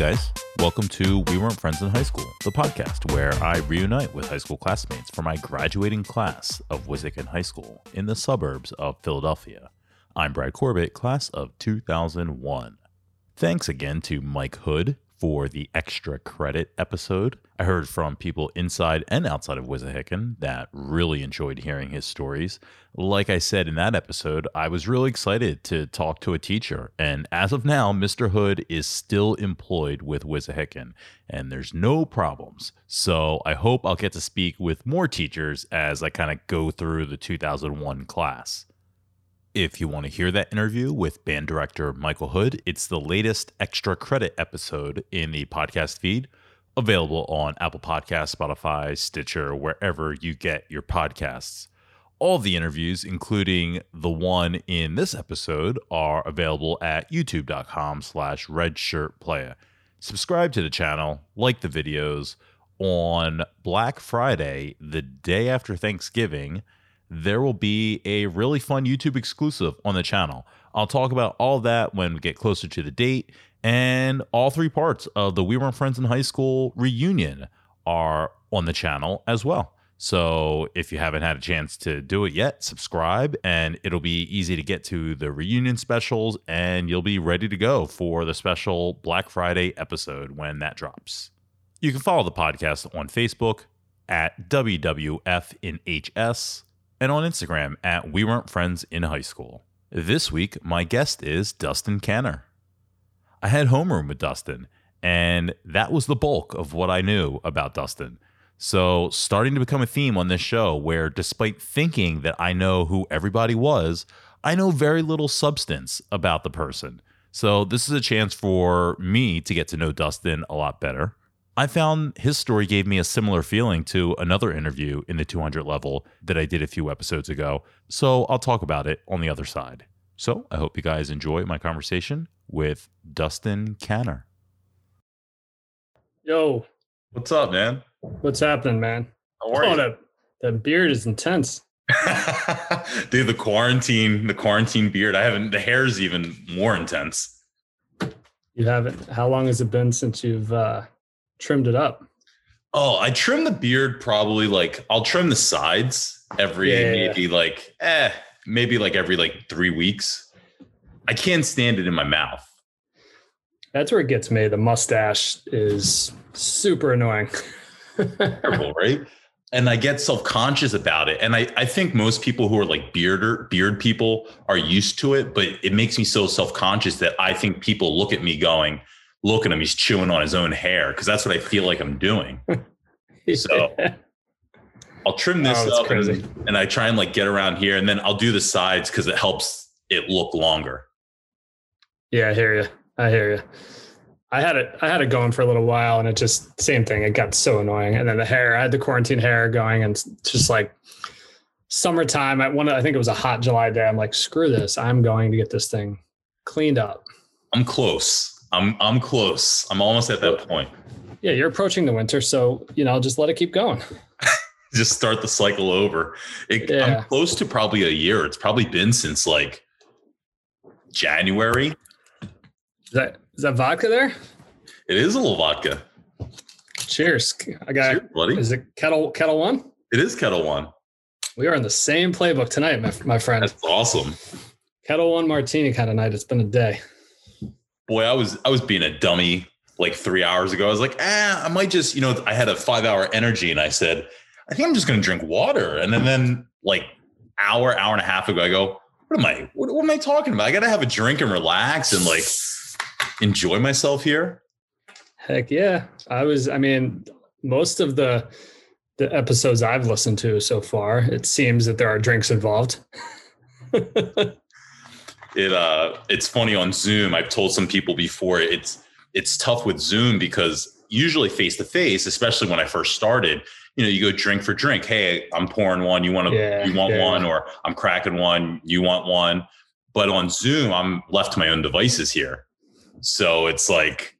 guys, welcome to We Weren't Friends in High School, the podcast where I reunite with high school classmates from my graduating class of Wissahickon High School in the suburbs of Philadelphia. I'm Brad Corbett, class of 2001. Thanks again to Mike Hood for the extra credit episode. I heard from people inside and outside of Wissahickon that really enjoyed hearing his stories. Like I said in that episode, I was really excited to talk to a teacher. And as of now, Mr. Hood is still employed with Wissahickon and there's no problems. So I hope I'll get to speak with more teachers as I kind of go through the 2001 class. If you want to hear that interview with band director Michael Hood, it's the latest extra credit episode in the podcast feed, available on Apple Podcasts, Spotify, Stitcher, wherever you get your podcasts. All the interviews, including the one in this episode, are available at youtube.com slash redshirtplaya. Subscribe to the channel, like the videos. On Black Friday, the day after Thanksgiving, there will be a really fun YouTube exclusive on the channel. I'll talk about all that when we get closer to the date. And all three parts of the We Weren't Friends in High School reunion are on the channel as well. So if you haven't had a chance to do it yet, subscribe and it'll be easy to get to the reunion specials and you'll be ready to go for the special Black Friday episode when that drops. You can follow the podcast on Facebook at WWF in HS and on Instagram at We Weren't Friends in High School. This week, my guest is Dustin Canner. I had homeroom with Dustin, and that was the bulk of what I knew about Dustin. So, starting to become a theme on this show where, despite thinking that I know who everybody was, I know very little substance about the person. So, this is a chance for me to get to know Dustin a lot better. I found his story gave me a similar feeling to another interview in the 200 level that I did a few episodes ago. So I'll talk about it on the other side. So I hope you guys enjoy my conversation with Dustin Canner. Yo, What's up, man? what's happening, man? How Oh, that, that beard is intense. Dude, the quarantine, the quarantine beard. I haven't. The hair is even more intense. You haven't. How long has it been since you've uh, trimmed it up? Oh, I trim the beard probably like I'll trim the sides every Yeah. maybe like eh maybe like every like three weeks. I can't stand it in my mouth. That's where it gets me. The mustache is super annoying. Terrible, right? And I get self conscious about it. And I, I think most people who are like bearder beard people are used to it, but it makes me so self conscious that I think people look at me going, look at him, he's chewing on his own hair because that's what I feel like I'm doing. So- I'll trim this Oh, up crazy. and, and I try and like get around here and then I'll do the sides because it helps it look longer. yeah, I hear you. I hear you. I had it. I had it going for a little while, and it just same thing. It got so annoying. And then the hair. I had the quarantine hair going, and just like summertime. I one. I think it was a hot July day. I'm like, screw this. I'm going to get this thing cleaned up. I'm close. I'm I'm close. I'm almost at that point. Yeah, you're approaching the winter, so you know, just let it keep going. Just start the cycle over. It, Yeah. I'm close to probably a year. It's probably been since like January. Is that is that vodka there? It is a little vodka. Cheers. I got. Cheers, buddy. Is it Ketel Ketel One? It is Ketel One. We are in the same playbook tonight, my, my friend. That's awesome. Ketel One martini kind of night. It's been a day. Boy, I was I was being a dummy like three hours ago. I was like, ah, I might just, you know, I had a five hour energy and I said, I think I'm just gonna drink water. And then then like hour, hour and a half ago, I go, what am I what, what am I talking about? I gotta have a drink and relax and like enjoy myself here. Heck yeah. I was. I mean, most of the the episodes I've listened to so far, it seems that there are drinks involved. it uh it's funny on zoom. I've told some people before it's it's tough with zoom because usually face to face especially when i first started you know you go drink for drink. Hey i'm pouring one. You want to Yeah, you want yeah. one? Or i'm cracking one. You want one. But on zoom i'm left to my own devices here. So it's like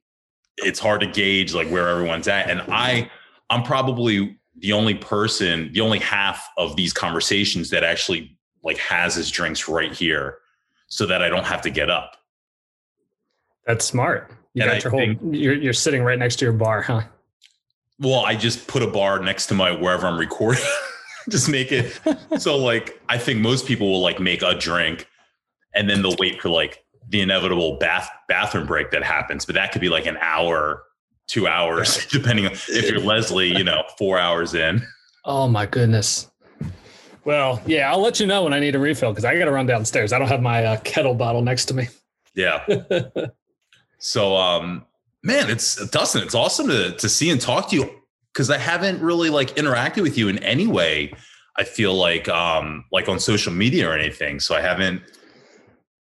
it's hard to gauge like where everyone's at. And i i'm probably the only person the only half of these conversations that actually like has his drinks right here so that I don't have to get up. That's smart. You And got I your whole. think- You're you're sitting right next to your bar, huh? Well, I just put a bar next to my wherever I'm recording. just make it so like I think most people will like make a drink and then they'll wait for like the inevitable bath bathroom break that happens. But that could be like an hour, two hours, depending on if you're Leslie, you know, four hours in. Oh my goodness. Well, yeah, I'll let you know when I need a refill because I got to run downstairs. I don't have my uh, Ketel bottle next to me. Yeah. So um man, it's Dustin, it's awesome to to see and talk to you because I haven't really like interacted with you in any way. I feel like um like on social media or anything. So I haven't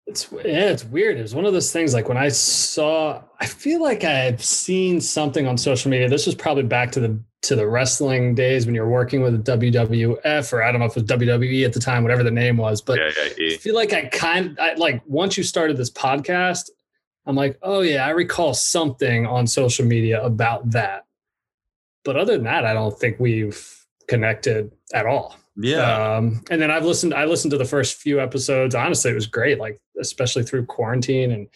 It's yeah, it's weird. It was one of those things like when I saw I feel like I had seen something on social media. This was probably back to the to the wrestling days when you're working with WWF or I don't know if it was WWE at the time, whatever the name was, but yeah, yeah, I feel like I kind I, like once you started this podcast, I'm like, oh yeah, I recall something on social media about that. But other than that, I don't think we've connected at all. Yeah. Um, and then I've listened. I listened to the first few episodes. Honestly, it was great. Like especially through quarantine and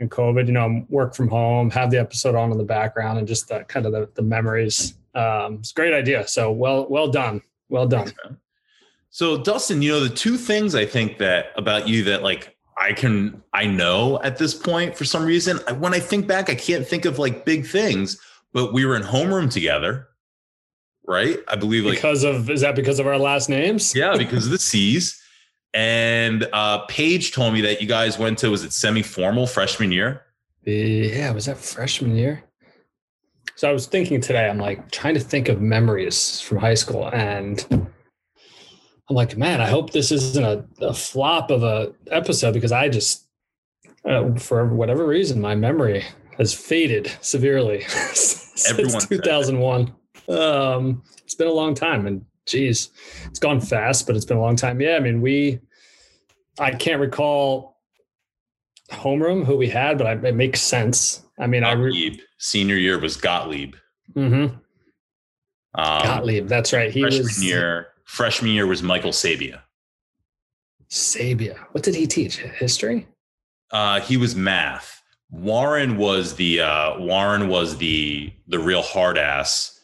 and COVID. You know, work from home, have the episode on in the background, and just the kind of the, the memories. Um, it's a great idea. So well, well done, well done. So Dustin, you know the two things I think that about you that like I can I know at this point for some reason I, when I think back I can't think of like big things, but we were in homeroom together, right? I believe like because of is that because of our last names? yeah because of the C's. And uh, Paige told me that you guys went to was it semi formal freshman year? Yeah, was that freshman year? So I was thinking today, I'm like trying to think of memories from high school. And I'm like, man, I hope this isn't a, a flop of a episode because I just, uh, for whatever reason, my memory has faded severely since Everyone 2001. Um, it's been a long time and geez, it's gone fast, but it's been a long time. Yeah. I mean, we, I can't recall homeroom who we had, but I, it makes sense. I mean, I, re- Senior year was Gottlieb. Mhm. Um, Gottlieb. That's right. He freshman was year. Freshman year was Michael Sabia. Sabia. What did he teach? History? Uh, he was math. Warren was the uh, Warren was the the real hard ass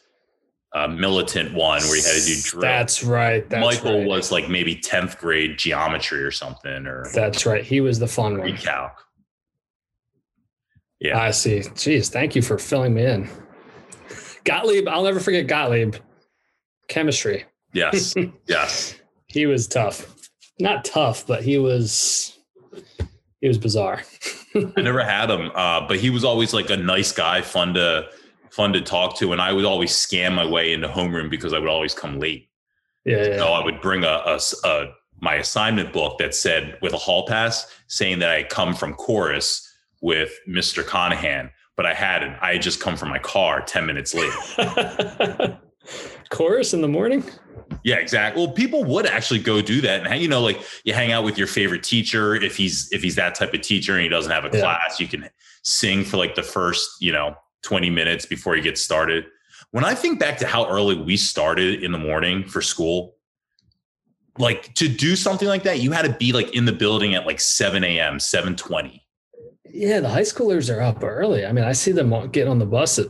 uh, militant one where you had to do drill. That's right. That's Michael right. was like maybe tenth grade geometry or something or That's right. He was the fun one. recalc. Yeah, I see. Jeez, thank you for filling me in. Gottlieb, I'll never forget Gottlieb. Chemistry. yes, yes. He was tough. Not tough, but he was he was bizarre. I never had him, uh, but he was always like a nice guy, fun to fun to talk to, and I would always scam my way into homeroom because I would always come late. Yeah, yeah. So I would bring a my assignment book that said with a hall pass saying that I come from chorus with Mr. Conahan, but I hadn't. I had just come from my car 10 minutes late. Chorus in the morning? yeah, exactly. Well, people would actually go do that and you know, like you hang out with your favorite teacher. If he's if he's that type of teacher and he doesn't have a Yeah. class, you can sing for like the first, you know, 20 minutes before you get started. When I think back to how early we started in the morning for school, like to do something like that, you had to be like in the building at like 7 a.m., 720. Yeah, the high schoolers are up early. I mean, I see them getting on the bus at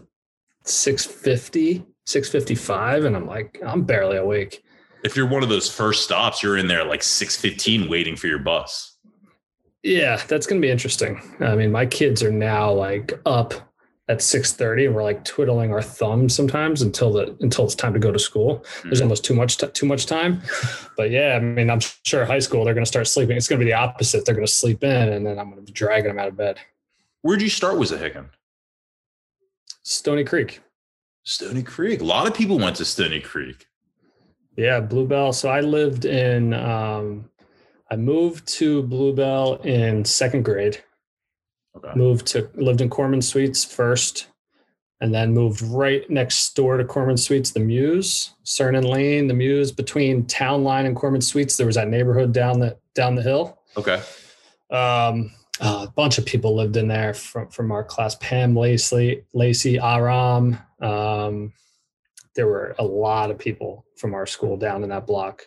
650, 655, and I'm like, I'm barely awake. If you're one of those first stops, you're in there like 615 waiting for your bus. Yeah, that's gonna be interesting. I mean, my kids are now like up at 6:30 and we're like twiddling our thumbs sometimes until the until it's time to go to school. There's Mhm. almost too much t- too much time. But yeah, I mean, I'm sure high school they're gonna start sleeping. It's gonna be the opposite. They're gonna sleep in and then I'm gonna be dragging them out of bed. Where'd you start with Hicken? Stony Creek. Stony Creek. A lot of people went to Stony Creek. Yeah, Bluebell. So I lived in um I moved to Bluebell in second grade. Okay. Moved to lived in Corman Suites first, and then moved right next door to Corman Suites, the Muse, Cernan Lane, the Muse. Between Town Line and Corman Suites, there was that neighborhood down the down the hill. Okay. Um, a bunch of people lived in there from from our class. Pam Lacey, Lacey Aram. Um, there were a lot of people from our school down in that block.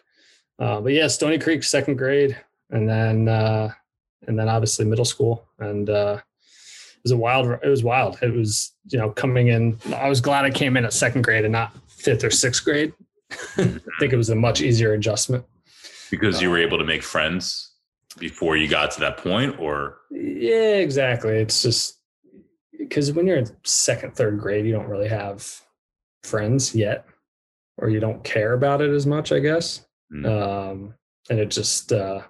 Uh, but yeah, Stony Creek, second grade, and then uh, and then obviously middle school, and uh, it was a wild. It was wild. It was you know coming in. I was glad I came in at second grade and not fifth or sixth grade. I think it was a much easier adjustment because you were able to make friends before you got to that point, or yeah, exactly. It's just because when you're in second, third grade, you don't really have friends yet, or you don't care about it as much, I guess. Mm. Um, and it just uh,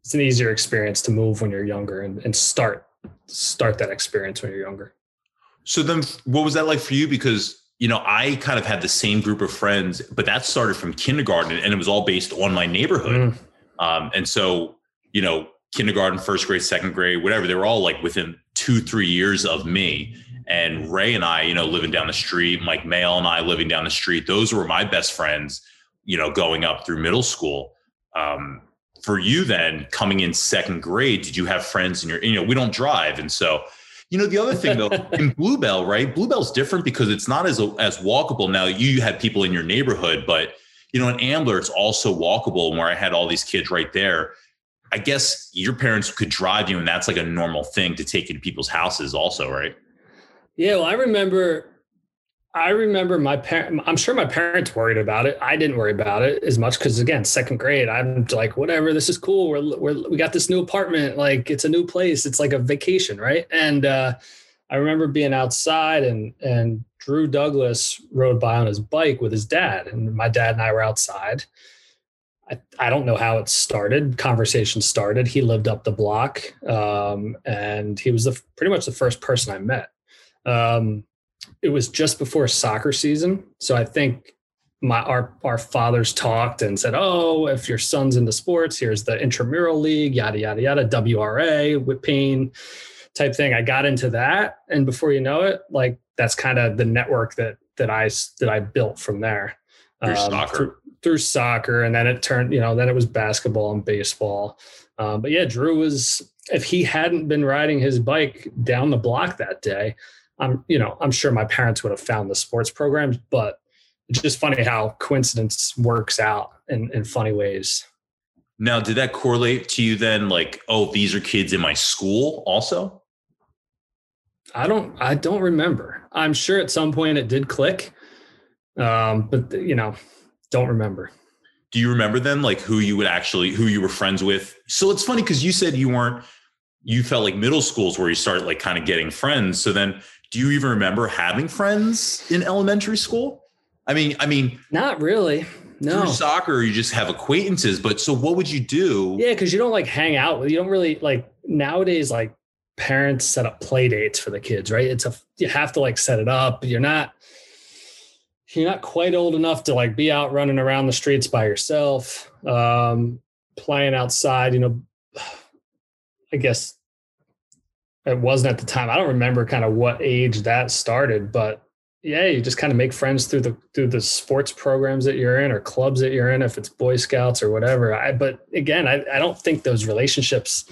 it's an easier experience to move when you're younger and, and start start that experience when you're younger. So then, what was that like for you? Because you know, I kind of had the same group of friends, but that started from kindergarten, and it was all based on my neighborhood. Mm. Um, and so, you know, kindergarten, first grade, second grade, whatever, they were all like within two, three years of me. And Ray and I, you know, living down the street, Mike Mail and I living down the street, those were my best friends, you know, going up through middle school. Um, for you then coming in second grade, did you have friends in your, you know, we don't drive. And so, you know, the other thing though, in Bluebell, right? Bluebell's different because it's not as, as walkable. Now you had people in your neighborhood, but you know, in Ambler, it's also walkable and where I had all these kids right there. I guess your parents could drive you and that's like a normal thing to take you to people's houses also, right? Yeah. Well, I remember I remember my parent. I'm sure my parents worried about it. I didn't worry about it as much because again, second grade, I'm like, whatever. This is cool. We're, we're we got this new apartment. Like it's a new place. It's like a vacation, right? And uh, I remember being outside and and Drew Douglas rode by on his bike with his dad, and my dad and I were outside. I, I don't know how it started. Conversation started. He lived up the block, um, and he was the pretty much the first person I met. Um, it was just before soccer season. So I think my our our fathers talked and said, "Oh, if your son's into sports, here's the intramural league, yada yada yada, WRA, Whitpain type thing." I got into that, and before you know it, like that's kind of the network that that I that I built from there. Through um, soccer. Through, through, soccer, and then it turned, you know, then it was basketball and baseball. Um, but yeah, Drew was if he hadn't been riding his bike down the block that day, I'm, you know, I'm sure my parents would have found the sports programs, but it's just funny how coincidence works out in, in funny ways. Now, did that correlate to you then? Like, oh, these are kids in my school also? I don't, I don't remember. I'm sure at some point it did click. Um, but you know, don't remember. Do you remember then like who you would actually, who you were friends with? So it's funny because you said you weren't, you felt like middle schools where you started like kind of getting friends. So then do you even remember having friends in elementary school? I mean, I mean, not really. No through soccer, you just have acquaintances. But so, what would you do? Yeah, because you don't like hang out. You don't really like nowadays. Like parents set up play dates for the kids, right? It's a you have to like set it up. You're not you're not quite old enough to like be out running around the streets by yourself, um, playing outside. You know, I guess it wasn't at the time. I don't remember kind of what age that started, but yeah, you just kind of make friends through the through the sports programs that you're in or clubs that you're in, if it's Boy Scouts or whatever. I but again, I, I don't think those relationships,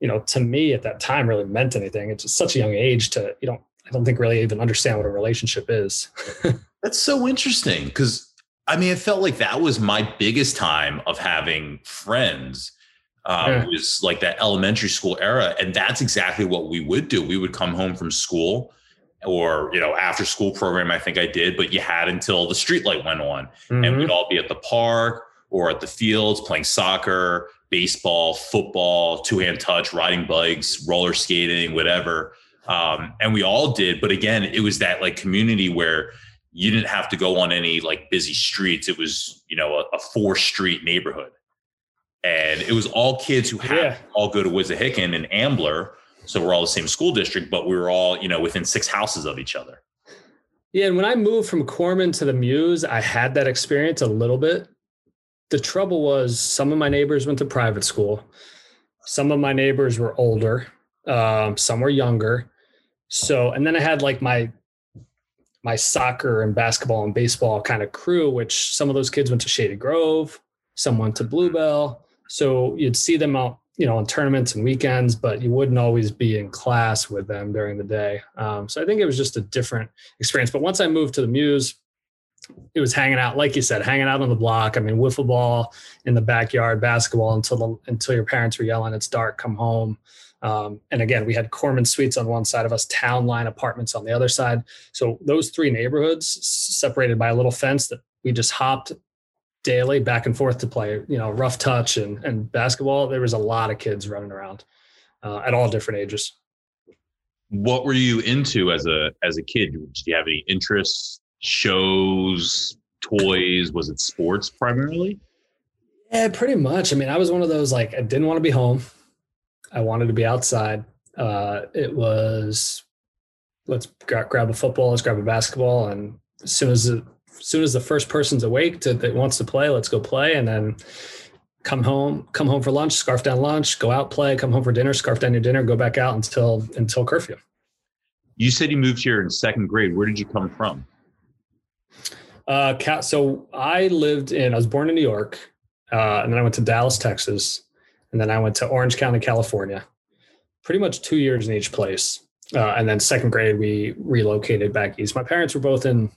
you know, to me at that time really meant anything. It's such a young age to you don't I don't think really even understand what a relationship is. That's so interesting because I mean, it felt like that was my biggest time of having friends um, yeah. was like that elementary school era. And that's exactly what we would do. We would come home from school or, you know, after school program, I think I did, but you had until the street light went on mm-hmm. and we'd all be at the park or at the fields playing soccer, baseball, football, two hand touch, riding bikes, roller skating, whatever. Um, and we all did. But again, it was that like community where you didn't have to go on any like busy streets. It was, you know, a, a four street neighborhood and it was all kids who had yeah. all go to Wissahickon and Ambler. So we're all the same school district, but we were all, you know, within six houses of each other. Yeah. And when I moved from Corman to the Muse, I had that experience a little bit. The trouble was some of my neighbors went to private school. Some of my neighbors were older. Um, some were younger. So, and then I had like my my soccer and basketball and baseball kind of crew, which some of those kids went to Shady Grove, some went to Bluebell, so you'd see them out, you know, on tournaments and weekends, but you wouldn't always be in class with them during the day. Um, so I think it was just a different experience. But once I moved to the Muse, it was hanging out, like you said, hanging out on the block. I mean, wiffle ball in the backyard, basketball until the, until your parents were yelling, "It's dark, come home." Um, and again, we had Corman Suites on one side of us, Town Line Apartments on the other side. So those three neighborhoods separated by a little fence that we just hopped daily back and forth to play, you know, rough touch and, and basketball. There was a lot of kids running around uh, at all different ages. What were you into as a as a kid? Did you have any interests, shows, toys? Was it sports primarily? Yeah, pretty much. I mean, I was one of those like I didn't want to be home. I wanted to be outside. Uh, it was let's gra- grab a football, let's grab a basketball, and as soon as the, as soon as the first person's awake to, that wants to play, let's go play, and then come home, come home for lunch, scarf down lunch, go out play, come home for dinner, scarf down your dinner, go back out until until curfew. You said you moved here in second grade. Where did you come from? Uh, so I lived in. I was born in New York, uh, and then I went to Dallas, Texas, and then I went to Orange County, California. Pretty much two years in each place, uh, and then second grade we relocated back east. My parents were both in.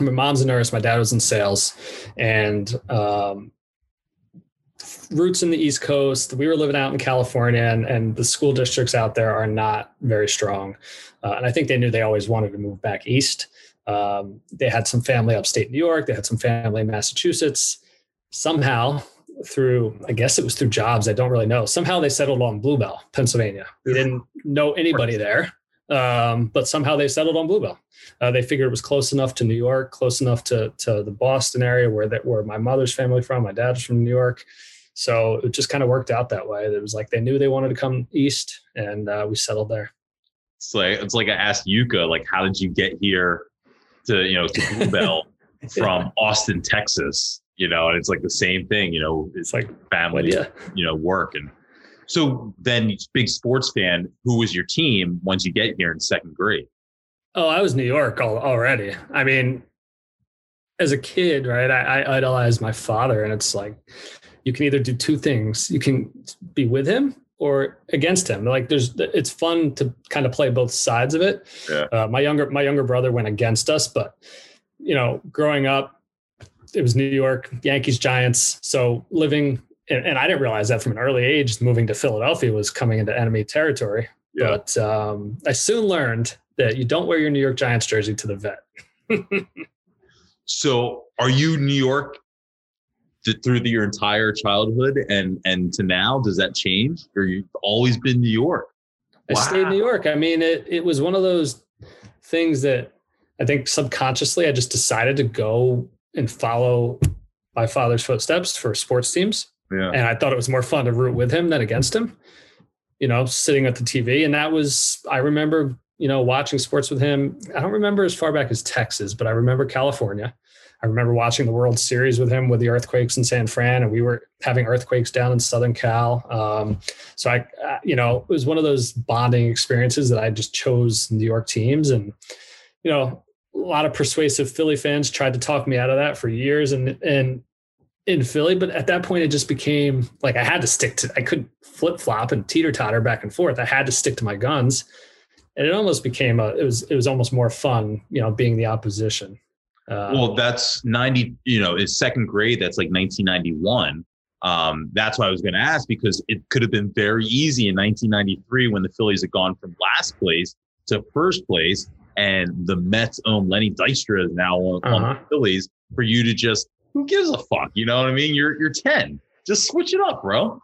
My mom's a nurse. My dad was in sales, and um, roots in the East Coast. We were living out in California, and, and the school districts out there are not very strong. Uh, and I think they knew they always wanted to move back east. Um, they had some family upstate New York. They had some family in Massachusetts. Somehow, through I guess it was through jobs. I don't really know. Somehow they settled on Bluebell, Pennsylvania. We didn't know anybody there, um, but somehow they settled on Bluebell. Uh, they figured it was close enough to New York, close enough to to the Boston area where that where my mother's family from. My dad's from New York. So it just kind of worked out that way. It was like they knew they wanted to come east, and uh, we settled there. It's like it's like I asked Yuka, like, how did you get here to you know to Bluebell from Austin, Texas? You know, and it's like the same thing. You know, it's like family, yeah. you know, work, and so then big sports fan. Who was your team once you get here in second grade? Oh, I was New York already. I mean, as a kid, right? I, I idolized my father, and it's like you can either do two things you can be with him or against him like there's it's fun to kind of play both sides of it yeah. uh, my younger my younger brother went against us but you know growing up it was new york yankees giants so living and, and i didn't realize that from an early age moving to philadelphia was coming into enemy territory. Yeah. but um, i soon learned that you don't wear your new york giants jersey to the vet. So are you new york through the, your entire childhood and and to now does that change? Or you've always been new york? Wow. i stayed in new york. I mean it, it was one of those things that i think subconsciously i just decided to go and follow my father's footsteps for sports teams yeah. and i thought it was more fun to root with him than against him you know sitting at the tv and that was i remember you know watching sports with him. I don't remember as far back as texas but i remember california. I remember watching the World Series with him with the earthquakes in San Fran, and we were having earthquakes down in Southern Cal. Um, so I, you know, it was one of those bonding experiences that I just chose New York teams, and you know, a lot of persuasive Philly fans tried to talk me out of that for years, and and in Philly, but at that point it just became like I had to stick to. I couldn't flip flop and teeter totter back and forth. I had to stick to my guns, and it almost became a. It was it was almost more fun, you know, being the opposition. Uh, well, that's 90, you know, is second grade. That's like 1991. Um, that's why I was going to ask because it could have been very easy in 1993 when the Phillies had gone from last place to first place and the Mets own Lenny Dykstra is now on, uh-huh. on the Phillies for you to just, who gives a fuck? You know what I mean? You're, you're 10. Just switch it up, bro.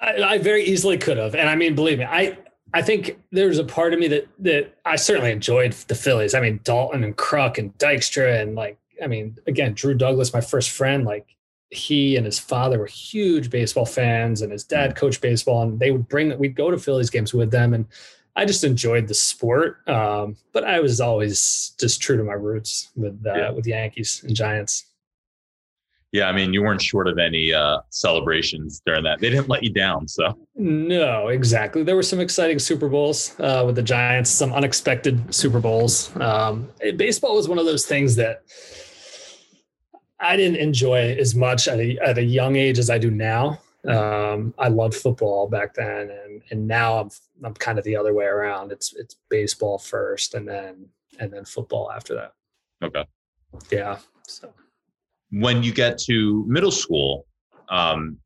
I, I very easily could have. And I mean, believe me, I, I think there's a part of me that that I certainly enjoyed the Phillies. I mean, Daulton and Kruk and Dykstra and like, I mean, again, Drew Douglas, my first friend, like he and his father were huge baseball fans, and his dad coached baseball, and they would bring we'd go to Phillies games with them, and I just enjoyed the sport. Um, but I was always just true to my roots with uh, yeah. with Yankees and Giants. Yeah, I mean, you weren't short of any uh, celebrations during that. They didn't let you down, so. No, exactly. There were some exciting Super Bowls uh, with the Giants, some unexpected Super Bowls. Um, baseball was one of those things that I didn't enjoy as much at a, at a young age as I do now. Um, I loved football back then, and and now I'm I'm kind of the other way around. It's it's baseball first, and then and then football after that. Okay. Yeah. So when you get to middle school, um,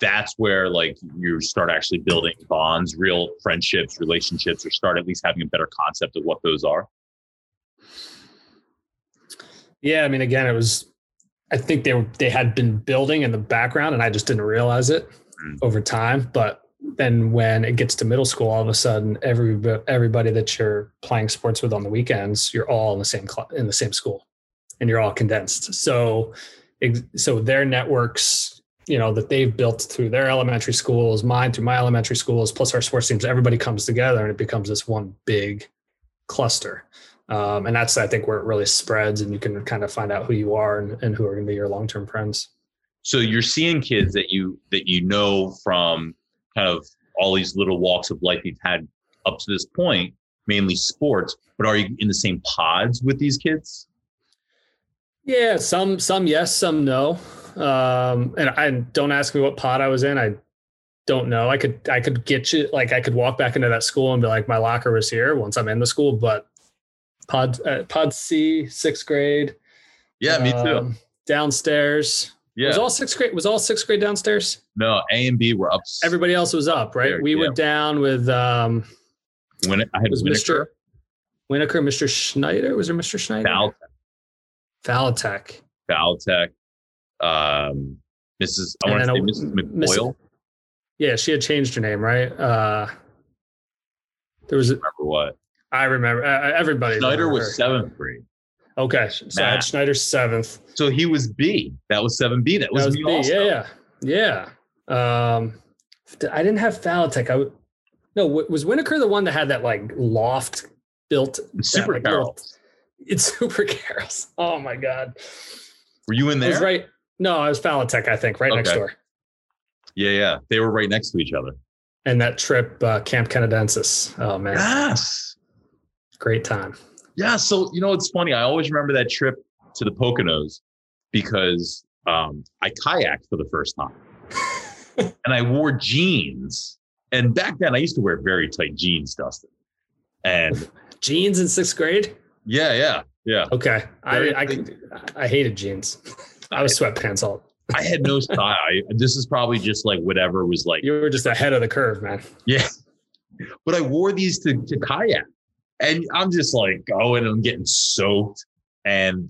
that's where like you start actually building bonds, real friendships, relationships, or start at least having a better concept of what those are? Yeah, I mean, again, it was. I think they were they had been building in the background, and I just didn't realize it mm. over time. But then when it gets to middle school, all of a sudden, every everybody that you're playing sports with on the weekends, you're all in the same cl- in the same school, and you're all condensed. So, so their networks, you know, that they've built through their elementary schools, mine through my elementary schools, plus our sports teams, everybody comes together, and it becomes this one big cluster. Um, and that's I think where it really spreads, and you can kind of find out who you are and, and who are going to be your long term friends. So you're seeing kids that you that you know from kind of all these little walks of life you've had up to this point, mainly sports. But are you in the same pods with these kids? Yeah, some some yes, some no. Um, and I don't ask me what pod I was in. I don't know. I could I could get you like I could walk back into that school and be like my locker was here once I'm in the school, but pod uh, pod C, sixth grade. Yeah, me too. Um, downstairs. Yeah. Was all sixth grade was all sixth grade downstairs? No, A and B were up. Everybody else was up, right? There, we yeah. went down with um when I had was Mr. Winokur, Mr. Schneider. Was there Mr. Schneider? Valtech. Valtech. Um Mrs. I want to say Mrs. McBoyle. yeah, she had changed her name, right? Uh there was a, remember what? I remember uh, everybody. Schneider was seventh grade. Okay, so Matt. I had Schneider seventh. So he was B. That was seven B. That was, that was B. Also. Yeah, yeah, yeah. Um, I didn't have Falatek. I no. Was Winokur the one that had that like loft built? Super that, like, It's Super Carol's. Oh my god. Were you in there? right. No, I was Falatek. I think right okay. next door. Yeah, yeah. They were right next to each other. And that trip, uh, Camp Canadensis. Oh man. Yes. Great time. Yeah. So, you know, it's funny. I always remember that trip to the Poconos because um, I kayaked for the first time and I wore jeans. And back then I used to wear very tight jeans, Dustin. And jeans in sixth grade? Yeah. Yeah. Yeah. Okay. I, I, I hated jeans. I was sweatpants all. I had no style. I, this is probably just like whatever was like. You were just ahead of the curve, man. Yeah. But I wore these to, to kayak. And I'm just like going, I'm getting soaked, and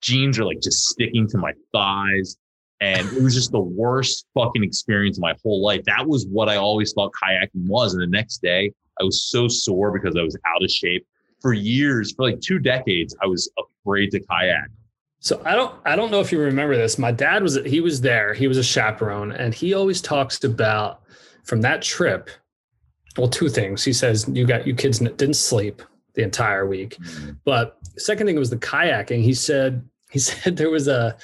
jeans are like just sticking to my thighs. And it was just the worst fucking experience of my whole life. That was what I always thought kayaking was. And the next day, I was so sore because I was out of shape. For years, for like two decades, I was afraid to kayak. So I don't I don't know if you remember this. My dad was he was there. He was a chaperone and he always talks about from that trip well, two things. He says you got you kids didn't sleep the entire week, mm-hmm. but second thing was the kayaking. He said he said there was a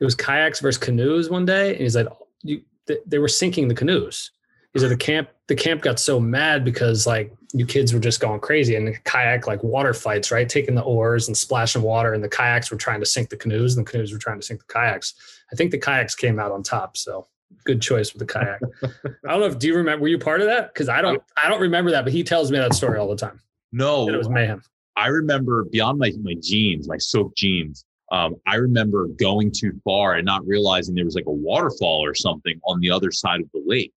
it was kayaks versus canoes one day, and he's like you they were sinking the canoes. He said the camp the camp got so mad because like you kids were just going crazy and kayak like water fights, right? Taking the oars and splashing water, and the kayaks were trying to sink the canoes, and the canoes were trying to sink the kayaks. I think the kayaks came out on top. So good choice with the kayak. I don't know if do you remember were you part of that? Because I don't I don't remember that, but he tells me that story all the time. No, it was mayhem. I remember beyond my my jeans, my soaked jeans. Um, I remember going too far and not realizing there was like a waterfall or something on the other side of the lake,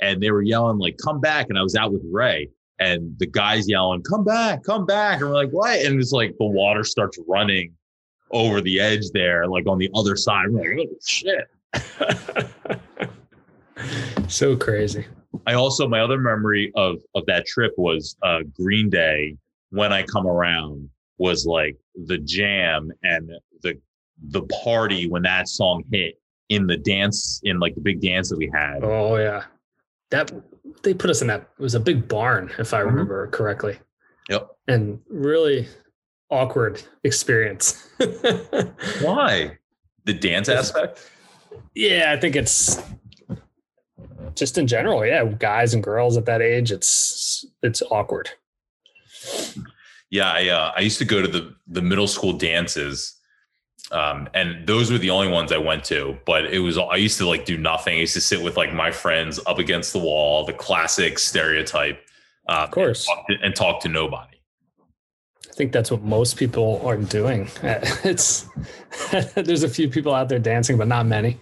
and they were yelling like "Come back!" And I was out with Ray, and the guys yelling "Come back! Come back!" And we're like, "What?" And it's like the water starts running over the edge there, like on the other side. We're like, "Oh shit!" so crazy. I also my other memory of of that trip was uh, Green Day. When I come around was like the jam and the the party when that song hit in the dance in like the big dance that we had. Oh yeah, that they put us in that. It was a big barn if I mm-hmm. remember mm-hmm. correctly. Yep. And really awkward experience. Why? The dance aspect? Yeah, I think it's just in general. Yeah, guys and girls at that age, it's it's awkward. Yeah, I uh, I used to go to the the middle school dances, um, and those were the only ones I went to. But it was I used to like do nothing. I used to sit with like my friends up against the wall, the classic stereotype, uh, of course, and talk, to, and talk to nobody. I think that's what most people are doing. It's there's a few people out there dancing, but not many.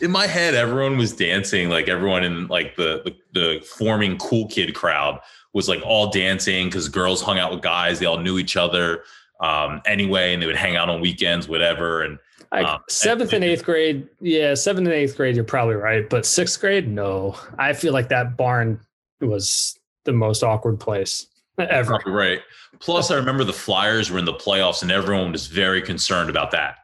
in my head, everyone was dancing. Like everyone in like the the, the forming cool kid crowd was like all dancing because girls hung out with guys. They all knew each other um, anyway, and they would hang out on weekends, whatever. And like um, seventh and, and eighth grade, yeah, seventh and eighth grade, you're probably right. But sixth grade, no. I feel like that barn was the most awkward place ever. Right. Plus, I remember the Flyers were in the playoffs, and everyone was very concerned about that.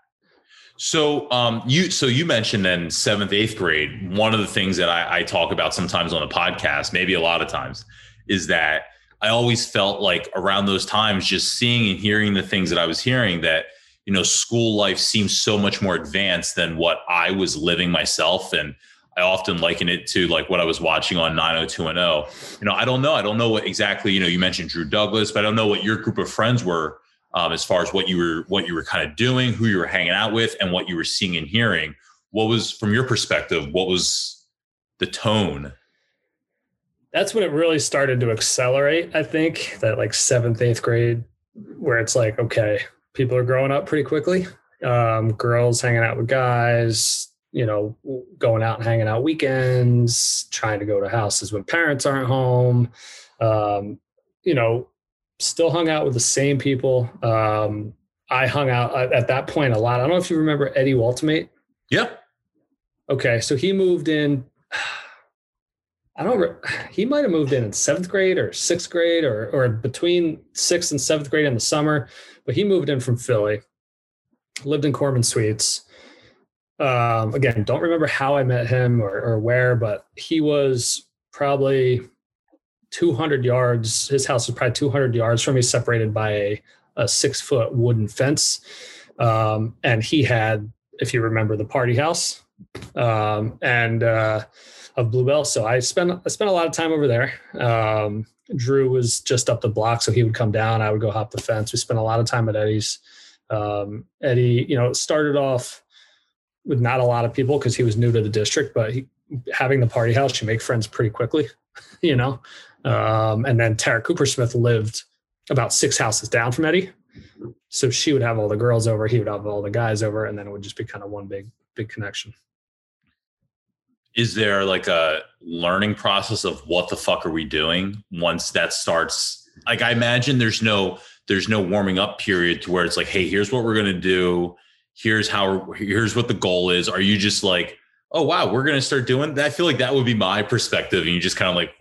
So um, you so you mentioned then seventh, eighth grade. One of the things that I, I talk about sometimes on the podcast, maybe a lot of times, is that I always felt like around those times, just seeing and hearing the things that I was hearing, that you know, school life seems so much more advanced than what I was living myself. And I often liken it to like what I was watching on 90210. You know, I don't know. I don't know what exactly, you know, you mentioned Drew Douglas, but I don't know what your group of friends were um, as far as what you were what you were kind of doing, who you were hanging out with, and what you were seeing and hearing. What was from your perspective, what was the tone? That's when it really started to accelerate, I think, that like seventh, eighth grade, where it's like, okay, people are growing up pretty quickly. Um, girls hanging out with guys, you know, going out and hanging out weekends, trying to go to houses when parents aren't home. Um, you know, still hung out with the same people. Um, I hung out at that point a lot. I don't know if you remember Eddie Waltimate. Yep. Okay, so he moved in. I don't. Re- he might have moved in in seventh grade or sixth grade or or between sixth and seventh grade in the summer. But he moved in from Philly, lived in Corbin Suites. Um, again, don't remember how I met him or, or where, but he was probably 200 yards. His house was probably 200 yards from me, separated by a, a six foot wooden fence. Um, and he had, if you remember, the party house um, and uh, of Bluebell. So I spent I spent a lot of time over there. Um, Drew was just up the block, so he would come down. I would go hop the fence. We spent a lot of time at Eddie's. Um, Eddie, you know, started off with not a lot of people because he was new to the district, but he, having the party house, you make friends pretty quickly, you know. Um, and then Tara Cooper Smith lived about six houses down from Eddie, so she would have all the girls over, he would have all the guys over, and then it would just be kind of one big big connection is there like a learning process of what the fuck are we doing once that starts? Like i imagine there's no there's no warming up period to where it's like hey here's what we're going to do. Here's how here's what the goal is. Are you just like oh wow we're going to start doing that i feel like that would be my perspective and you just kind of like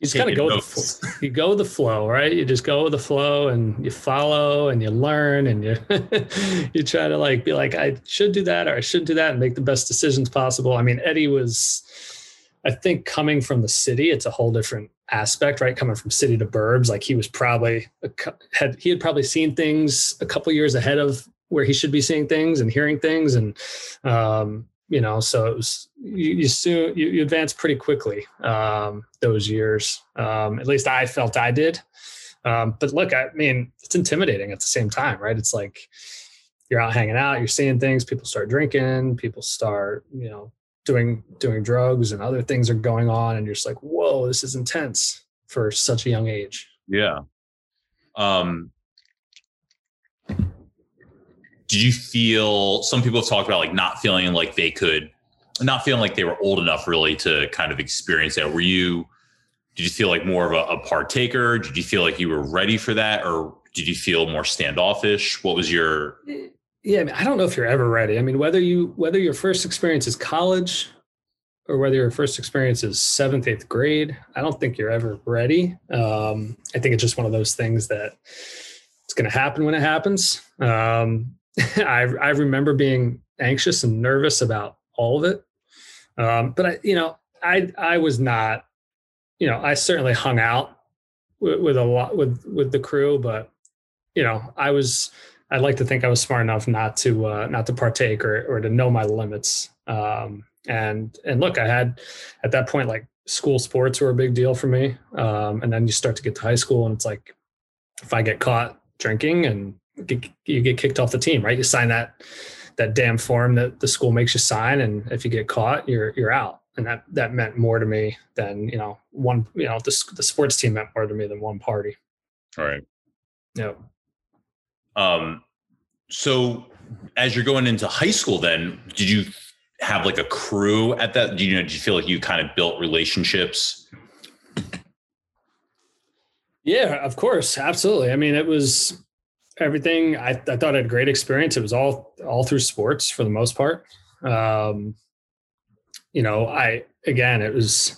you just kind of go with the, you go with the flow, right? You just go with the flow and you follow and you learn and you you try to like be like I should do that or I shouldn't do that and make the best decisions possible. I mean, Eddie was I think coming from the city, it's a whole different aspect, right? Coming from city to burbs, like he was probably had he had probably seen things a couple years ahead of where he should be seeing things and hearing things and um you know so it was you, you soon you, you advance pretty quickly um, those years. Um, at least i felt i did. Um, but look i mean it's intimidating at the same time right? It's like you're out hanging out you're seeing things people start drinking people start you know doing doing drugs and other things are going on and you're just like whoa this is intense for such a young age. Yeah. Um did you feel some people have talked about like not feeling like they could not feeling like they were old enough really to kind of experience that. Were you did you feel like more of a, a partaker? Did you feel like you were ready for that or did you feel more standoffish? What was your yeah I, mean, I don't know if you're ever ready. I mean whether you whether your first experience is college or whether your first experience is seventh eighth grade i don't think you're ever ready. Um, i think it's just one of those things that it's going to happen when it happens. Um, I, I remember being anxious and nervous about all of it. Um, but I, you know, I, I was not, you know, I certainly hung out with, with a lot with, with the crew, but you know, I was, I'd like to think I was smart enough not to, uh, not to partake or, or to know my limits. Um, and, and look, I had at that point, like school sports were a big deal for me. Um, and then you start to get to high school and it's like, if I get caught drinking and you get kicked off the team, right? You sign that that damn form that the school makes you sign, and if you get caught, you're you're out. And that that meant more to me than you know one. You know, the the sports team meant more to me than one party. All right. Yeah. Um. So, as you're going into high school, then did you have like a crew at that? Do you know? Do you feel like you kind of built relationships? Yeah, of course, absolutely. I mean, it was everything. I, I thought I had a great experience. It was all all through sports for the most part. Um, you know, I again, it was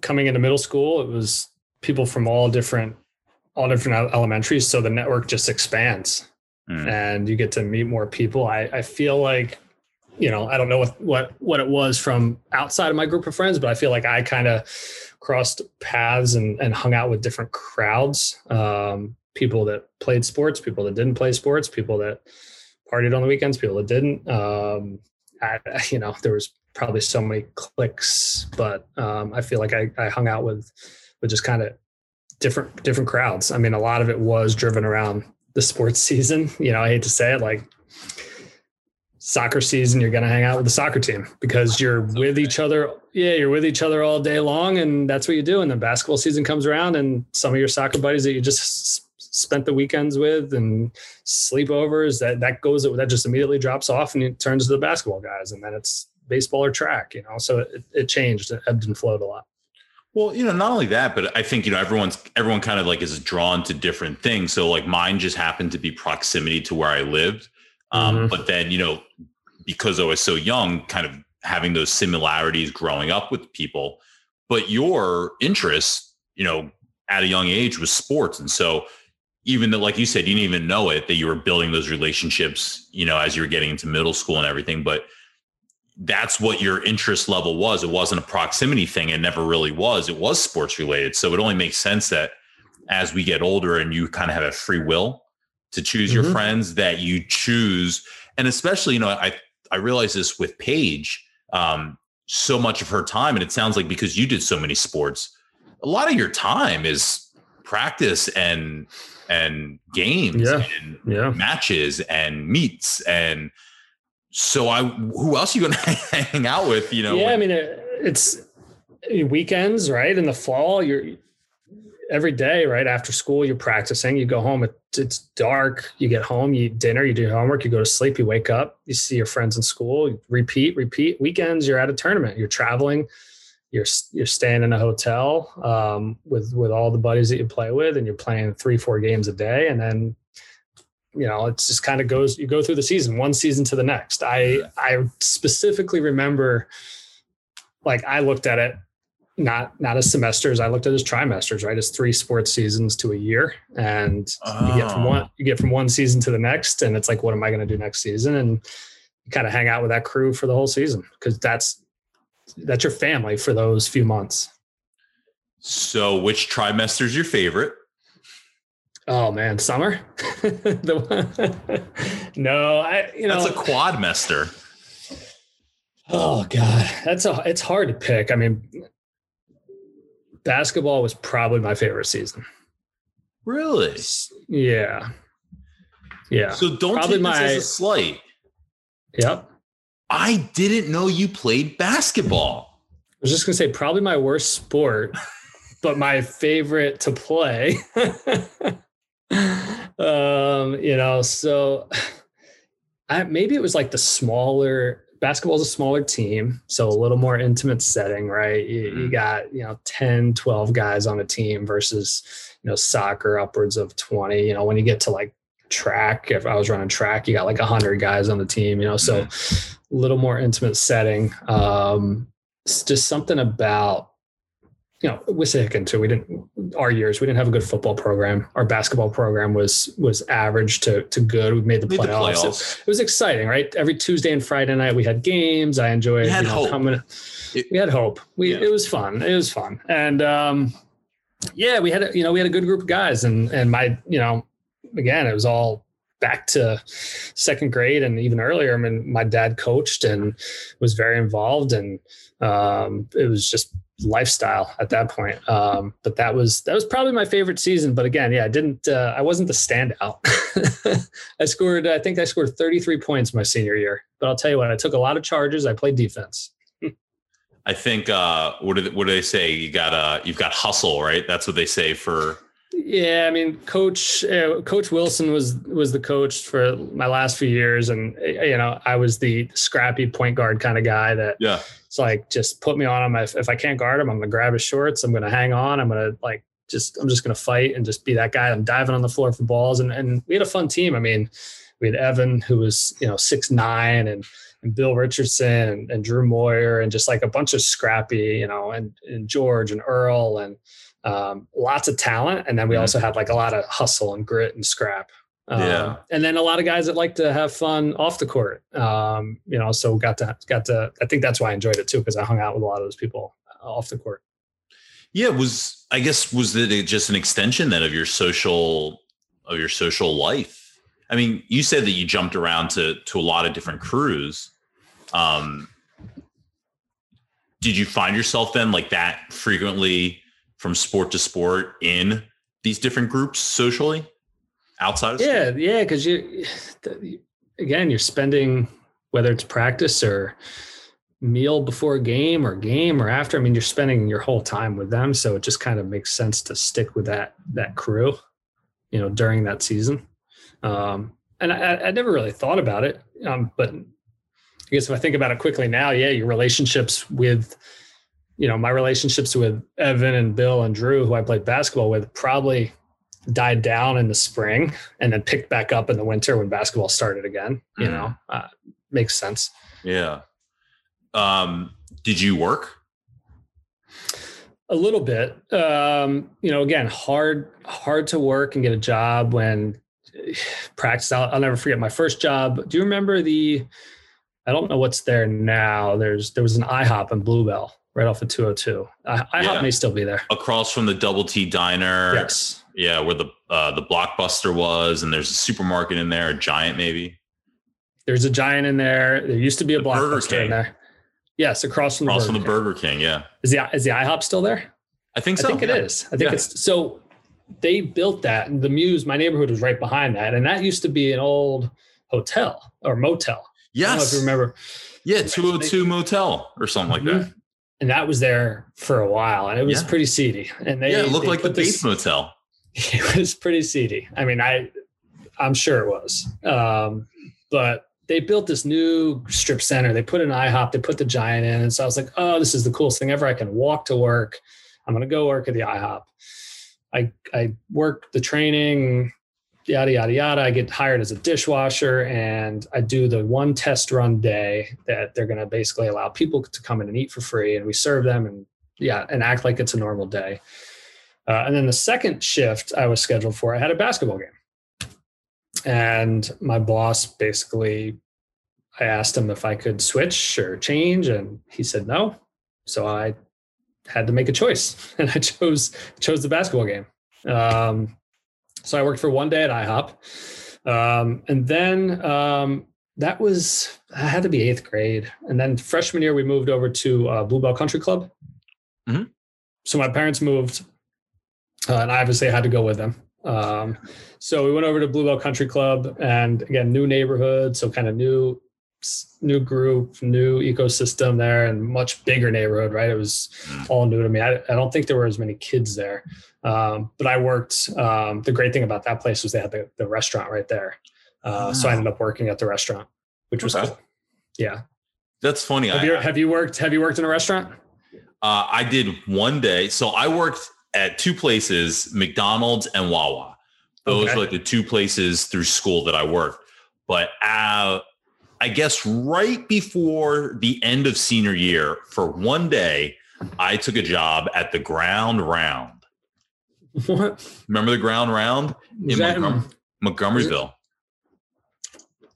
coming into middle school. It was people from all different all different elementaries, so the network just expands, mm. and you get to meet more people. I, I feel like you know, I don't know what what what it was from outside of my group of friends, but I feel like I kind of crossed paths and, and hung out with different crowds. Um, people that played sports, people that didn't play sports, people that partied on the weekends, people that didn't. Um, I, you know, there was probably so many clicks, but um, I feel like I, I hung out with with just kind of different different crowds. I mean, a lot of it was driven around the sports season. You know, I hate to say it, like soccer season, you're going to hang out with the soccer team because you're with each other. Yeah, you're with each other all day long, and that's what you do. And then basketball season comes around, and some of your soccer buddies that you just spent the weekends with and sleepovers that that goes that just immediately drops off and it turns to the basketball guys, and then it's baseball or track. You know, so it, it changed, it ebbed and flowed a lot. Well, you know, not only that, but I think you know everyone's everyone kind of like is drawn to different things. So like mine just happened to be proximity to where I lived. Um, mm-hmm. But then, you know, because I was so young, kind of having those similarities growing up with people. But your interest, you know, at a young age was sports. And so even though, like you said, you didn't even know it that you were building those relationships, you know, as you were getting into middle school and everything. But that's what your interest level was. It wasn't a proximity thing. It never really was. It was sports related. So it only makes sense that as we get older and you kind of have a free will to choose mm-hmm. your friends that you choose and especially you know i i realize this with paige um, so much of her time and it sounds like because you did so many sports a lot of your time is practice and and games yeah. and yeah. matches and meets and so i who else are you gonna hang out with you know yeah when, i mean it's weekends right in the fall you're every day, right after school, you're practicing. You go home, it's dark. You get home, you eat dinner, you do your homework, you go to sleep, you wake up, you see your friends in school, repeat, repeat. Weekends, you're at a tournament, you're traveling, you're you're staying in a hotel um, with with all the buddies that you play with, and you're playing three, four games a day, and then you know it just kind of goes. You go through the season, one season to the next. I I specifically remember, like I looked at it not not as semesters. I looked at as trimesters, right? As three sports seasons to a year, and oh. you get from one oh. you get from one season to the next, and it's like, what am I going to do next season? And you kind of hang out with that crew for the whole season because that's that's your family for those few months. So, which trimester is your favorite? Oh man, summer. no, I you know that's a quadmester. Oh god, that's a it's hard to pick. I mean, basketball was probably my favorite season. Really? Yeah. Yeah. So don't probably take my, this as a slight. Yep. I didn't know you played basketball. I was just gonna say probably my worst sport, but my favorite to play. um, you know, so I, maybe it was like the smaller basketball is a smaller team, so a little more intimate setting, right? You, you, mm-hmm. got, you know, 10, 12 guys on a team versus, you know, soccer upwards of 20. You know, when you get to like track, if I was running track, you got like 100 guys on the team, you know, so mm-hmm. a little more intimate setting. Um, it's just something about you know, Wissahickon too. We didn't our years. We didn't have a good football program. Our basketball program was was average to to good. We made the made playoffs. The playoffs. It, it, was exciting, right? Every Tuesday and Friday night we had games. I enjoyed. We had you know, hope. Coming, it, we had hope. We yeah. it was fun. It was fun, and um, yeah, we had a, you know we had a good group of guys, and and my you know again it was all back to second grade and even earlier. I mean, my dad coached and was very involved, and um, it was just lifestyle at that point. Um, but that was that was probably my favorite season. But again, yeah, I didn't uh, I wasn't the standout. I scored I think I scored 33 points my senior year. But I'll tell you what, I took a lot of charges. I played defense. I think uh, what do they, what do they say? You got uh, you've got hustle, right? That's what they say for Yeah, I mean, Coach uh, Coach Wilson was was the coach for my last few years, and uh, you know, I was the scrappy point guard kind of guy that Yeah. it's like just put me on him. If, if I can't guard him, I'm gonna grab his shorts. I'm gonna hang on. I'm gonna like just I'm just gonna fight and just be that guy. I'm diving on the floor for balls, and and we had a fun team. I mean, we had Evan who was you know six nine and and Bill Richardson and, and Drew Moyer and just like a bunch of scrappy, you know, and and George and Earl and um, lots of talent. And then we Mhm. also had like a lot of hustle and grit and scrap. Um, Yeah. And then a lot of guys that like to have fun off the court. Um, you know, so got to got to. I think that's why I enjoyed it too because I hung out with a lot of those people off the court. Yeah, was I guess was it just an extension then of your social of your social life? I mean, you said that you jumped around to to a lot of different crews. Um did you find yourself then like that frequently from sport to sport in these different groups socially outside of Yeah, yeah, because you again, you're spending whether it's practice or meal before game or game or after. I mean, you're spending your whole time with them, so it just kind of makes sense to stick with that that crew, you know, during that season. Um, and I, I never really thought about it, um, but I guess if I think about it quickly now, yeah, your relationships with, you know, my relationships with Evan and Bill and Drew, who I played basketball with, probably died down in the spring and then picked back up in the winter when basketball started again. You Mhm. know, uh, makes sense. Yeah. Um did you work? A little bit. Um, you know, again, hard hard to work and get a job when practice. I'll, I'll never forget my first job. Do you remember the? I don't know what's there now. There's there was an IHOP in Blue Bell right off of 202. I, IHOP Yeah. may still be there. Across from the Double T Diner. Yes. Yeah, where the uh, the blockbuster was, and there's a supermarket in there, a giant maybe. There's a giant in there. There used to be a The Burger blockbuster King. in there. Yes, across from the Across Burger from the King. Burger King, yeah. Is the is the IHOP still there? I think so. I think it yeah. is. I think Yeah. it's so they built that and the Muse, my neighborhood was right behind that. And that used to be an old hotel or motel. I don't know if Yes. you remember. Yeah, 202 Motel or something like that. And that was there for a while and it was Yeah. pretty seedy. And they yeah, it looked like the Bates Motel. it was pretty seedy. I mean, I I'm sure it was. Um, but they built this new strip center. They put an IHOP, they put the giant in. And so I was like, oh, this is the coolest thing ever. I can walk to work. I'm gonna go work at the IHOP. I I work the training, yada yada yada. I get hired as a dishwasher and I do the one test run day that they're gonna basically allow people to come in and eat for free and we serve them and yeah, and act like it's a normal day. Uh, and then the second shift I was scheduled for, I had a basketball game. And my boss basically, I asked him if I could switch or change, and he said no. So I had to make a choice, and I chose chose the basketball game. Um, so I worked for one day at IHOP, um, and then um, that was I had to be eighth grade, and then freshman year we moved over to uh, Blue Bell Country Club. Mhm. So my parents moved, uh, and I obviously had to go with them. Um, so we went over to Blue Bell Country Club, and again, new neighborhood, so kind of new, new group, new ecosystem there, and much bigger neighborhood. Right, it was all new to me. I, I don't think there were as many kids there, um, but I worked. Um, the great thing about that place was they had the, the restaurant right there, uh, so I ended up working at the restaurant, which was Okay. cool. Yeah. That's funny. Have I, you have you worked have you worked in a restaurant? uh, I did one day. So I worked at two places, McDonald's and Wawa. Those Okay. were like the two places through school that I worked. But uh, I guess right before the end of senior year, for one day, I took a job at the Ground Round. What Remember the Ground Round in that? Montgomery, Montgomerysville?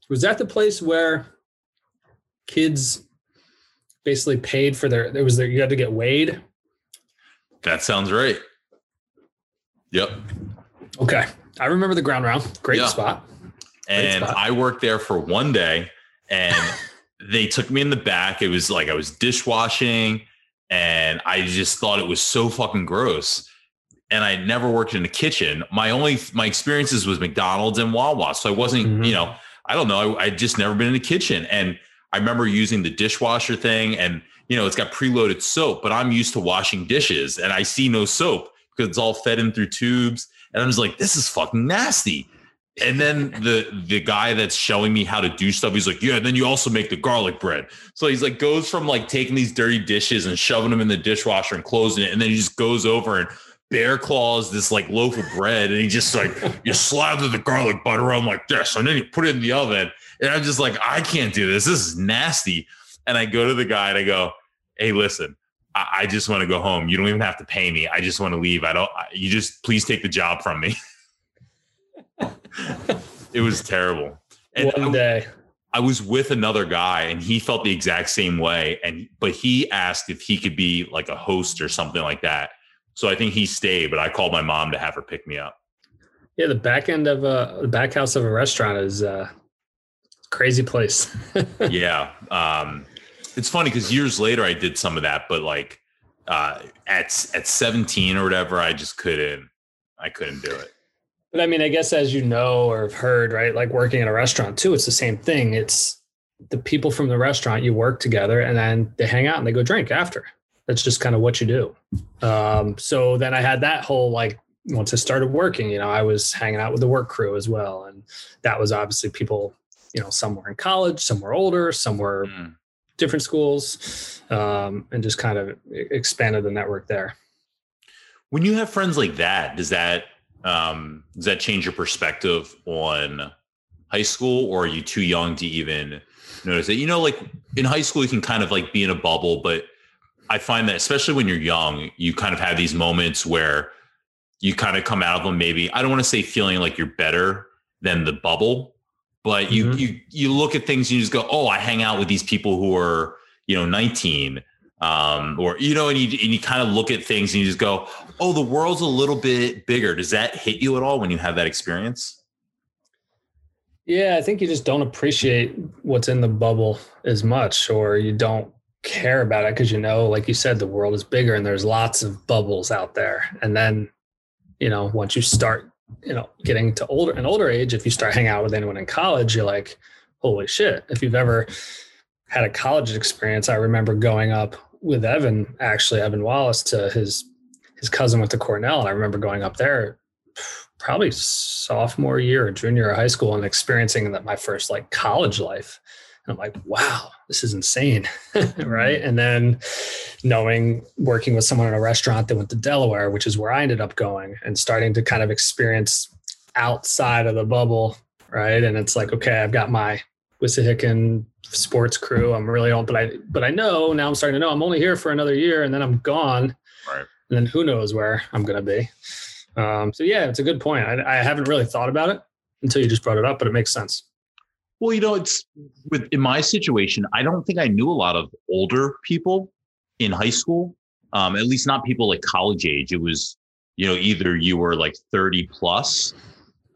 Was that the place where kids basically paid for their? It was there. You had to get weighed. That sounds right. Yep. Okay, I remember the ground round. Great Yeah. spot. and spot. I worked there for one day and they took me in the back. It was like I was dishwashing and I just thought it was so fucking gross. And I never worked in a kitchen. My only my experiences was McDonald's and Wawa. So I wasn't, Mhm. you know, I don't know. I, I just never been in a kitchen. And I remember using the dishwasher thing and you know, it's got preloaded soap, but I'm used to washing dishes and I see no soap because it's all fed in through tubes. and I'm just like, this is fucking nasty. And then the the guy that's showing me how to do stuff, he's like, yeah. And then you also make the garlic bread. So he's like, goes from like taking these dirty dishes and shoving them in the dishwasher and closing it, and then he just goes over and bear claws this like loaf of bread, and he just like you slather the garlic butter on like this, and then you put it in the oven. And I'm just like, I can't do this. This is nasty. And I go to the guy and I go, hey, listen, I, I just want to go home. You don't even have to pay me. I just want to leave. I don't. You just please take the job from me. it was terrible. And One day. I, I was with another guy and he felt the exact same way. And but he asked if he could be like a host or something like that. So I think he stayed, but I called my mom to have her pick me up. Yeah, the back end of a the back house of a restaurant is a crazy place. yeah. Um it's funny because years later I did some of that, but like uh at at 17 or whatever, I just couldn't I couldn't do it. But I mean, I guess as you know or have heard, right, like working in a restaurant too, it's the same thing. It's the people from the restaurant, you work together and then they hang out and they go drink after. That's just kind of what you do. Um, so then I had that whole like, once I started working, you know, I was hanging out with the work crew as well. And that was obviously people, you know, some were in college, some were older, some were mm. different schools, um, and just kind of expanded the network there. When you have friends like that, does that um, does that change your perspective on high school, or are you too young to even notice it? You know, like in high school, you can kind of like be in a bubble, but I find that especially when you're young, you kind of have these moments where you kind of come out of them. Maybe I don't want to say feeling like you're better than the bubble, but you mm-hmm. you you look at things and you just go, oh, I hang out with these people who are you know 19 um, or you know, and you and you kind of look at things and you just go, "Oh, the world's a little bit bigger." Does that hit you at all when you have that experience? Yeah, I think you just don't appreciate what's in the bubble as much, or you don't care about it because you know, like you said, the world is bigger and there's lots of bubbles out there. And then, you know, once you start, you know, getting to older an older age, if you start hanging out with anyone in college, you're like, holy shit. If you've ever had a college experience. I remember going up with Evan, actually Evan Wallace, to his his cousin went to Cornell, and I remember going up there probably sophomore year or junior of high school and experiencing that my first like college life. And I'm like, wow, this is insane. right. And then knowing working with someone in a restaurant that went to Delaware, which is where I ended up going and starting to kind of experience outside of the bubble. Right. And it's like, okay, I've got my Wissahickon sports crew. I'm really old, but I but I know now I'm starting to know I'm only here for another year and then I'm gone. Right. And then who knows where I'm gonna be. Um, so yeah, it's a good point. I, I haven't really thought about it until you just brought it up, but it makes sense. Well, you know, it's with in my situation, I don't think I knew a lot of older people in high school. Um, at least not people like college age. It was, you know, either you were like 30 plus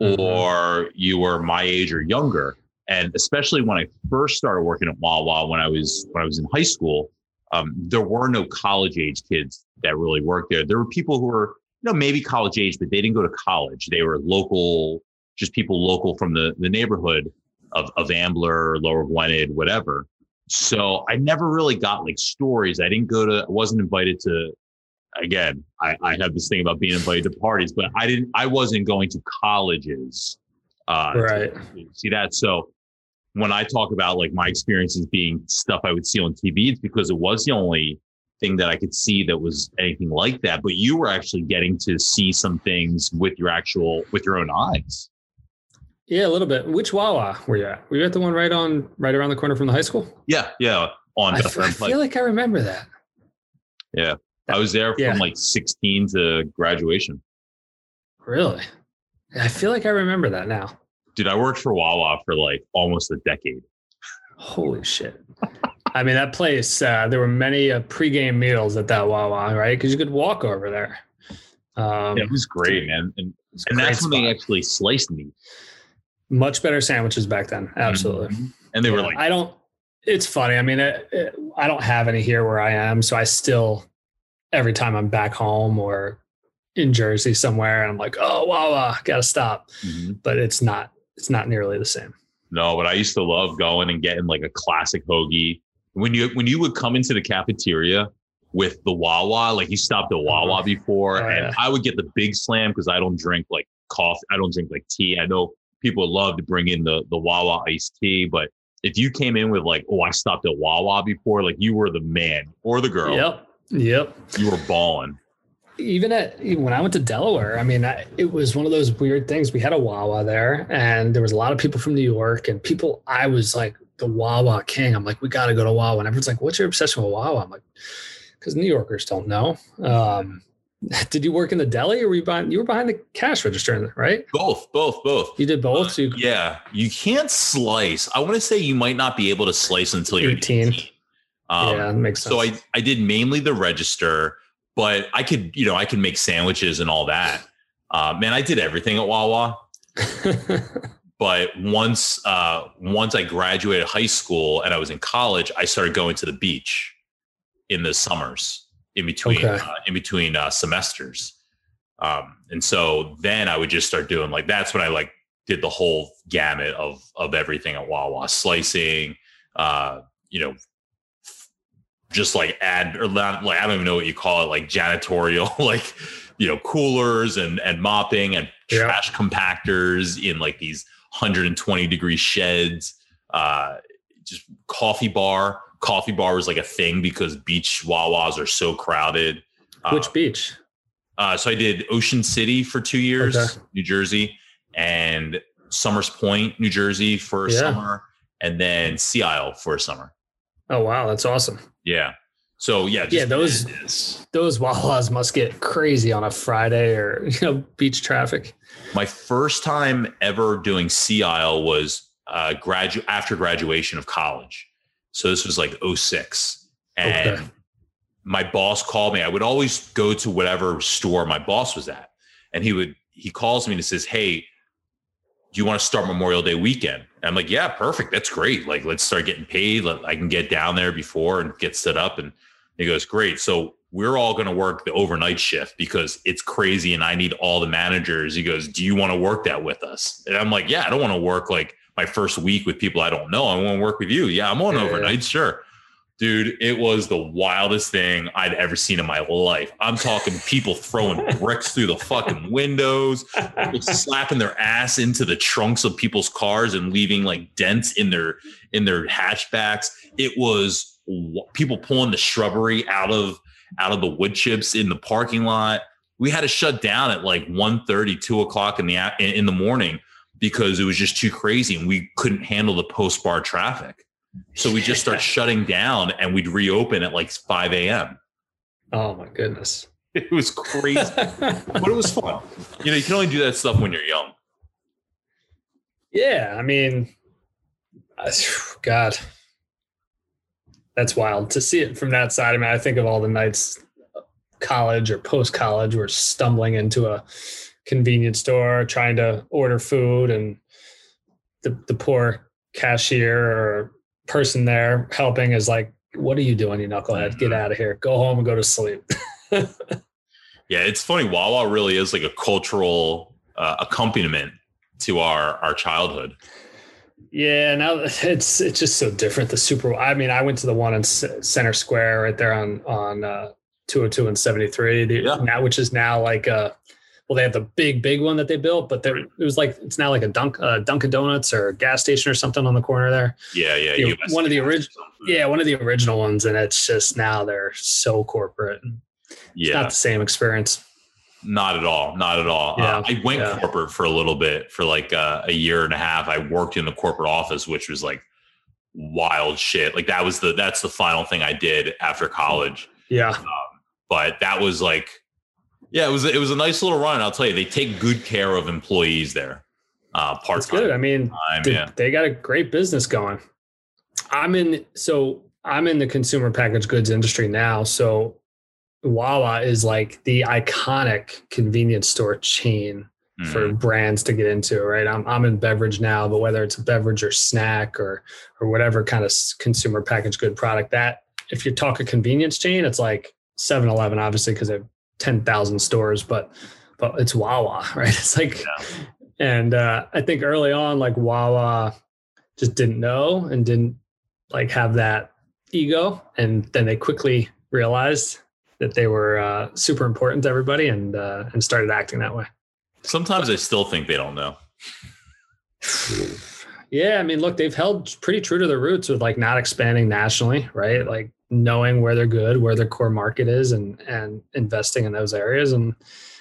mm-hmm. or you were my age or younger. And especially when I first started working at Wawa when I was when I was in high school, um, there were no college age kids that really worked there. There were people who were, you know, maybe college age, but they didn't go to college. They were local, just people local from the the neighborhood of of Ambler, Lower Gwynedd, whatever. So I never really got like stories. I didn't go to, I wasn't invited to. Again, I, I have this thing about being invited to parties, but I didn't. I wasn't going to colleges. Uh, right. see that. So when I talk about like my experiences being stuff I would see on TV, it's because it was the only thing that I could see that was anything like that. But you were actually getting to see some things with your actual with your own eyes. Yeah, a little bit. Which Wawa were you at? Were you at the one right on right around the corner from the high school? Yeah, yeah. On I, f- I feel like I remember that. Yeah. I was there yeah. from like 16 to graduation. Really? I feel like I remember that now dude, I worked for Wawa for like almost a decade. Holy shit. I mean, that place, uh, there were many uh, pregame meals at that Wawa, right? Because you could walk over there. Um, yeah, it was great, man. And, and that's spot. when they actually sliced meat. Much better sandwiches back then. Absolutely. Mm-hmm. And they yeah, were like, I don't, it's funny. I mean, it, it, I don't have any here where I am. So I still, every time I'm back home or in Jersey somewhere, I'm like, oh, Wawa, gotta stop. Mm-hmm. But it's not, it's not nearly the same. No, but I used to love going and getting like a classic hoagie. When you when you would come into the cafeteria with the Wawa. Like he stopped at Wawa uh-huh. before, Oh, and yeah. I would get the big slam because I don't drink like coffee. I don't drink like tea. I know people love to bring in the the Wawa iced tea, but if you came in with like, oh, I stopped at Wawa before, like you were the man or the girl. Yep. Yep. You were balling. Even at when I went to Delaware, I mean, I, it was one of those weird things. We had a Wawa there, and there was a lot of people from New York, and people. I was like the Wawa king. I'm like, we got to go to Wawa. And everyone's like, what's your obsession with Wawa? I'm like, because New Yorkers don't know. Um, did you work in the deli, or were you behind? You were behind the cash register, right? Both, both, both. You did both. So you, Yeah, you can't slice. I want to say you might not be able to slice until you're 18. 18. Um, yeah, that makes sense. So I I did mainly the register, but I could you know I could make sandwiches and all that. Uh, man, I did everything at Wawa. But once uh, once I graduated high school and I was in college, I started going to the beach in the summers in between Okay. uh, in between uh, semesters. Um, and so then I would just start doing like that's when I like did the whole gamut of of everything at Wawa, slicing, uh, you know, just like add or not like I don't even know what you call it, like janitorial, like you know, coolers and and mopping and Yeah. trash compactors in like these 120 degree sheds. Uh, just coffee bar. Coffee bar was like a thing because beach Wawas are so crowded. Uh, Which beach? uh, so I did Ocean City for two years, Okay. New Jersey, and Somers Point, New Jersey for a Yeah. summer, and then Sea Isle for a summer. Oh wow, that's awesome. Yeah. So yeah, just, Yeah, those- Those Wawas must get crazy on a Friday or you know beach traffic. my first time ever doing Sea Isle was uh, gradu- after graduation of college. So this was like 06. And Okay. my boss called me. I would always go to whatever store my boss was at. And he would, he calls me and says, Hey, do you want to start Memorial Day weekend? And I'm like, Yeah, perfect. That's great. Like, let's start getting paid. Let, I can get down there before and get set up. And he goes, Great. So we're all going to work the overnight shift because it's crazy and I need all the managers. He goes, Do you want to work that with us? And I'm like, Yeah, I don't want to work like my first week with people I don't know. I want to work with you. Yeah, I'm on Yeah, yeah. overnight. Sure. Dude, it was the wildest thing I'd ever seen in my life. I'm talking people throwing bricks through the fucking windows, slapping their ass into the trunks of people's cars and leaving like dents in their in their hatchbacks. It was people pulling the shrubbery out of out of the wood chips in the parking lot. We had to shut down at like 1 2 o'clock in the in the morning because it was just too crazy and we couldn't handle the post bar traffic. So we just start shutting down and we'd reopen at like 5 a.m. oh my goodness. It was crazy, but it was fun. You know, you can only do that stuff when you're young. yeah, I mean, God, that's wild to see it from that side. I mean, I think of all the nights, college or post college, we're stumbling into a convenience store trying to order food, and the the poor cashier or person there helping is like, "What are you doing, you knucklehead? Get out of here! Go home and go to sleep." Yeah, it's funny. Wawa really is like a cultural uh, accompaniment to our our childhood. Yeah, now it's it's just so different. The Super. I mean, I went to the one in Center Square right there on on uh, 202 and 73. The, Yeah. Now, which is now like uh well, they have the big big one that they built, but there, it was like it's now like a Dunk uh, Dunkin' Donuts or a gas station or something on the corner there. Yeah, yeah. One of the gas or orig- something. Yeah, one of the original ones, and it's just now they're so corporate. It's yeah. not the same experience. Not at all. Not at all. Yeah, Uh, I went yeah. corporate for a little bit for like uh, a year and a half. I worked in the corporate office, which was like wild shit. Like that was the that's the final thing I did after college. Yeah, But that was like, yeah, it was it was a nice little run. I'll tell you, they take good care of employees there. Uh, part good. I mean, time. Yeah. they got a great business going. I'm in so I'm in the consumer packaged goods industry now. So Wawa is like the iconic convenience store chain for Mhm. brands to get into, right? I'm I'm in beverage now, but whether it's a beverage or snack or or whatever kind of consumer packaged good product, that if you talk a convenience chain, it's like 7-Eleven, obviously, because they 10,000 stores, but but it's Wawa, right? It's like and uh, I think early on, like Wawa just didn't know and didn't like have that ego, and then they quickly realized that they were uh, super important to everybody and uh, and started acting that way. Sometimes I still think they don't know. yeah, I mean, look, they've held pretty true to their roots with like not expanding nationally, right? Like knowing where they're good, where their core market is, and and investing in those areas, and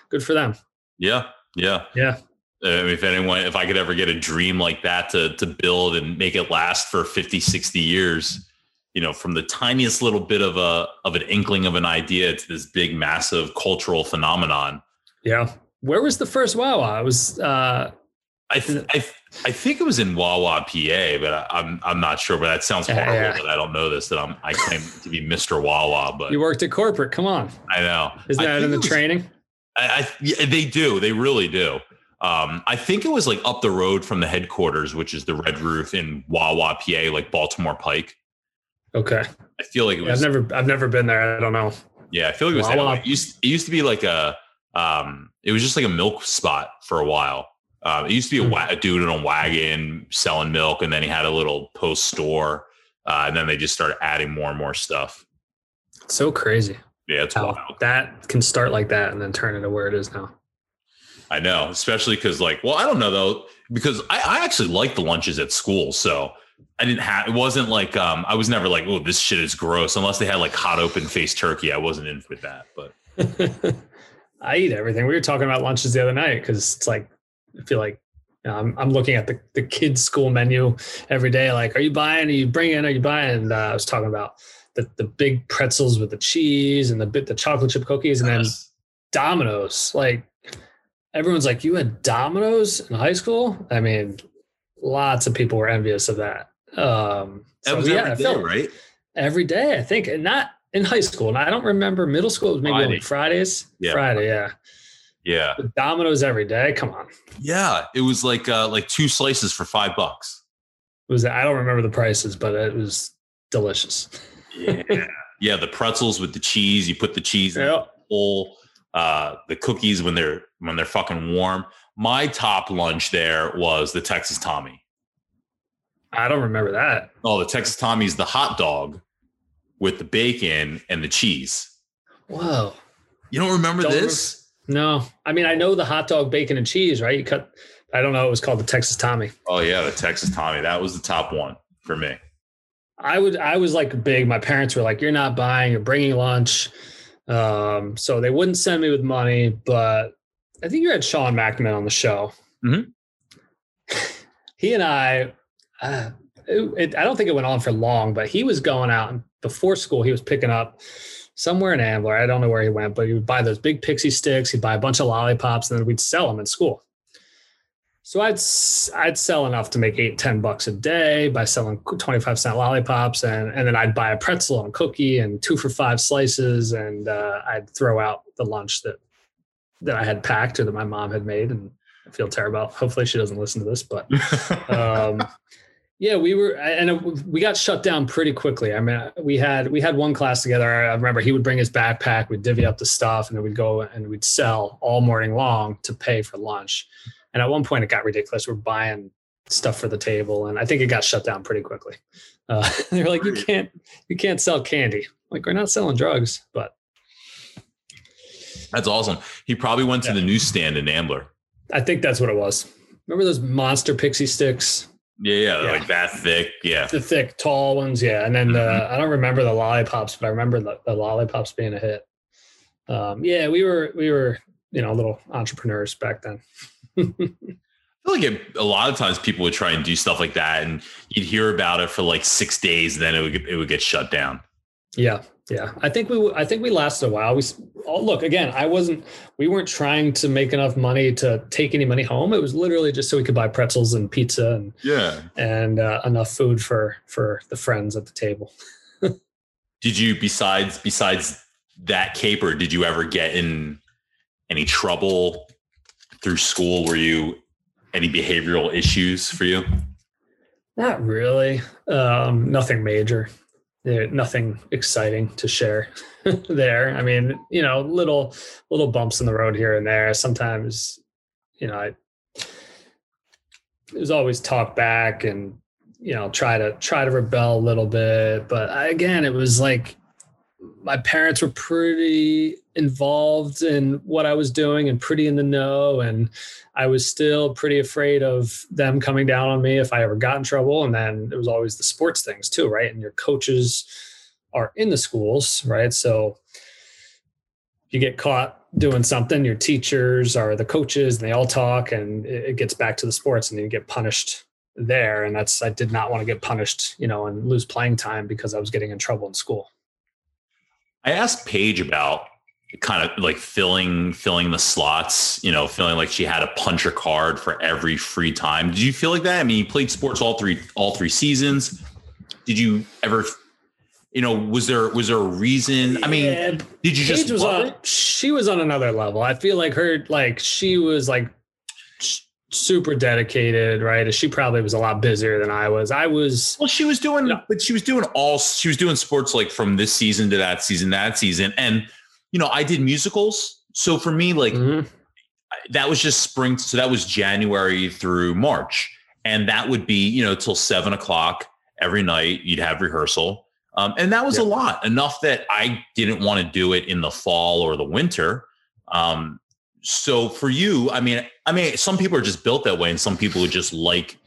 good for them. Yeah, yeah, yeah. I mean, if anyone, if I could ever get a dream like that to to build and make it last for 50, 60 years, you know, from the tiniest little bit of a of an inkling of an idea to this big, massive cultural phenomenon. Yeah. Where was the first Wawa? I was uh I th- I, I think it was in Wawa, PA, but I, am I'm, I'm not sure. But that sounds horrible yeah, yeah. that I don't know this. That I'm I claim to be Mr. Wawa, but you worked at corporate. Come on, I know. Isn't that in the was, training? I, I yeah, they do. They really do. Um, I think it was like up the road from the headquarters, which is the Red Roof in Wawa, PA, like Baltimore Pike. Okay. I feel like it was. I've never, I've never been there. I don't know. Yeah, I feel like it was. Wawa. It used, it used to be like a, um, it was just like a milk spot for a while. Um, it used to be a, hmm. a, dude in a wagon selling milk, and then he had a little post store, uh, and then they just started adding more and more stuff. So crazy. Yeah, it's How wild. That can start like that and then turn into where it is now. I know, especially because like, well, I don't know though, because I, I actually like the lunches at school. So I didn't have, it wasn't like, um, I was never like, oh, this shit is gross. Unless they had like hot open faced turkey. I wasn't in with that, but I eat everything. We were talking about lunches the other night because it's like, I feel like you know, I'm, I'm looking at the, the kids' school menu every day. Like, are you buying? Are you bringing? Are you buying? And uh, I was talking about the, the big pretzels with the cheese and the bit the chocolate chip cookies, and then Domino's. Like, everyone's like, you had Domino's in high school? I mean, lots of people were envious of that. Um, that so, was yeah, every day, right? Every day, I think, and not in high school. And I don't remember middle school. It was maybe Friday. only Fridays. Yeah. Friday, yeah. Yeah. Domino's every day. Come on. Yeah, it was like uh, like two slices for five bucks. It was I don't remember the prices, but it was delicious. yeah, yeah. The pretzels with the cheese. You put the cheese in yep. the bowl uh, the cookies when they're when they're fucking warm. My top lunch there was the Texas Tommy. I don't remember that. Oh, the Texas Tommy's the hot dog with the bacon and the cheese. Whoa. You don't remember don't this? Remember. No. I mean, I know the hot dog, bacon, and cheese, right? You cut, I don't know. It was called the Texas Tommy. Oh, yeah. The Texas Tommy. That was the top one for me. I would, I was like big. My parents were like, you're not buying, you're bringing lunch. Um, so they wouldn't send me with money, but I think you had Sean McNamara on the show. Mm-hmm. he and I, uh, it, it, I don't think it went on for long, but he was going out and before school, he was picking up somewhere in Ambler. I don't know where he went, but he would buy those big pixie sticks. He'd buy a bunch of lollipops and then we'd sell them in school. So I'd I'd sell enough to make eight ten bucks a day by selling twenty five cent lollipops, and and then I'd buy a pretzel and a cookie and two for five slices, and uh, I'd throw out the lunch that that I had packed or that my mom had made, and I feel terrible. Hopefully she doesn't listen to this, but um, yeah, we were and we got shut down pretty quickly. I mean, we had we had one class together. I remember he would bring his backpack, we'd divvy up the stuff, and then we'd go and we'd sell all morning long to pay for lunch and at one point, it got ridiculous. We're buying stuff for the table, and I think it got shut down pretty quickly. Uh, they're like, "You can't, you can't sell candy." Like we're not selling drugs, but that's awesome. He probably went to yeah. the newsstand in Ambler. I think that's what it was. Remember those monster pixie sticks? Yeah, yeah, yeah. like that thick. Yeah, the thick, tall ones. Yeah, and then mm-hmm. I don't remember the lollipops, but I remember the, the lollipops being a hit. Um, yeah, we were we were you know little entrepreneurs back then. I feel like it, a lot of times people would try and do stuff like that, and you'd hear about it for like six days, and then it would it would get shut down. Yeah, yeah. I think we I think we lasted a while. We oh, look again. I wasn't. We weren't trying to make enough money to take any money home. It was literally just so we could buy pretzels and pizza and yeah, and uh, enough food for for the friends at the table. did you besides besides that caper? Did you ever get in any trouble through school were you any behavioral issues for you? Not really. Um, nothing major. Nothing exciting to share there. I mean, you know, little little bumps in the road here and there. Sometimes, you know, I there's always talk back and you know try to try to rebel a little bit. But I, again, it was like my parents were pretty involved in what I was doing and pretty in the know. And I was still pretty afraid of them coming down on me if I ever got in trouble. And then it was always the sports things too, right? And your coaches are in the schools, right? So you get caught doing something, your teachers are the coaches and they all talk and it gets back to the sports and you get punished there. And that's, I did not want to get punished, you know, and lose playing time because I was getting in trouble in school. I asked Paige about kind of like filling filling the slots, you know, feeling like she had a puncher card for every free time. Did you feel like that? I mean, you played sports all three all three seasons. Did you ever you know, was there was there a reason? I mean, yeah, did you Paige just was on, she was on another level. I feel like her like she was like super dedicated, right? She probably was a lot busier than I was. I was well, she was doing, but she was doing all she was doing sports like from this season to that season, that season, and you know, I did musicals, so for me, like mm-hmm. that was just spring. So that was January through March, and that would be you know till seven o'clock every night. You'd have rehearsal. Um, and that was a lot, enough that I didn't want to do it in the fall or the winter. Um, so for you, I mean, I mean, some people are just built that way, and some people just like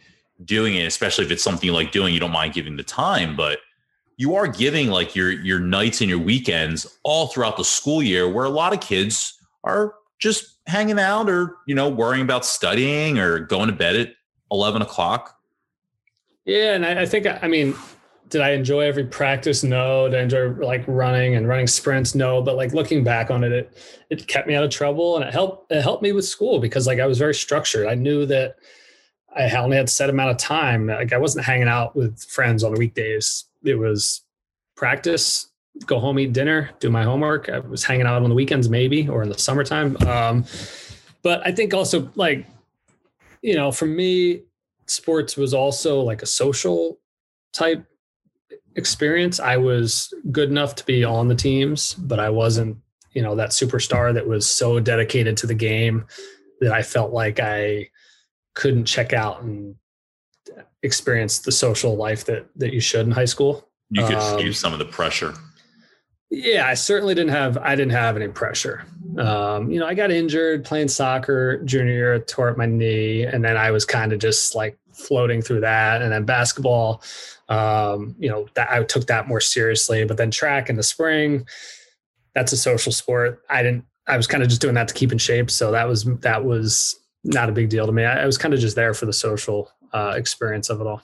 doing it, especially if it's something you like doing. You don't mind giving the time, but you are giving like your your nights and your weekends all throughout the school year, where a lot of kids are just hanging out or you know worrying about studying or going to bed at eleven o'clock. Yeah, and I, I think I mean did I enjoy every practice? No. Did I enjoy like running and running sprints? No. But like looking back on it, it it kept me out of trouble and it helped it helped me with school because like I was very structured. I knew that I only had a set amount of time. Like I wasn't hanging out with friends on the weekdays. It was practice, go home, eat dinner, do my homework. I was hanging out on the weekends maybe or in the summertime. Um, but I think also like, you know, for me, sports was also like a social type experience. I was good enough to be on the teams, but I wasn't, you know, that superstar that was so dedicated to the game that I felt like I couldn't check out and experience the social life that that you should in high school. You could um, some of the pressure. Yeah, I certainly didn't have I didn't have any pressure. Um, you know, I got injured playing soccer junior year, tore up my knee, and then I was kind of just like floating through that. And then basketball, um, you know, that I took that more seriously. But then track in the spring, that's a social sport. I didn't. I was kind of just doing that to keep in shape. So that was that was not a big deal to me. I, I was kind of just there for the social uh, experience of it all.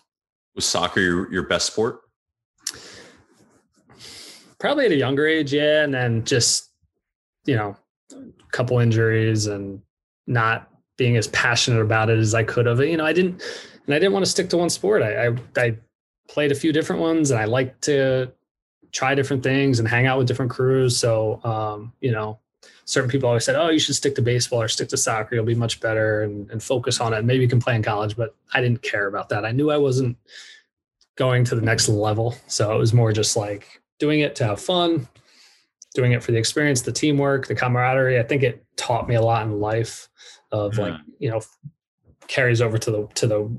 Was soccer your, your best sport? Probably at a younger age, yeah. And then just you know, a couple injuries and not being as passionate about it as I could have. You know, I didn't, and I didn't want to stick to one sport. I, I, I played a few different ones and I like to try different things and hang out with different crews. So, um, you know, certain people always said, "Oh, you should stick to baseball or stick to soccer. You'll be much better and, and focus on it. Maybe you can play in college." But I didn't care about that. I knew I wasn't going to the next level, so it was more just like doing it to have fun, doing it for the experience, the teamwork, the camaraderie. I think it taught me a lot in life of mm-hmm. like you know carries over to the to the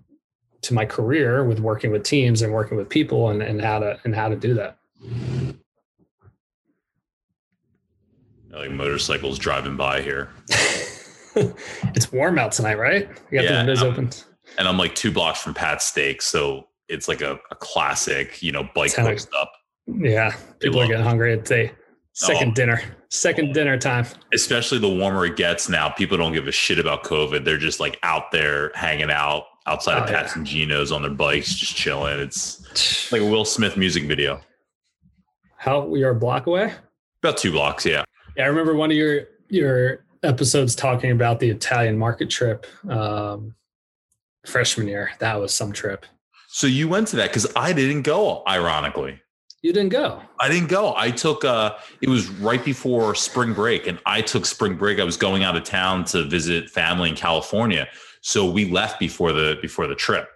to my career with working with teams and working with people and, and how to and how to do that. Like motorcycles driving by here. it's warm out tonight, right? You got yeah, the windows open. And I'm like two blocks from Pat's Steak, so it's like a, a classic, you know, bike post up. Yeah, people are getting hungry. It's a oh. second oh. dinner, second oh. dinner time. Especially the warmer it gets now, people don't give a shit about COVID. They're just like out there hanging out, outside oh, of Pat's yeah. and Geno's on their bikes, just chilling. It's like a Will Smith music video. How you're a block away? About two blocks, yeah. Yeah, I remember one of your your episodes talking about the Italian market trip um, freshman year. That was some trip. So you went to that because I didn't go, ironically. You didn't go. I didn't go. I took uh it was right before spring break and I took spring break. I was going out of town to visit family in California. So we left before the before the trip.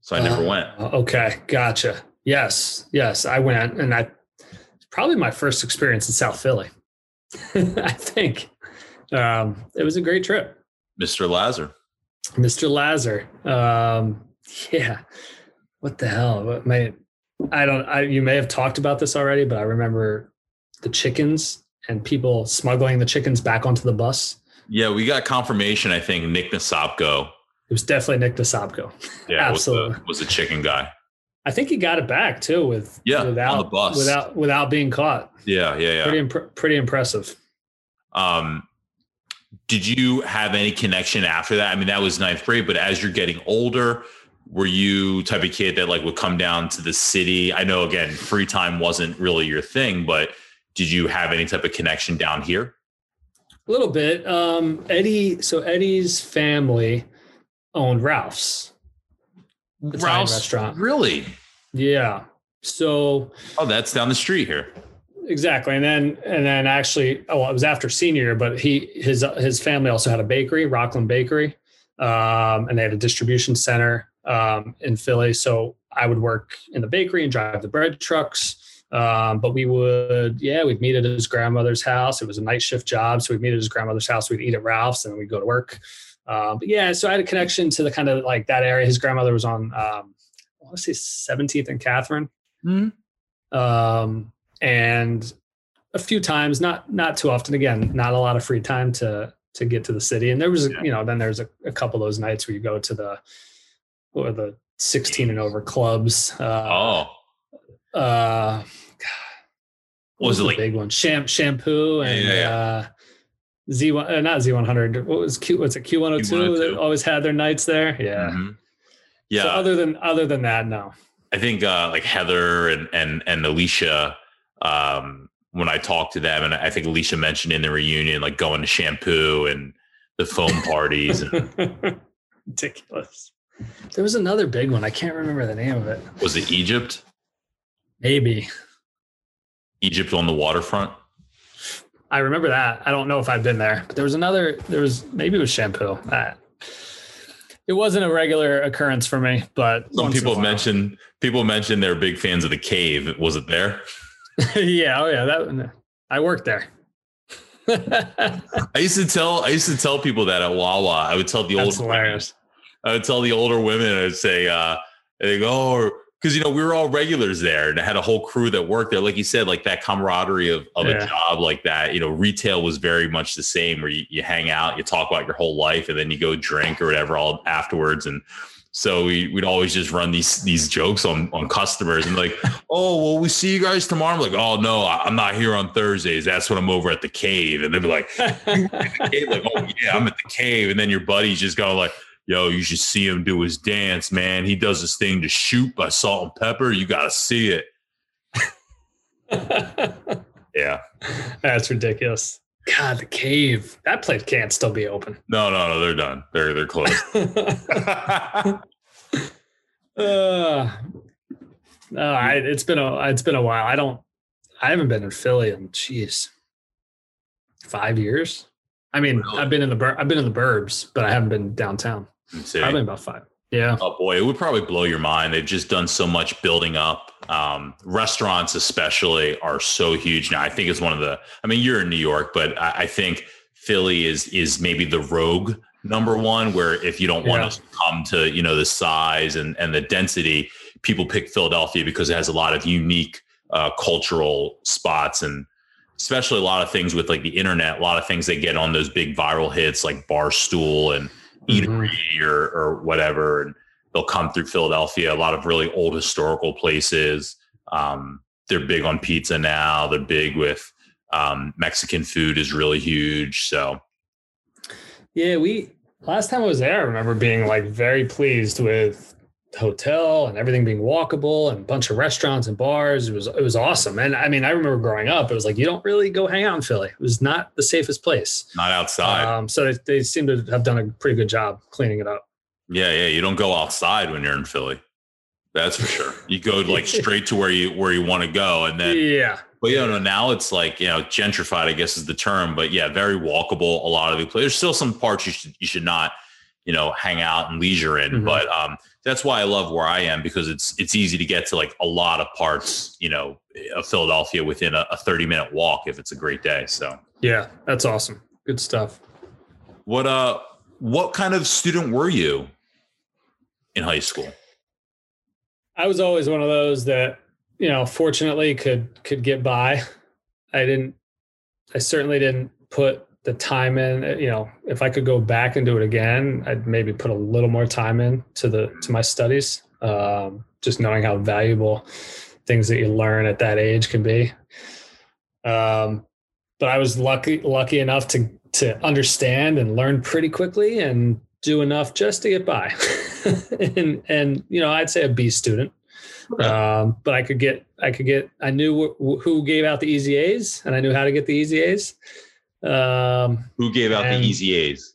So I never uh, went. Okay, gotcha. Yes, yes, I went, and I probably my first experience in South Philly. I think um, it was a great trip. Mr. Lazar. Mr. Lazar. Um, yeah. What the hell? What may I don't. I you may have talked about this already, but I remember the chickens and people smuggling the chickens back onto the bus. Yeah, we got confirmation. I think Nick Nasopko. It was definitely Nick Nasopko. Yeah, absolutely was the chicken guy. I think he got it back too with yeah without on the bus without without being caught. Yeah, yeah, yeah. Pretty imp- pretty impressive. Um, did you have any connection after that? I mean, that was ninth grade, but as you're getting older, were you type of kid that like would come down to the city? I know again, free time wasn't really your thing, but did you have any type of connection down here? A little bit. Um, Eddie, so Eddie's family owned Ralph's. Ralph's restaurant. Really? Yeah. So Oh, that's down the street here. Exactly. And then and then actually oh well, it was after senior year, but he his his family also had a bakery, Rockland Bakery. Um, and they had a distribution center um, in Philly. So I would work in the bakery and drive the bread trucks. Um, but we would, yeah, we'd meet at his grandmother's house. It was a night shift job. So we'd meet at his grandmother's house. We'd eat at Ralph's and then we'd go to work. Um, but yeah, so I had a connection to the kind of like that area. His grandmother was on, um, I want to say 17th and Catherine. Mm-hmm. Um, and a few times, not, not too often. Again, not a lot of free time to, to get to the city. And there was, yeah. you know, then there's a, a couple of those nights where you go to the, or the 16 and over clubs. Uh, oh, uh, what was, was it like? Big one, Sham- shampoo and yeah, yeah. uh, Z one, uh, not Z one hundred. What was Q? What's it? Q one hundred two that always had their nights there. Yeah, mm-hmm. yeah. So other than other than that, no. I think uh, like Heather and and and Alicia. Um, when I talked to them, and I think Alicia mentioned in the reunion, like going to shampoo and the foam parties. And, Ridiculous. There was another big one. I can't remember the name of it. Was it Egypt? Maybe. Egypt on the waterfront? I remember that. I don't know if I've been there, but there was another, there was maybe it was shampoo. Uh, it wasn't a regular occurrence for me, but some people mentioned people mentioned they're big fans of the cave. Was it there? yeah, oh yeah, that I worked there. I used to tell I used to tell people that at Wawa. I would tell the old hilarious. I would tell the older women, I'd say, uh, they go, oh, because you know we were all regulars there and I had a whole crew that worked there. Like you said, like that camaraderie of, of yeah. a job like that. You know, retail was very much the same, where you, you hang out, you talk about your whole life, and then you go drink or whatever all afterwards. And so we, would always just run these these jokes on on customers and like, oh well, we see you guys tomorrow. I'm like, oh no, I'm not here on Thursdays. That's when I'm over at the cave. And they'd be like, like, oh yeah, I'm at the cave. And then your buddies just go like yo, you should see him do his dance, man. He does this thing to shoot by salt and pepper. You got to see it. yeah. That's ridiculous. God, the cave. That place can't still be open. No, no, no. They're done. They're they're closed. uh, no, I, it's been a it's been a while. I don't. I haven't been in Philly in jeez, five years. I mean, really? I've been in the bur- I've been in the burbs, but I haven't been downtown. Probably about five. Yeah. Oh boy, it would probably blow your mind. They've just done so much building up. Um, restaurants, especially, are so huge now. I think it's one of the. I mean, you're in New York, but I, I think Philly is is maybe the rogue number one. Where if you don't want yeah. to come to you know the size and and the density, people pick Philadelphia because it has a lot of unique uh, cultural spots and especially a lot of things with like the internet. A lot of things they get on those big viral hits like Barstool and eatery mm-hmm. or, or whatever. And they'll come through Philadelphia, a lot of really old historical places. Um, they're big on pizza now. They're big with um, Mexican food is really huge. So, yeah, we last time I was there, I remember being like very pleased with hotel and everything being walkable and a bunch of restaurants and bars. It was it was awesome. And I mean, I remember growing up, it was like you don't really go hang out in Philly. It was not the safest place. Not outside. Um, so they, they seem to have done a pretty good job cleaning it up. Yeah, yeah. You don't go outside when you're in Philly. That's for sure. You go like straight to where you where you want to go, and then yeah. But you know, now it's like you know gentrified. I guess is the term. But yeah, very walkable. A lot of the places. There's still some parts you should you should not you know hang out and leisure in. Mm-hmm. But um, that's why I love where I am because it's it's easy to get to like a lot of parts, you know, of Philadelphia within a, a 30 minute walk if it's a great day. So yeah, that's awesome. Good stuff. What uh what kind of student were you in high school? I was always one of those that, you know, fortunately could could get by. I didn't. I certainly didn't put the time in. You know, if I could go back and do it again, I'd maybe put a little more time in to the to my studies. Um, just knowing how valuable things that you learn at that age can be. Um, but I was lucky lucky enough to to understand and learn pretty quickly and do enough just to get by. and and you know, I'd say a B student. Um, but I could get I could get I knew wh- who gave out the easy A's and I knew how to get the easy A's. Um, who gave out the easy A's?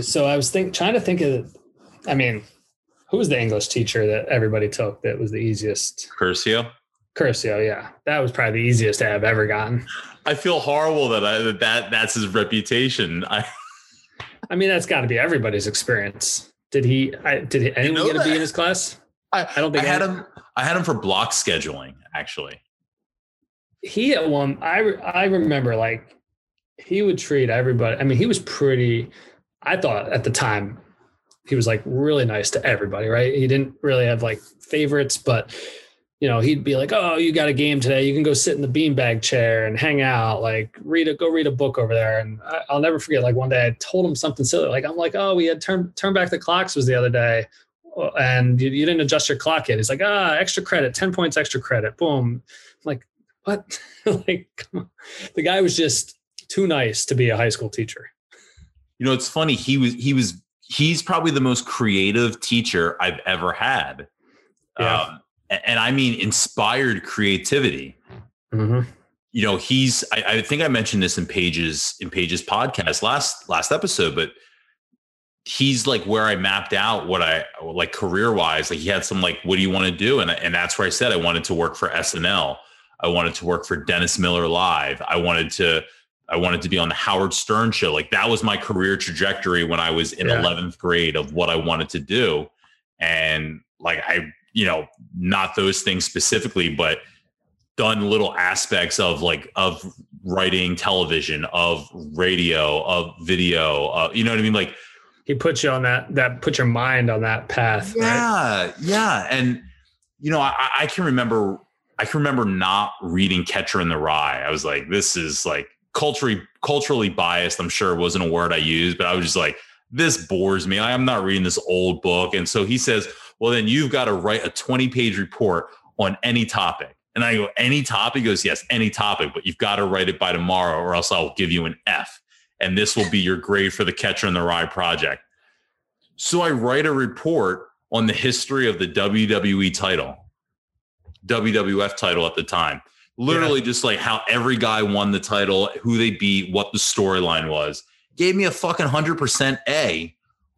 So I was think trying to think of I mean, who was the English teacher that everybody took that was the easiest? Curcio. Curcio, yeah, that was probably the easiest I've ever gotten. I feel horrible that I, that, that that's his reputation. I, I mean, that's got to be everybody's experience. Did he? I, did he, anyone you know get a B in his class? I, I don't think I had him. I had him for block scheduling. Actually, he at one. I I remember like he would treat everybody. I mean, he was pretty. I thought at the time he was like really nice to everybody. Right? He didn't really have like favorites, but you know, he'd be like, "Oh, you got a game today. You can go sit in the beanbag chair and hang out. Like, read a go read a book over there." And I, will never forget. Like one day, I told him something silly. Like I'm like, "Oh, we had turn turn back the clocks was the other day, and you, you didn't adjust your clock yet." He's like, "Ah, extra credit, ten points extra credit." Boom. I'm like, what? like, the guy was just too nice to be a high school teacher. You know, it's funny. He was he was he's probably the most creative teacher I've ever had. Yeah. Um, and I mean inspired creativity. Mm-hmm. You know, he's. I, I, think I mentioned this in pages in pages podcast last last episode, but he's like where I mapped out what I like career wise. Like he had some like, what do you want to do? And and that's where I said I wanted to work for SNL. I wanted to work for Dennis Miller Live. I wanted to I wanted to be on the Howard Stern show. Like that was my career trajectory when I was in yeah. 11th grade of what I wanted to do. And like I you know, not those things specifically, but done little aspects of like of writing television, of radio, of video, uh, you know what I mean? Like he puts you on that that put your mind on that path. Yeah, right? yeah. And you know, I, I can remember I can remember not reading Catcher in the Rye. I was like, this is like culturally culturally biased. I'm sure wasn't a word I used, but I was just like, this bores me. I'm not reading this old book. And so he says, well, then you've got to write a 20 page report on any topic. And I go, any topic? He goes, yes, any topic, but you've got to write it by tomorrow or else I'll give you an F. And this will be your grade for the Catcher in the Rye project. So I write a report on the history of the WWE title, WWF title at the time. Literally yeah. just like how every guy won the title, who they beat, what the storyline was. Gave me a fucking 100% A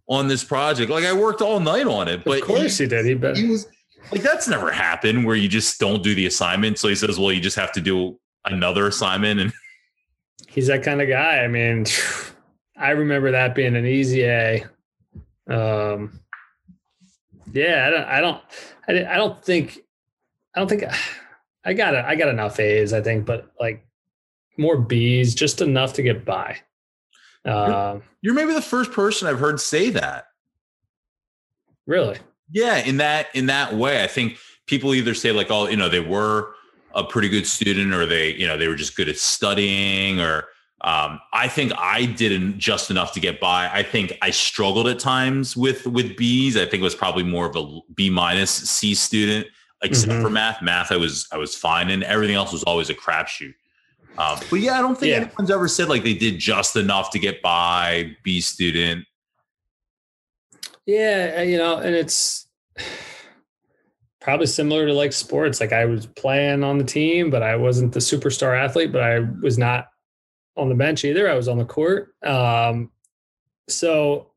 on this project. Like I worked all night on it, but of course he, he did. He, bet. he was like, that's never happened where you just don't do the assignment. So he says, well, you just have to do another assignment. And he's that kind of guy. I mean, I remember that being an easy A. Um, yeah, I don't, I don't, I, I don't think, I don't think I got it. I got enough A's, I think, but like more B's, just enough to get by. Uh, you're maybe the first person I've heard say that. Really? Yeah, in that in that way, I think people either say like, "Oh, you know, they were a pretty good student," or they, you know, they were just good at studying, or um, I think I didn't just enough to get by. I think I struggled at times with with B's. I think it was probably more of a B minus C student, except mm-hmm. for math. Math, I was I was fine, and everything else was always a crapshoot. Um, but yeah, I don't think yeah. anyone's ever said like they did just enough to get by, B student. Yeah, uh, you know, and it's probably similar to like sports. Like I was playing on the team, but I wasn't the superstar athlete, but I was not on the bench either. I was on the court. Um, so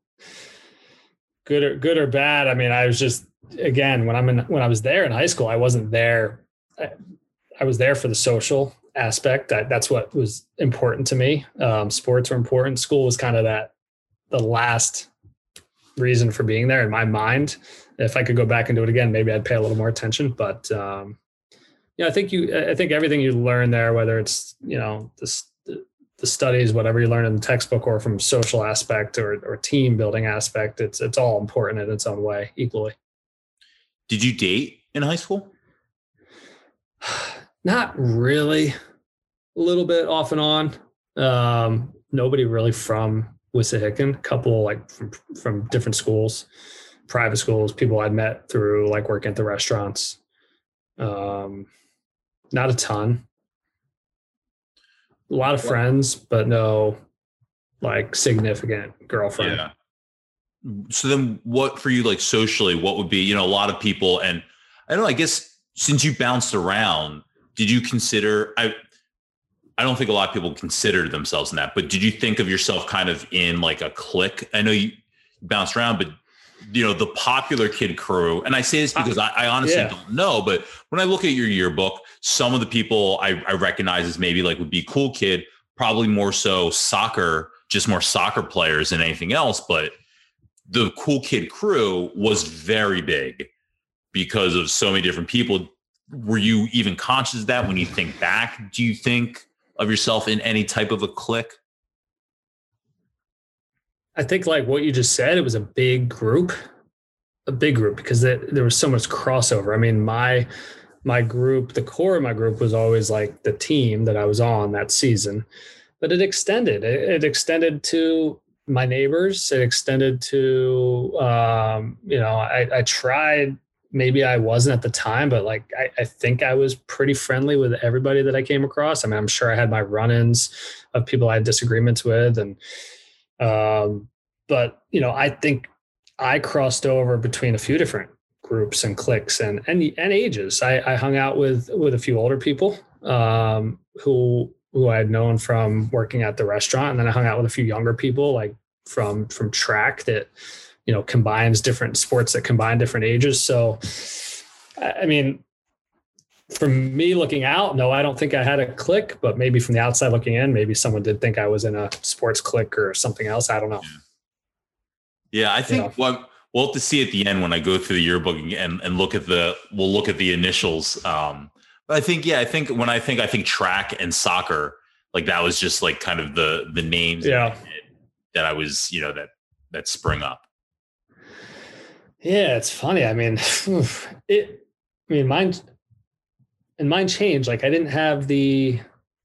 good or good or bad. I mean, I was just again when I'm in when I was there in high school, I wasn't there. I, I was there for the social aspect. that's what was important to me. Um, sports were important. School was kind of that the last reason for being there in my mind. If I could go back and do it again, maybe I'd pay a little more attention. But um, you know, I think you, I think everything you learn there, whether it's you know the, the studies, whatever you learn in the textbook, or from social aspect or or team building aspect, it's it's all important in its own way, equally. Did you date in high school? Not really. a little bit off and on. Um, nobody really from Wissahickon. A couple like from from different schools, private schools. People I'd met through like working at the restaurants. Um, not a ton. A lot of friends, but no like significant girlfriend. Yeah. So then what for you like socially, what would be, you know, a lot of people and I don't know, I guess since you bounced around, did you consider I I don't think a lot of people consider themselves in that, but did you think of yourself kind of in like a clique? I know you bounced around, but you know, the popular kid crew, and I say this because I, I honestly yeah. don't know, but when I look at your yearbook, some of the people I, I recognize as maybe like would be cool kid, probably more so soccer, just more soccer players than anything else. But the cool kid crew was very big because of so many different people. Were you even conscious of that when you think back? Do you think of yourself in any type of a clique? I think like what you just said, it was a big group, a big group because there was so much crossover. I mean, my my group, the core of my group was always like the team that I was on that season, but it extended. It, it extended to my neighbors. It extended to um, you know, I, I tried maybe I wasn't at the time, but like I, I, think I was pretty friendly with everybody that I came across. I mean, I'm sure I had my run-ins of people I had disagreements with, and um, but you know, I think I crossed over between a few different groups and cliques and and and ages. I, I hung out with with a few older people um, who who I had known from working at the restaurant, and then I hung out with a few younger people like from from track that you know combines different sports that combine different ages. So i mean from me looking out no i don't think i had a click but maybe from the outside looking in maybe someone did think i was in a sports click or something else. I don't know. Yeah. I think you know. what we'll have to see at the end when i go through the yearbook and, and look at the we'll look at the initials um i think yeah i think when i think i think track and soccer like that was just like kind of the the names yeah that i was you know that that spring up yeah, it's funny. I mean, it. I mean, mine and mine changed. Like I didn't have the.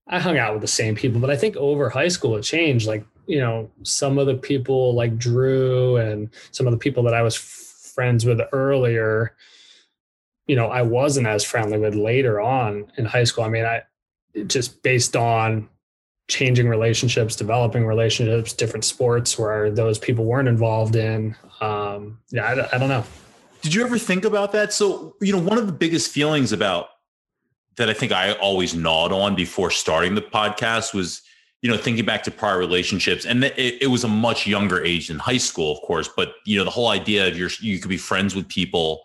I hung out with the same people, but I think over high school it changed. Like you know, some of the people like Drew and some of the people that I was friends with earlier. You know, I wasn't as friendly with later on in high school. I mean, I just based on changing relationships, developing relationships, different sports where those people weren't involved in. Um, yeah, I, I don't know. Did you ever think about that? So, you know, one of the biggest feelings about that I think I always gnawed on before starting the podcast was, you know, thinking back to prior relationships, and it, it was a much younger age than high school, of course. But you know, the whole idea of your you could be friends with people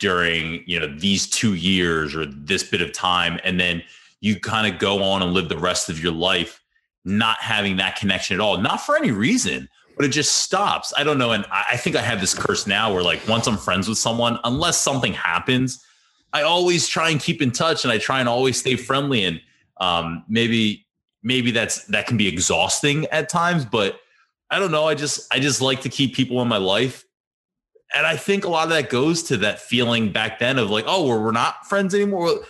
during you know these two years or this bit of time, and then you kind of go on and live the rest of your life not having that connection at all, not for any reason, but it just stops. I don't know. And I think I have this curse now where, like, once I'm friends with someone, unless something happens, I always try and keep in touch and I try and always stay friendly. And um, maybe, maybe that's that can be exhausting at times, but I don't know. I just, I just like to keep people in my life. And I think a lot of that goes to that feeling back then of like, oh, we're, we're not friends anymore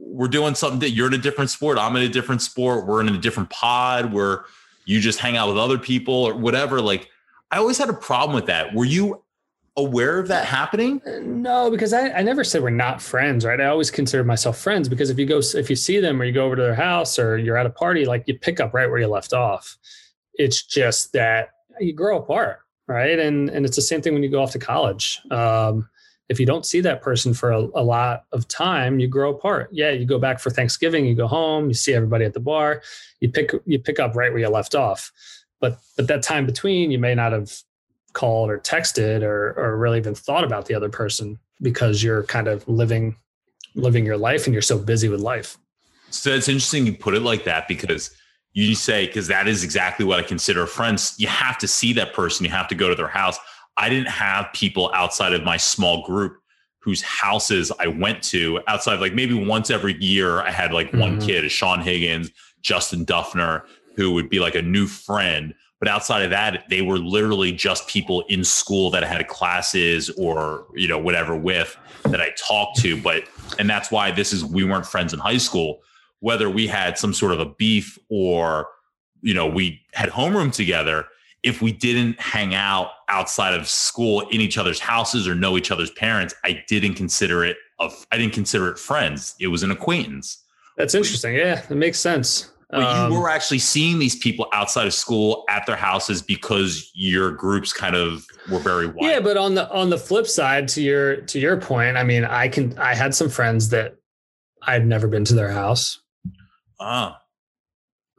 we're doing something that you're in a different sport. I'm in a different sport. We're in a different pod where you just hang out with other people or whatever. Like I always had a problem with that. Were you aware of that happening? Uh, no, because I, I never said we're not friends, right? I always consider myself friends because if you go, if you see them or you go over to their house or you're at a party, like you pick up right where you left off. It's just that you grow apart, right? And and it's the same thing when you go off to college. Um, if you don't see that person for a, a, lot of time, you grow apart. Yeah, you go back for Thanksgiving, you go home, you see everybody at the bar, you pick you pick up right where you left off. But but that time between, you may not have called or texted or or really even thought about the other person because you're kind of living living your life and you're so busy with life. So it's interesting you put it like that because you say because that is exactly what I consider friends. You have to see that person, you have to go to their house. I didn't have people outside of my small group whose houses I went to outside of like maybe once every year. I had like mm-hmm. one kid, Sean Higgins, Justin Duffner, who would be like a new friend. But outside of that, they were literally just people in school that I had classes or, you know, whatever with that I talked to. But, and that's why this is, we weren't friends in high school. Whether we had some sort of a beef or you know we had homeroom together if we didn't hang out outside of school in each other's houses or know each other's parents i didn't consider it of i didn't consider it friends it was an acquaintance That's interesting. Yeah, it makes sense. but Um, you were actually seeing these people outside of school at their houses because your groups kind of were very wide. yeah, but on the on the flip side, to your to your point, I mean, I can I had some friends that I'd never been to their house. Ah,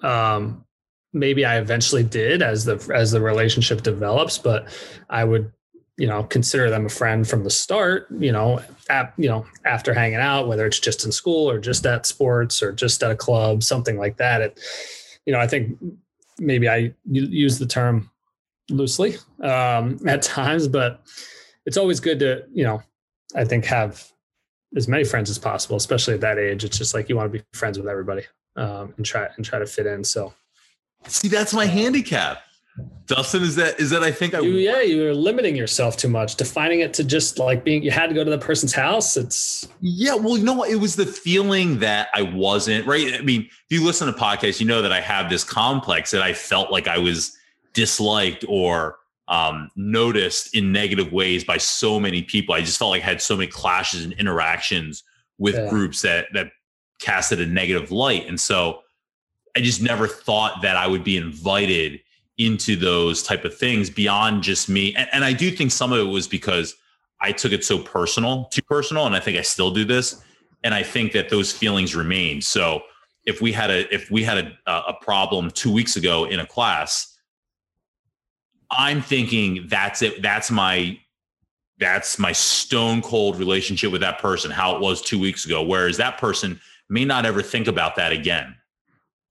Um, maybe I eventually did as the as the relationship develops, but I would you know consider them a friend from the start. You know, at, you know after hanging out, whether it's just in school or just at sports or just at a club, something like that. It, you know, I think maybe i use the term loosely um, at times, but it's always good to you know I think have as many friends as possible, especially at that age. It's just like you want to be friends with everybody um, and try and try to fit in. So see, that's my handicap. Dustin, is that is that I think I you, yeah, you're limiting yourself too much, defining it to just like being. You had to go to the person's house. It's Yeah, well, you know what? It was the feeling that I wasn't right. I mean, if you listen to podcasts, you know that I have this complex that I felt like I was disliked or um, noticed in negative ways by so many people. I just felt like I had so many clashes and interactions with Yeah. groups that that casted a negative light, and so I just never thought that I would be invited into those type of things beyond just me. And, and I do think some of it was because I took it so personal, too personal, and I think I still do this. And I think that those feelings remain. So if we had a if we had a a problem two weeks ago in a class, I'm thinking that's it. That's my that's my stone cold relationship with that person, how it was two weeks ago. Whereas that person may not ever think about that again.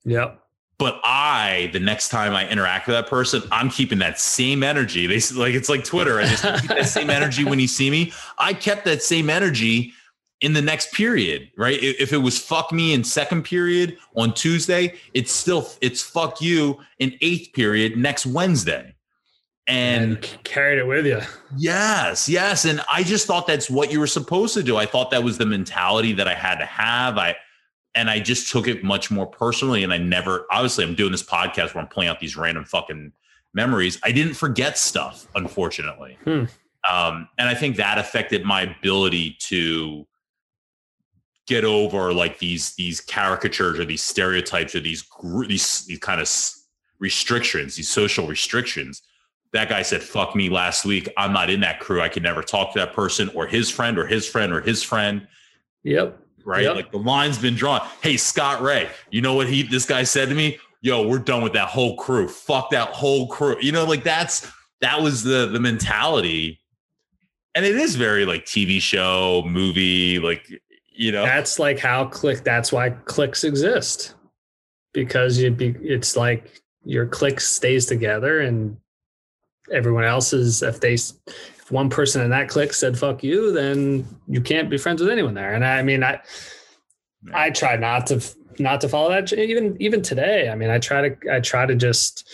yep. But I, the next time I interact with that person, I'm keeping that same energy. They like it's like Twitter. I just keep that same energy when you see me. I kept that same energy in the next period, right? If it was fuck me in second period on Tuesday, it's still it's fuck you in eighth period next Wednesday. And And carried it with you. Yes, yes. And I just thought that's what you were supposed to do. I thought that was the mentality that I had to have. I and I just took it much more personally. And I never obviously I'm doing this podcast where I'm pulling out these random fucking memories. I didn't forget stuff, unfortunately. Hmm. Um, and I think that affected my ability to get over like these these caricatures or these stereotypes or these these these kind of restrictions, these social restrictions that guy said fuck me last week i'm not in that crew i can never talk to that person or his friend or his friend or his friend Yep. Right Yep. like the line's been drawn hey scott ray you know what he this guy said to me yo we're done with that whole crew fuck that whole crew you know like that's that was the the mentality and it is very like tv show movie like you know That's like how click. That's why clicks exist, because you be. It's like your click stays together, and everyone else's. If they, if one person in that click said "fuck you," then you can't be friends with anyone there. And I mean, I, I try not to not to follow that. Even even today, I mean, I try to I try to just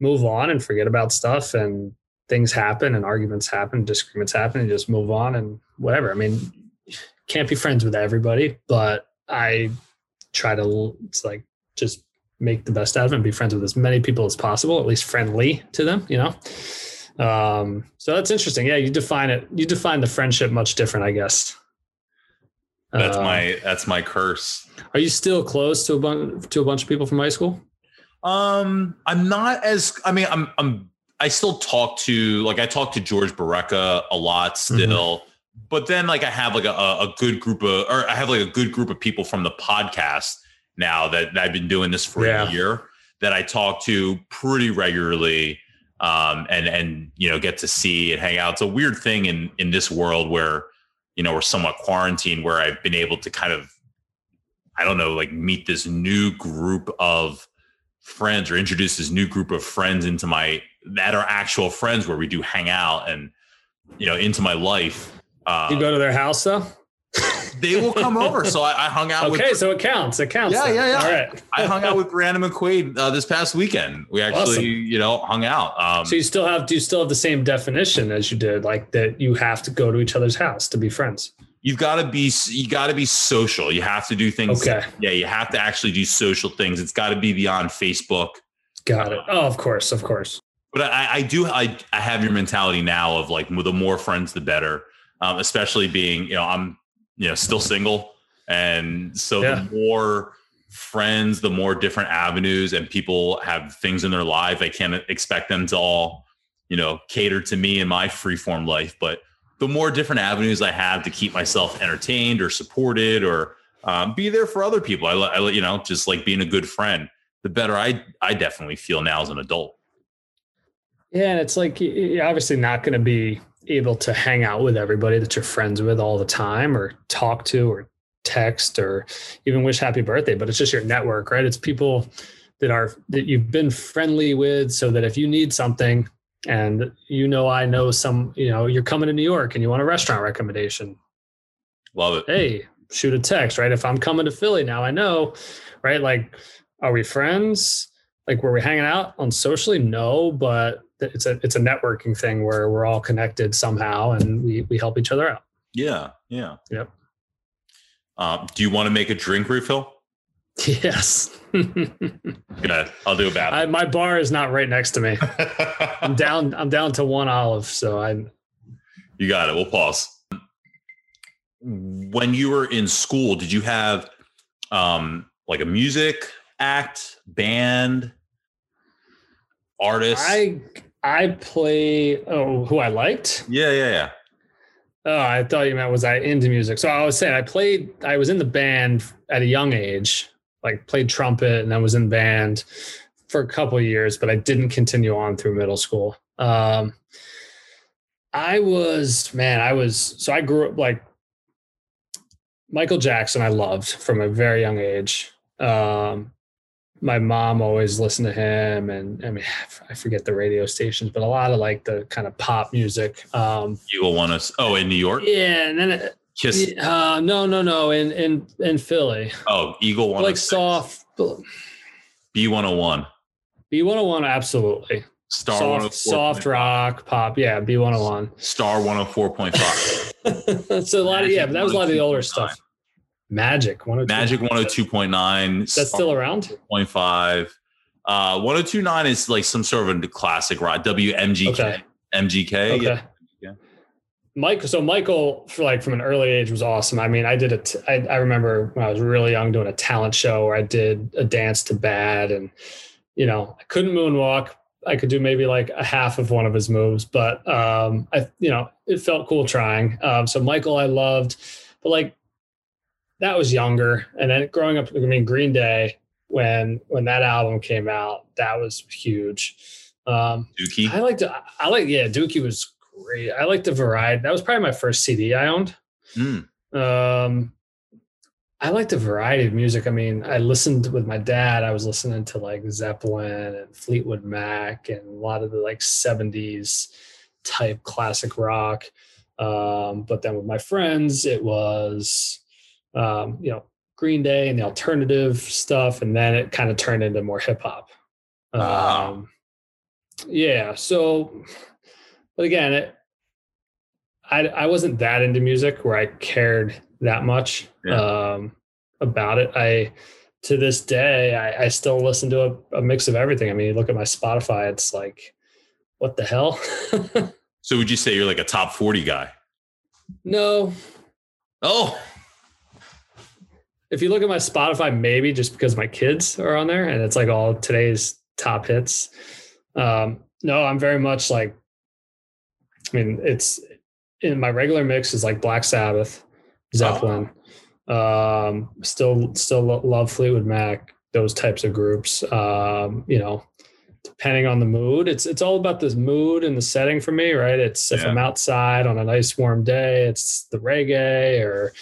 move on and forget about stuff and things happen and arguments happen, disagreements happen, and just move on and whatever. I mean, can't be friends with everybody, but I try to it's like just make the best out of it and be friends with as many people as possible, at least friendly to them, you know. Um, so that's interesting. Yeah, you define it. You define the friendship much different, I guess. that's Uh, my that's my curse Are you still close to a bunch to a bunch of people from high school? Um, I'm not as. I mean, I'm. I'm. I still talk to like I talk to George Bareka a lot still, but then like I have like a, a good group of, or I have like a good group of people from the podcast now that, that I've been doing this for Yeah. a year that I talk to pretty regularly, um, and and you know get to see and hang out. It's a weird thing in in this world where you know we're somewhat quarantined, where I've been able to kind of, I don't know, like meet this new group of friends or introduce this new group of friends into my that are actual friends where we do hang out and you know into my life uh You go to their house though? They will come over so i, I hung out with Okay, with so it counts. It counts. Yeah, then. yeah, yeah. All right. i hung out with Brandon mcquaid uh, this past weekend we actually Awesome. you know hung out um So you still have do you still have the same definition as you did, like that you have to go to each other's house to be friends? you've got to be you got to be social. You have to do things. Okay. Yeah, you have to actually do social things. It's got to be beyond Facebook. Got it. Oh, of course, of course. But I, I do I, I have your mentality now of like the more friends the better. Um, especially being you know I'm you know still single, and so Yeah. the more friends, the more different avenues, and people have things in their life. I can't expect them to all you know cater to me in my free form life, but the more different avenues I have to keep myself entertained or supported or um, be there for other people. I, I, you know, just like being a good friend, the better I, I definitely feel now as an adult. Yeah, and it's like obviously not going to be able to hang out with everybody that you're friends with all the time, or talk to, or text, or even wish happy birthday. But it's just your network, right? It's people that are that you've been friendly with, so that if you need something, and you know I know some, you know, you're coming to New York and you want a restaurant recommendation, Love it. hey, shoot a text, right? If I'm coming to Philly now, I know, right? Like, are we friends? Like, were we hanging out on socially? No, but it's a it's a networking thing where we're all connected somehow and we we help each other out. Yeah. Yeah. Yep. Um, do you want to make a drink refill? Yes. Good. I'll do a bad. I, my bar is not right next to me. I'm down. I'm down to one olive, so I. you got it. We'll pause. When you were in school, did you have um, like a music act, band, artist? I I play. Oh, who I liked? yeah, yeah, yeah. Oh, I thought you meant was I into music. So I was saying I played. I was in the band at a young age, like played trumpet, and then was in band for a couple of years, but I didn't continue on through middle school. Um, I was man, I was so I grew up like Michael Jackson. I loved from a very young age. Um, my mom always listened to him, and I mean, I forget the radio stations, but a lot of like the kind of pop music. Um, Eagle want us. Oh, in New York, yeah, and then it, Kiss. uh, no, no, no, in in in Philly, Oh, Eagle one. like soft B one hundred one. B one hundred one, absolutely Star soft, soft rock pop, yeah, B one hundred one. Star one hundred four point five. So a lot of yeah, but that was a lot of the older stuff. Magic one Magic one hundred two point nine. That's still around. point five. Uh, one hundred two nine is like some sort of a classic rock. WMGK. Okay. MGK. Okay. Yeah. Yeah. Mike, so Michael, for like from an early age, was awesome. I mean, I did it. I, I remember when I was really young doing a talent show where I did a dance to Bad, and you know, I couldn't moonwalk. I could do maybe like a half of one of his moves, but um, I, you know, it felt cool trying. Um, so Michael, I loved, but like that was younger, and then growing up, I mean, Green Day when when that album came out, that was huge. Um, Dookie. I liked I like yeah, Dookie was great. I liked the variety. That was probably my first CD I owned. Mm. Um I liked the variety of music. I mean, I listened with my dad. I was listening to like Zeppelin and Fleetwood Mac and a lot of the like 70s type classic rock. Um, but then with my friends, it was um, you know, Green Day and the alternative stuff, and then it kind of turned into more hip hop. Wow. Um, yeah. So, but again, it, I I wasn't that into music where I cared that much Yeah. um, about it. I to this day I, I still listen to a, a mix of everything. I mean, you look at my Spotify, it's like, what the hell? So would you say you're like a top 40 guy? no, Oh, if you look at my Spotify, maybe just because my kids are on there and it's like all today's top hits. Um, no, I'm very much like, I mean, it's in my regular mix is like Black Sabbath, Zeppelin. Um, still, still love Fleetwood Mac, those types of groups. Um, you know, depending on the mood, it's it's all about this mood and the setting for me, right? It's if Yeah. I'm outside on a nice warm day, it's the reggae or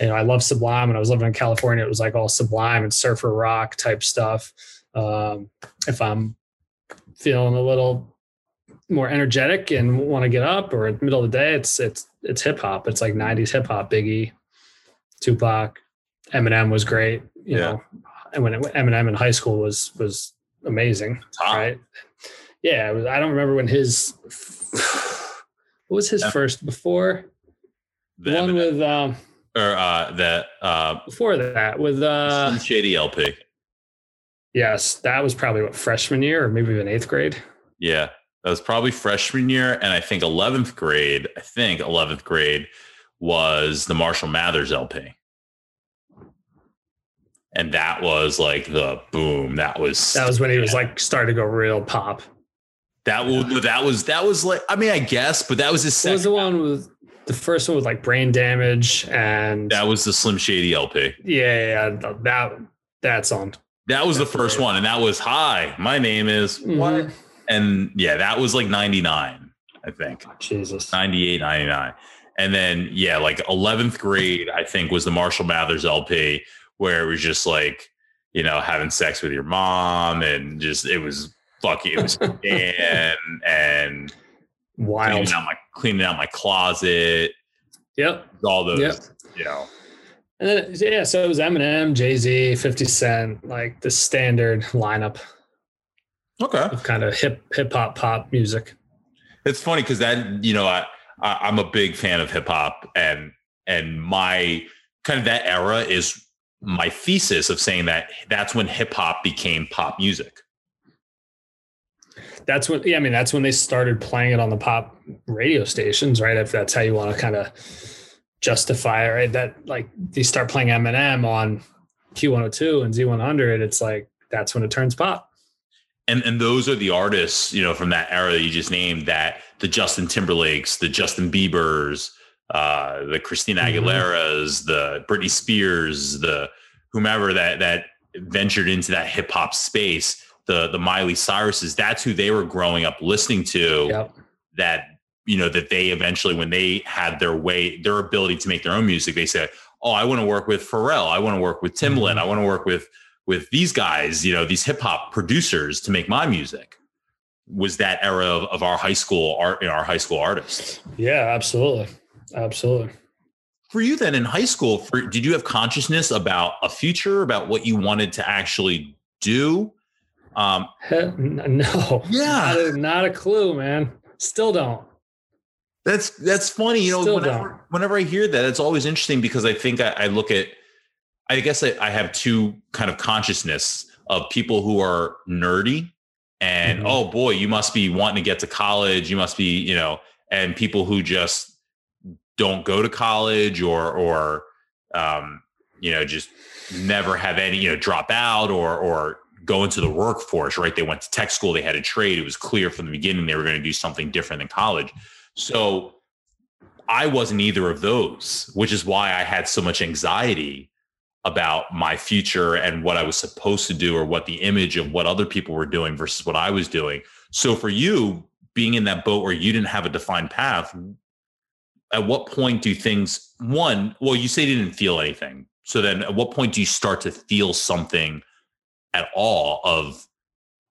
you know, I love Sublime. When I was living in California, it was like all Sublime and surfer rock type stuff. Um, if I'm feeling a little more energetic and want to get up, or in the middle of the day, it's it's it's hip hop. It's like '90s hip hop. Biggie, Tupac, Eminem was great. You Yeah. know, and when it, Eminem in high school was was amazing, top. right? Yeah, was, I don't remember when his what was his Yeah. first before The, the one Eminem, with um or uh that uh before that with uh Shady LP. Yes, that was probably what freshman year or maybe even eighth grade. Yeah, that was probably freshman year, and I think eleventh grade. I think eleventh grade was the Marshall Mathers LP and that was like the boom. That was that was when he was like starting to go real pop. That was that was that was like I mean I guess, but that was his second. was the one with the first one was like brain damage and that was the Slim Shady LP. Yeah, yeah, that that song. That was the first one, and that was hi. My name is mm-hmm. what? And yeah, that was like ninety nine, I think. Jesus, 98, 99. and then yeah, like eleventh grade, I think was the Marshall Mathers LP where it was just like, you know, having sex with your mom and just it was fucking it was and and wild cleaning out my cleaning out my closet. Yep. All those, yep. you know. And then yeah, so it was Eminem, Jay Z, Fifty Cent, like the standard lineup. Okay. Kind of hip hip hop pop music. It's funny because that you know I, I I'm a big fan of hip hop and and my kind of that era is my thesis of saying that that's when hip hop became pop music. That's when, yeah, I mean, that's when they started playing it on the pop radio stations, right? If that's how you want to kind of justify it, right? That like they start playing Eminem on Q102 and Z100, it's like that's when it turns pop. And and those are the artists, you know, from that era that you just named that the Justin Timberlakes, the Justin Biebers, uh, the Christina mm-hmm. Aguilera's, mm-hmm. the Britney Spears, the whomever that that ventured into that hip hop space, the the Miley Cyrus's, that's who they were growing up listening to. Yep. That you know that they eventually, when they had their way, their ability to make their own music, they said, "Oh, I want to work with Pharrell. I want to work with Timbaland. Mm-hmm. I want to work with with these guys. You know, these hip hop producers to make my music." Was that era of, of our high school art, you know, our high school artists? Yeah, absolutely. Absolutely. For you then in high school, for, did you have consciousness about a future, about what you wanted to actually do? Um, no. Yeah. Not a, not a, clue, man. Still don't. That's that's funny. You know, whenever, whenever I hear that, it's always interesting because I think I, I look at, I guess I, I, have two kind of consciousness of people who are nerdy and mm-hmm. oh boy, you must be wanting to get to college. You must be, you know, and people who just don't go to college or or um, you know just never have any you know drop out or or go into the workforce right? They went to tech school they had a trade it was clear from the beginning they were going to do something different than college. So i wasn't either of those which is why i had so much anxiety about my future and what i was supposed to do or what the image of what other people were doing versus what i was doing. So for you being in that boat where you didn't have a defined path at what point do things one well you say you didn't feel anything. So then at what point do you start to feel something at all of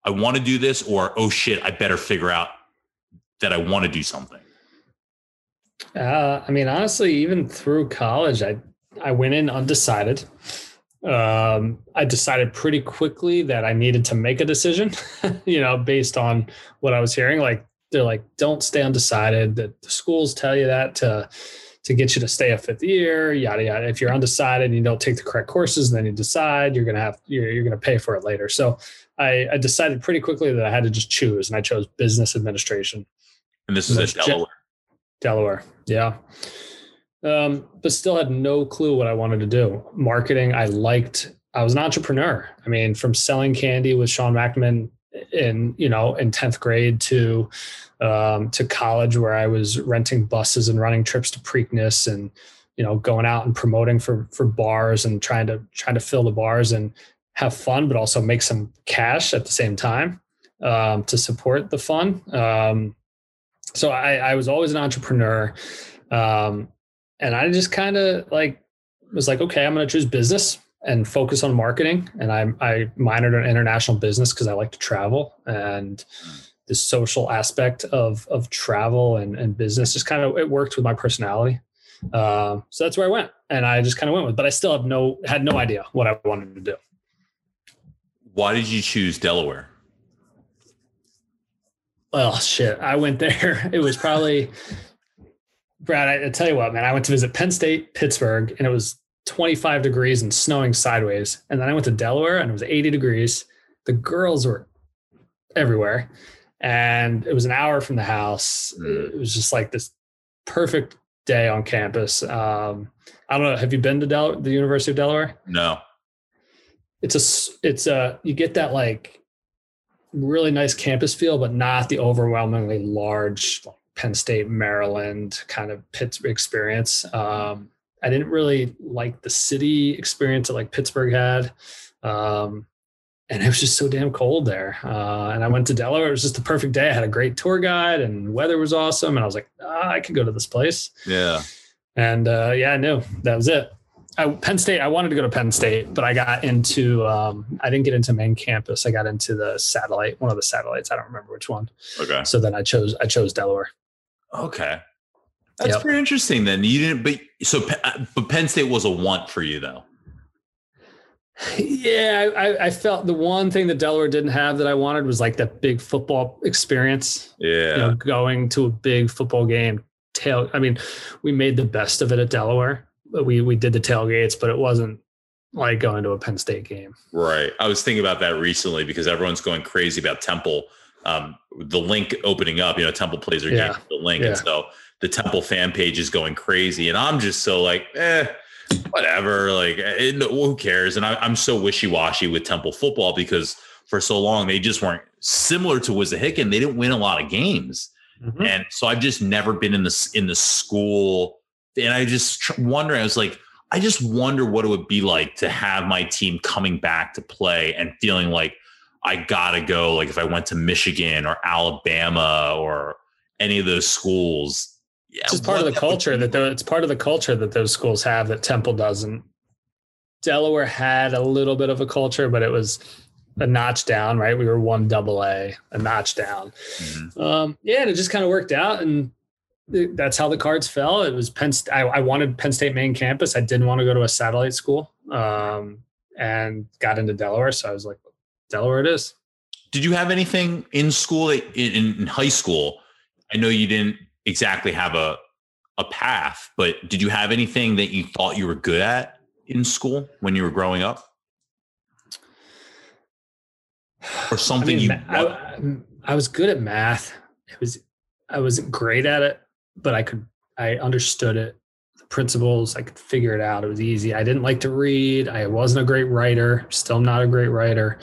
i want to do this or oh shit i better figure out that i want to do something uh, i mean honestly even through college i i went in undecided um, I decided pretty quickly that I needed to make a decision, you know, based on what I was hearing. Like they're like, don't stay undecided. That the schools tell you that to to get you to stay a fifth year, yada yada. If you're undecided and you don't take the correct courses, and then you decide you're gonna have you're, you're gonna pay for it later. So I, I, decided pretty quickly that I had to just choose, and I chose business administration. And this is at Delaware. Delaware, yeah. Um, but still had no clue what I wanted to do. Marketing, I liked. I was an entrepreneur. I mean, from selling candy with Sean McMahon in you know in 10th grade to um, to college where I was renting buses and running trips to Preakness and you know going out and promoting for for bars and trying to trying to fill the bars and have fun but also make some cash at the same time um, to support the fun. Um, so I, I, was always an entrepreneur um, and I just kind of like was like okay I'm going to choose business and focus on marketing. And I, I minored in international business because I like to travel. And the social aspect of, of travel and, and business just kind of, it worked with my personality. Um, so that's where I went and I just kind of went with, but I still have no, had no idea what I wanted to do. Why did you choose Delaware? Well, shit, I went there. It was probably Brad, I, I tell you what, man, I went to visit Penn State, Pittsburgh, and it was 25 degrees and snowing sideways. And then I went to Delaware and it was 80 degrees. The girls were everywhere. And it was an hour from the house. Mm. It was just like this perfect day on campus. Um, I don't know. Have you been to Del- the University of Delaware? No. It's a it's a, you get that like really nice campus feel, but not the overwhelmingly large like Penn State, Maryland kind of Pittsburgh experience. Um, I didn't really like the city experience that like Pittsburgh had. Um, and it was just so damn cold there. Uh, and I went to Delaware. It was just the perfect day. I had a great tour guide and weather was awesome. And I was like, ah, I could go to this place. Yeah. And uh, yeah, I knew that was it. I, Penn State. I wanted to go to Penn State, but I got into. Um, I didn't get into main campus. I got into the satellite, one of the satellites. I don't remember which one. Okay. So then I chose. I chose Delaware. Okay. That's Yep. pretty interesting then. You didn't, but so, uh, but Penn State was a want for you though. Yeah, I, I felt the one thing that Delaware didn't have that I wanted was like that big football experience. Yeah. You know, going to a big football game. Tail. I mean, we made the best of it at Delaware. But we we did the tailgates, but it wasn't like going to a Penn State game. Right. I was thinking about that recently because everyone's going crazy about Temple. Um, the Linc opening up, you know, Temple plays their Yeah. game the Linc. Yeah. And so the Temple fan page is going crazy. And I'm just so like, eh, whatever. Like, it, who cares? And I, I'm so wishy washy with Temple football because for so long they just weren't similar to Wissahickon. They didn't win a lot of games. Mhm. and so I've just never been in this in the school, and I just tr- wondering. I was like, I just wonder what it would be like to have my team coming back to play and feeling like I gotta go. Like if I went to Michigan or Alabama or any of those schools, yeah, It's part of the that culture that it's part of the culture that those schools have that Temple doesn't. Delaware had a little bit of a culture, but it was a notch down, right? We were one double A, a notch down. Mhm. Um, yeah, and it just kind of worked out, and that's how the cards fell. It was Penn. St- I, I wanted Penn State main campus. I didn't want to go to a satellite school, um, and got into Delaware. So I was like, Delaware it is. Did you have anything in school in, in high school? I know you didn't exactly have a a path, but did you have anything that you thought you were good at in school when you were growing up, or I something mean, you? I, I was good at math. It was I wasn't great at it, but I could I understood it. The principles, I could figure it out. It was easy. I didn't like to read. I wasn't a great writer. Still not a great writer.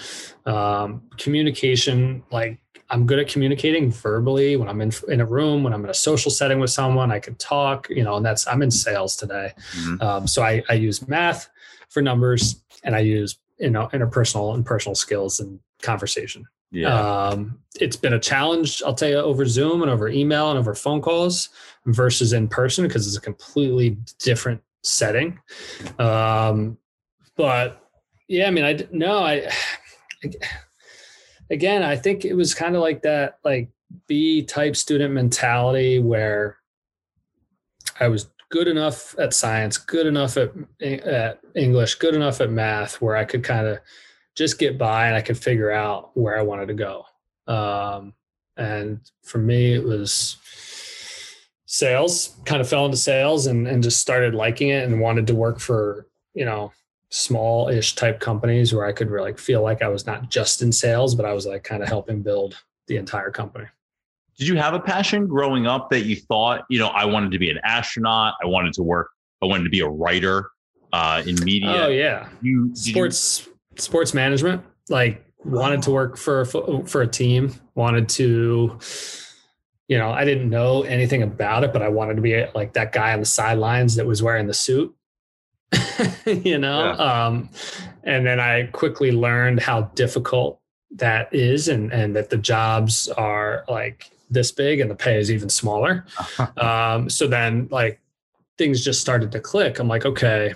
Um, communication, like I'm good at communicating verbally when I'm in in a room, when I'm in a social setting with someone, I can talk. You know, and that's I'm in sales today. Mhm. Um, so I, I use math for numbers, and I use you know interpersonal and personal skills and conversation. yeah, Um, it's been a challenge, I'll tell you, over Zoom and over email and over phone calls versus in person because it's a completely different setting. Um, but yeah, I mean, I no, I again, I think it was kind of like that, like B type student mentality where I was good enough at science, good enough at, at English, good enough at math, where I could kind of just get by and I could figure out where I wanted to go. Um, and for me, it was sales. Kind of fell into sales and and just started liking it and wanted to work for you know small-ish type companies where I could really feel like I was not just in sales, but I was like kind of helping build the entire company. Did you have a passion growing up that you thought, you know, I wanted to be an astronaut, I wanted to work, I wanted to be a writer uh, in media? Oh yeah, You, did you- sports sports management like wanted to work for for a team wanted to you know i didn't know anything about it but i wanted to be like that guy on the sidelines that was wearing the suit you know um and then i quickly learned how difficult that is and and that the jobs are like this big and the pay is even smaller um, so then like things just started to click. I'm like, okay,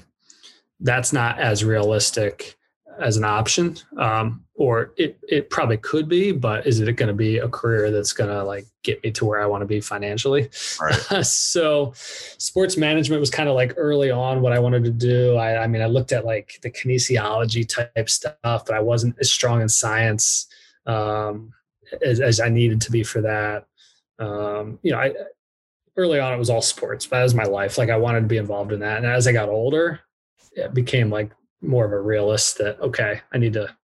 that's not as realistic as an option. Um, or it it probably could be, but is it going to be a career that's going to like get me to where I want to be financially? Right. so sports management was kind of like early on what I wanted to do. I, I mean, I looked at like the kinesiology type stuff, but I wasn't as strong in science um, as, as I needed to be for that. Um, you know, I, early on it was all sports, but that was my life. Like I wanted to be involved in that. And as I got older, it became like more of a realist that okay, I need to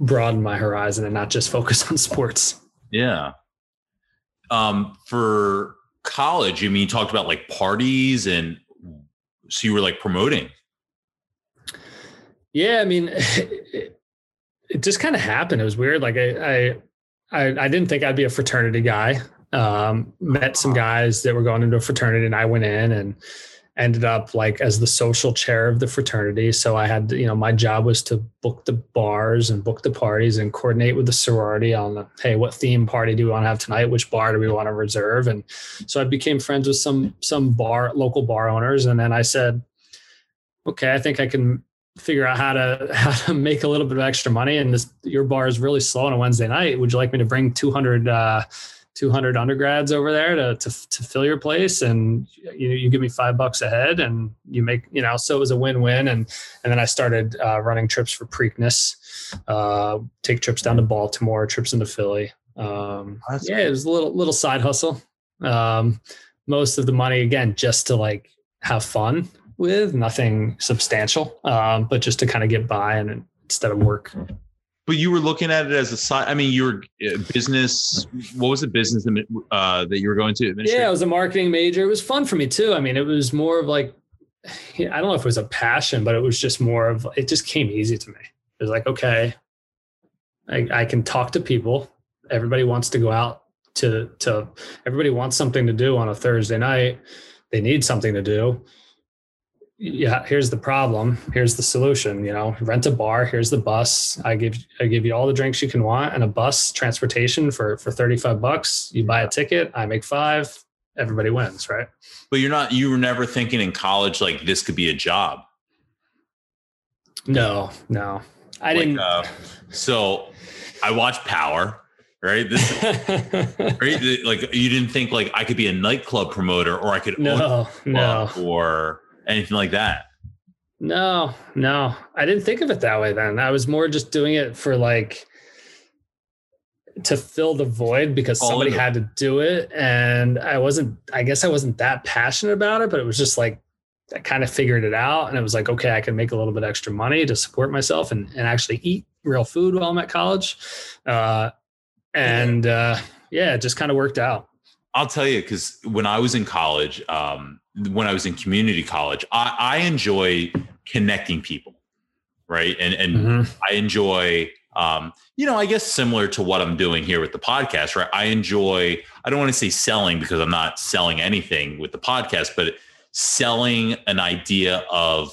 broaden my horizon and not just focus on sports. Yeah. Um, for college, I mean, you talked about like parties and so you were like promoting. Yeah, I mean, it, it just kind of happened. It was weird. Like I, I, I, I didn't think I'd be a fraternity guy. Um, met some guys that were going into a fraternity, and I went in and ended up like as the social chair of the fraternity. So I had, you know, my job was to book the bars and book the parties and coordinate with the sorority on the, hey, what theme party do we want to have tonight? Which bar do we want to reserve? And so I became friends with some some bar local bar owners. And then I said, okay, I think I can figure out how to how to make a little bit of extra money. And this your bar is really slow on a Wednesday night. Would you like me to bring 200 uh 200 undergrads over there to, to, to fill your place and you, you give me five bucks a head and you make you know so it was a win-win. And and then i started uh, running trips for preakness uh, take trips down to baltimore trips into philly. Um, yeah cool. it was a little little side hustle. Um, most of the money again just to like have fun with nothing substantial um, but just to kind of get by and instead of work but you were looking at it as a side. I mean, you were uh, business. What was the business uh, that you were going to? Yeah, I was a marketing major. It was fun for me too. I mean, it was more of like, I don't know if it was a passion, but it was just more of. It just came easy to me. It was like, okay, I, I can talk to people. Everybody wants to go out to to. Everybody wants something to do on a Thursday night. They need something to do yeah here's the problem. Here's the solution you know. Rent a bar here's the bus. I give i give you all the drinks you can want and a bus transportation for for 35 bucks. You buy a ticket i make five everybody wins right? But you're not you were never thinking in college like this could be a job? No no. I like, didn't uh, so i watched power right? This right? Like you didn't think like i could be a nightclub promoter or i could no no. or anything like that? No, no. I didn't think of it that way then. I was more just doing it for like to fill the void because somebody had to do it. And I wasn't, I guess I wasn't that passionate about it, but it was just like I kind of figured it out. And it was like, okay, I can make a little bit extra money to support myself and, and actually eat real food while I'm at college. Uh, and uh, yeah, it just kind of worked out. I'll tell you, because when I was in college, um, when I was in community college, I, I enjoy connecting people, right? And and mm-hmm. I enjoy, um, you know, I guess similar to what I'm doing here with the podcast, right? I enjoy. I don't want to say selling because I'm not selling anything with the podcast, but selling an idea of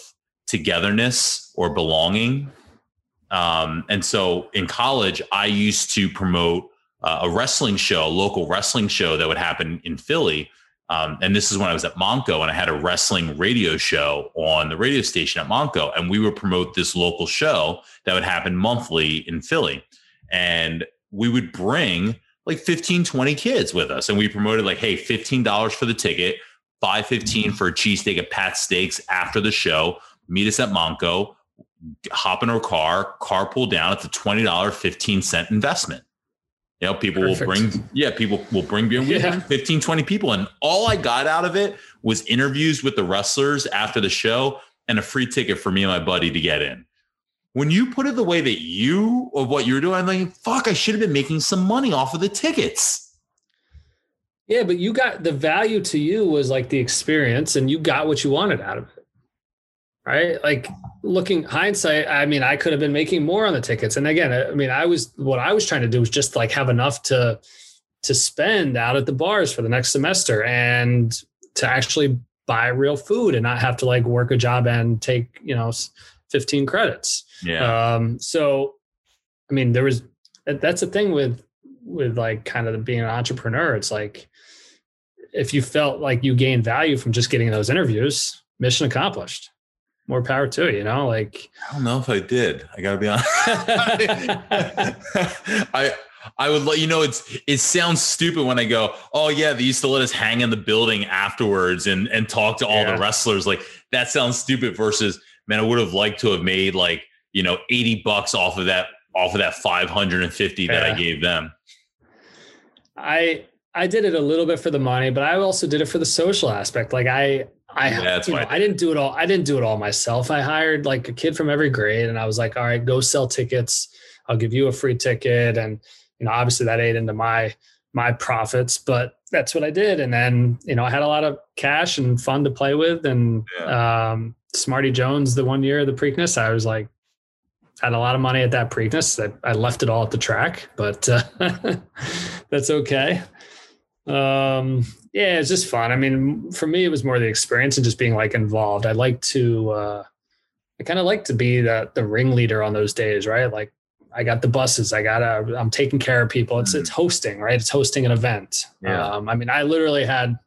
togetherness or belonging. Um, and so in college, I used to promote uh, a wrestling show, a local wrestling show that would happen in Philly um, and this is when I was at Montco and I had a wrestling radio show on the radio station at Montco. And we would promote this local show that would happen monthly in Philly. And we would bring like 15, 20 kids with us. And we promoted like, hey, $15 for the ticket, 515 for a cheesesteak at Pat Steaks after the show. Meet us at Montco, hop in our car, carpool down. It's a $20, 15 cent investment. You know, people Perfect. will bring, yeah, people will bring beer. Yeah. 15, 20 people. And all I got out of it was interviews with the wrestlers after the show and a free ticket for me and my buddy to get in. When you put it the way that you of what you're doing, I'm like, fuck, I should have been making some money off of the tickets. Yeah, but you got the value to you was like the experience and you got what you wanted out of it right? Like looking hindsight, I mean, I could have been making more on the tickets. And again, I mean, I was what I was trying to do was just like have enough to to spend out at the bars for the next semester and to actually buy real food and not have to like work a job and take, you know, 15 credits. Yeah. Um, so I mean, there was that's the thing with with like kind of being an entrepreneur. It's like if you felt like you gained value from just getting those interviews, mission accomplished more power to it, you know, like I don't know if I did. I gotta be honest. I I would let you know it's it sounds stupid when I go, oh yeah, they used to let us hang in the building afterwards and and talk to all yeah. the wrestlers. Like that sounds stupid versus man, I would have liked to have made like, you know, 80 bucks off of that off of that 550 yeah. that I gave them. I I did it a little bit for the money, but I also did it for the social aspect. Like I, I, Yeah, you know, I didn't do it all. I didn't do it all myself. I hired like a kid from every grade, and I was like, all right, go sell tickets. I'll give you a free ticket, and you know, obviously that ate into my my profits, but that's what I did. And then you know, I had a lot of cash and fun to play with, and um, Smarty Jones, the one year of the Preakness, I was like, had a lot of money at that Preakness. That I left it all at the track, but uh, that's okay. Um, yeah, it's just fun. I mean, for me, it was more the experience and just being like involved. I like to, uh, I kind of like to be the the ringleader on those days, right? Like, I got the buses, I got to, I'm taking care of people. It's it's hosting, right? It's hosting an event. Yeah. Um, I mean, I literally had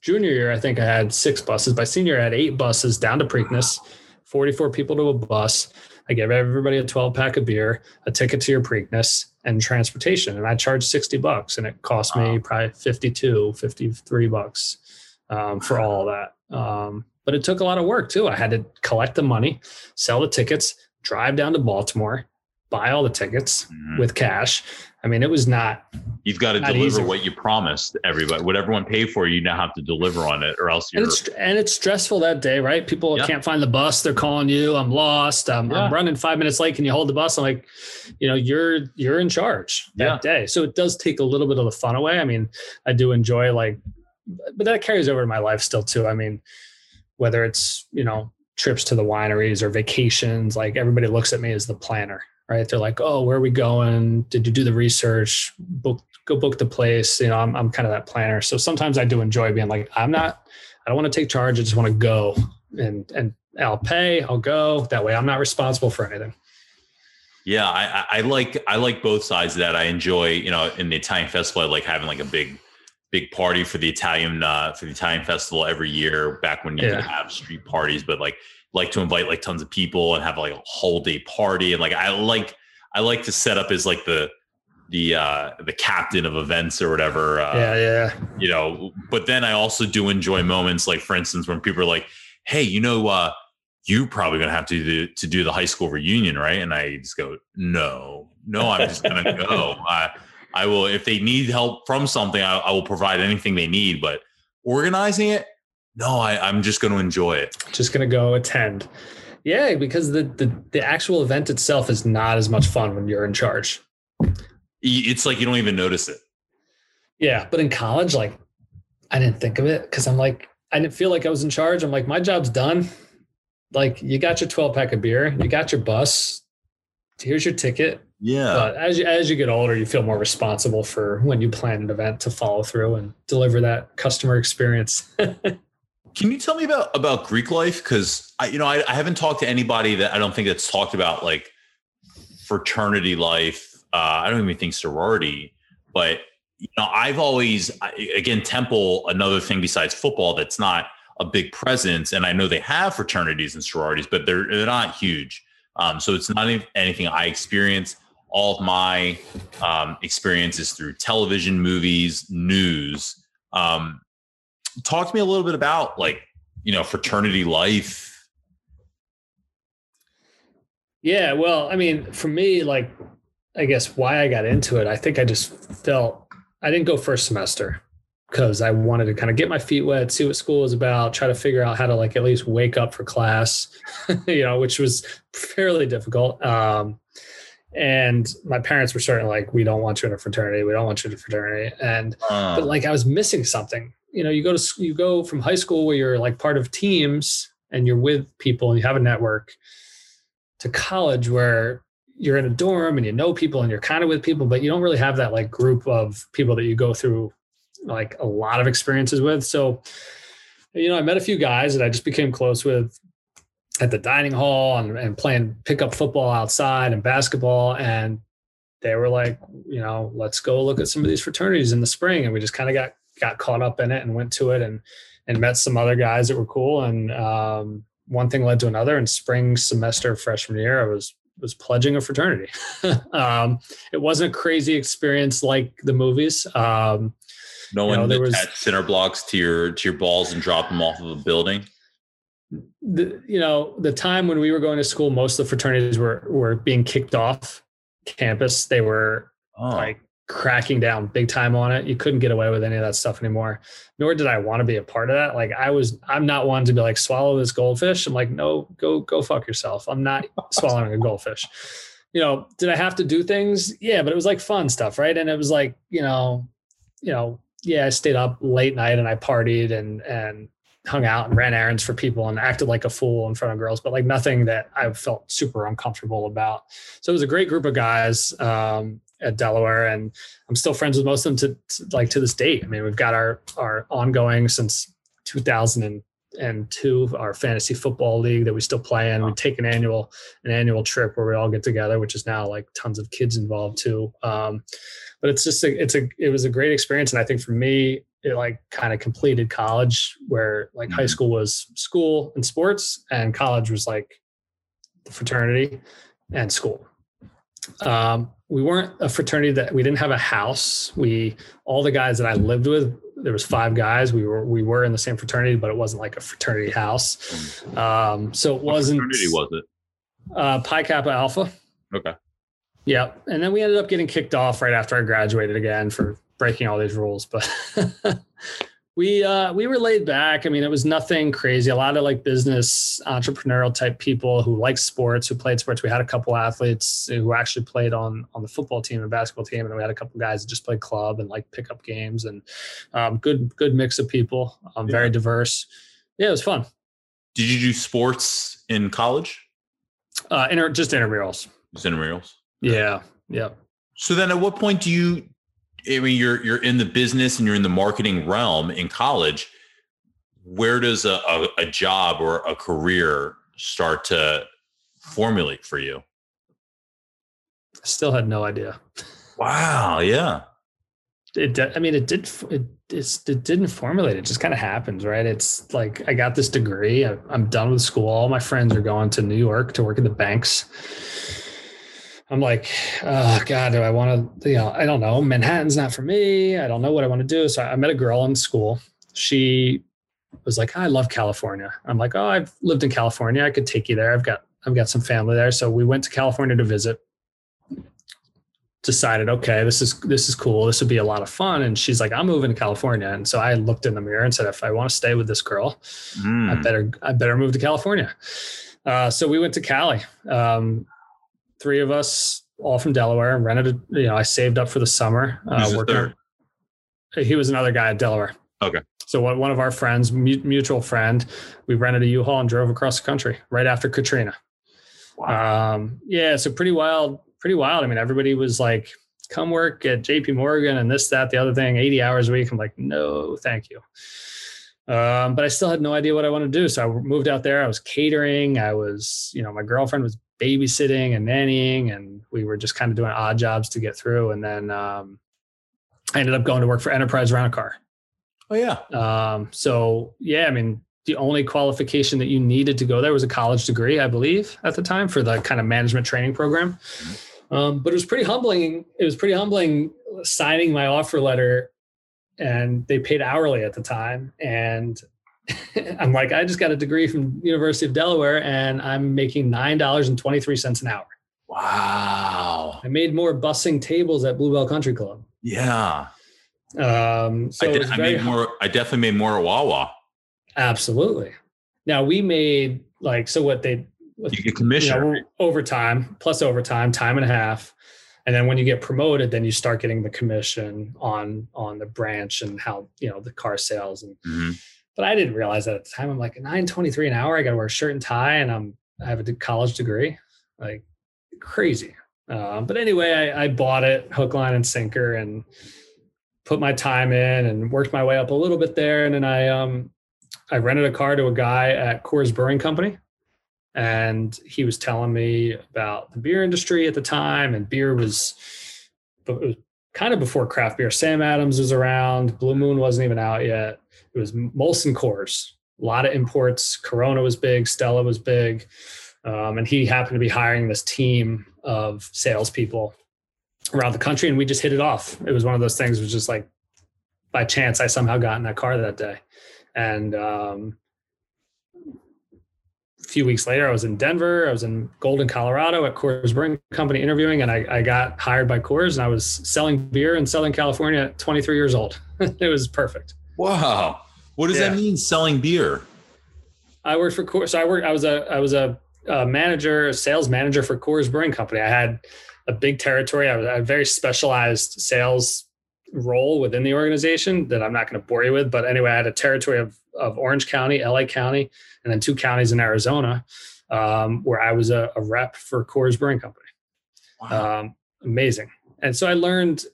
junior year, I think I had six buses. By senior, I had eight buses down to Preakness, 44 people to a bus. I gave everybody a 12 pack of beer, a ticket to your Preakness, and transportation. And I charged 60 bucks, and it cost me probably 52, 53 bucks um, for all of that. Um, but it took a lot of work too. I had to collect the money, sell the tickets, drive down to Baltimore, buy all the tickets Mhm. with cash. I mean, it was not You've got to deliver easy. what you promised everybody. What everyone paid for, you now have to deliver on it, or else and you're. it's and it's stressful that day, right? People Yeah. can't find the bus. They're calling you. I'm lost. I'm, Yeah. I'm running five minutes late. Can you hold the bus? I'm like, you know, you're you're in charge that Yeah. day. So it does take a little bit of the fun away. I mean, I do enjoy like, but that carries over to my life still too. I mean, whether it's you know trips to the wineries or vacations, like everybody looks at me as the planner, right? They're like, oh, where are we going? Did you do the research? Book go book the place. You know, I'm I'm kind of that planner. So sometimes I do enjoy being like, I'm not I don't want to take charge. I just want to go and and I'll pay. I'll go. That way, I'm not responsible for anything. Yeah, I, I like I like both sides of that. I enjoy, you know, in the Italian festival, I like having like a big, big party for the Italian uh, for the Italian festival every year. Back when you Yeah. could have street parties, but like like to invite like tons of people and have like a whole day party. And like I like I like to set up as like the the uh the captain of events or whatever. Uh, yeah, yeah, you know but then i also do enjoy moments like for instance when people are like hey you know uh you're probably to have to do to do the high school reunion right and i just go no no i'm just to go I, I will if they need help from something I, I will provide anything they need but organizing it no I, i'm just going to enjoy it Just gonna go attend. Yeah, because the, the the actual event itself is not as much fun when you're in charge. It's like you don't even notice it Yeah, but in college, like I didn't think of it because I'm like I didn't feel like I was in charge. I'm like my job's done. Like you got your 12 pack of beer, you got your bus. Here's your ticket. yeah But as you, as you get older, you feel more responsible for when you plan an event to follow through and deliver that customer experience. Can you tell me about about Greek life? Because I, you know, I, I haven't talked to anybody that I don't think that's talked about like fraternity life. Uh, I don't even think sorority, but you know, I've always again Temple another thing besides football that's not a big presence, and I know they have fraternities and sororities, but they're they're not huge. Um, so it's not anything I experience. All of my um, experiences through television, movies, news. Um, talk to me a little bit about like you know fraternity life yeah, well, I mean, for me, like, I guess why I got into it, I think I just felt I didn't go first semester because I wanted to kind of get my feet wet, see what school was about, try to figure out how to like at least wake up for class, you know, which was fairly difficult. Um, and my parents were certainly like, "We don't want you in a fraternity. We don't want you in a fraternity." And Uh, but like I was missing something. You know, you go to you go from high school where you're like part of teams and you're with people and you have a network to college where you're in a dorm and you know people and you're kind of with people, but you don't really have that like group of people that you go through like a lot of experiences with. So, you know, I met a few guys that I just became close with at the dining hall and, and playing pickup football outside and basketball. And they were like, you know, let's go look at some of these fraternities in the spring. And we just kind of got got caught up in it and went to it and and met some other guys that were cool. And um, one thing led to another. And spring semester of freshman year, I was was pledging a fraternity. um, it wasn't a crazy experience like the movies. Um, no you one know, there was- center blocks to your to your balls and drop them off of a building the, you know, the time when we were going to school, most of the fraternities were were being kicked off campus. They were oh like cracking down big time on it. You couldn't get away with any of that stuff anymore. Nor did I want to be a part of that. Like I was, I'm not one to be like swallow this goldfish. I'm like, no, go go fuck yourself. I'm not swallowing a goldfish. You know, did I have to do things? Yeah, but it was like fun stuff, right? And it was like, you know, you know, yeah, I stayed up late night and I partied and and hung out and ran errands for people and acted like a fool in front of girls, but like nothing that I felt super uncomfortable about. So it was a great group of guys um, at Delaware, and I'm still friends with most of them to, to, like to this date. I mean, we've got our our ongoing since 2002 our fantasy football league that we still play in. We take an annual an annual trip where we all get together, which is now like tons of kids involved too. Um, but it's just a, it's a it was a great experience, and I think for me it like kind of completed college where like mm-hmm. high school was school and sports and college was like the fraternity and school um, we weren't a fraternity that we didn't have a house. We all the guys that i lived with there was five guys. We were we were in the same fraternity but it wasn't like a fraternity house. Mm. um, so it what wasn't fraternity was it? Uh, pi kappa alpha. Okay. Yeah and then we ended up getting kicked off right after i graduated again for breaking all these rules, but we uh, we were laid back. I mean, it was nothing crazy. A lot of like business entrepreneurial type people who like sports, who played sports. We had a couple athletes who actually played on on the football team and basketball team, and we had a couple guys that just played club and like pickup games, and um, good good mix of people. Um, yeah. Very diverse. Yeah, it was fun. Did you do sports in college? Uh, inter- just intramurals. Just intramurals. Yeah. Yeah. So then, at what point do you I mean, you're you're in the business and you're in the marketing realm in college. Where does a, a, a job or a career start to formulate for you? I still had no idea. Wow. Yeah. It. I mean, it did. It. It's, it didn't formulate. It just kind of happens, right? It's like I got this degree. I, I'm done with school. All my friends are going to New York to work at the banks I'm like, oh God, do I want to, you know, I don't know. Manhattan's not for me. I don't know what I want to do. So I met a girl in school. She was like, I love California. I'm like, oh, I've lived in California. I could take you there. I've got, I've got some family there. So we went to California to visit. Decided, okay, this is this is cool. This would be a lot of fun. And she's like, I'm moving to California. And so I looked in the mirror and said, if I want to stay with this girl, mm. I better I better move to California. Uh, so we went to Cali. Um, three of us, all from Delaware, rented a, you know, I saved up for the summer. Uh, working, he was another guy at Delaware. Okay. So one, one of our friends, mutual friend, we rented a U-Haul and drove across the country right after Katrina. Wow. Um, yeah. So pretty wild, pretty wild. I mean, everybody was like, come work at JP Morgan and this, that, the other thing, 80 hours a week. I'm like, no, thank you. Um, but I still had no idea what I wanted to do. So I moved out there. I was catering. I was, you know, my girlfriend was babysitting and nannying, and we were just kind of doing odd jobs to get through. And then um, I ended up going to work for Enterprise Rent a Car. Oh yeah. Um, so yeah, I mean, the only qualification that you needed to go there was a college degree, I believe, at the time for the kind of management training program. Mm-hmm. Um, but it was pretty humbling. It was pretty humbling signing my offer letter, and they paid hourly at the time, and I'm like, I just got a degree from University of Delaware and I'm making nine dollars and twenty three cents an hour. Wow. I made more bussing tables at Blue Bell Country Club. Yeah. Um, so I, did, I made more. I definitely made more at Wawa. Absolutely. Now we made like so what they you get commission you know, overtime plus overtime, time and a half. And then when you get promoted, then you start getting the commission on on the branch and how you know the car sales and mm-hmm. But I didn't realize that at the time. I'm like, 923 an hour. I got to wear a shirt and tie and I'm, I have a college degree. Like crazy. Uh, but anyway, I, I bought it hook, line, and sinker and put my time in and worked my way up a little bit there. And then I, um, I rented a car to a guy at Coors Brewing Company. And he was telling me about the beer industry at the time. And beer was, was kind of before craft beer. Sam Adams was around. Blue Moon wasn't even out yet. It was Molson Coors, a lot of imports. Corona was big, Stella was big, um, and he happened to be hiring this team of salespeople around the country, and we just hit it off. It was one of those things. Was just like by chance, I somehow got in that car that day, and um, few weeks later, I was in Denver. I was in Golden, Colorado at Coors Brewing Company interviewing, and I, I got hired by Coors, and I was selling beer in Southern California at 23 years old. it was perfect. Wow. What does Yeah. that mean, selling beer? I worked for Coors. So I worked. I was a I was a, a manager, a sales manager for Coors Brewing Company. I had a big territory. I was I had a very specialized sales role within the organization that I'm not going to bore you with. But anyway, I had a territory of of Orange County, LA County, and then two counties in Arizona, um, where I was a, a rep for Coors Brewing Company. Wow. Um, amazing. And so I learned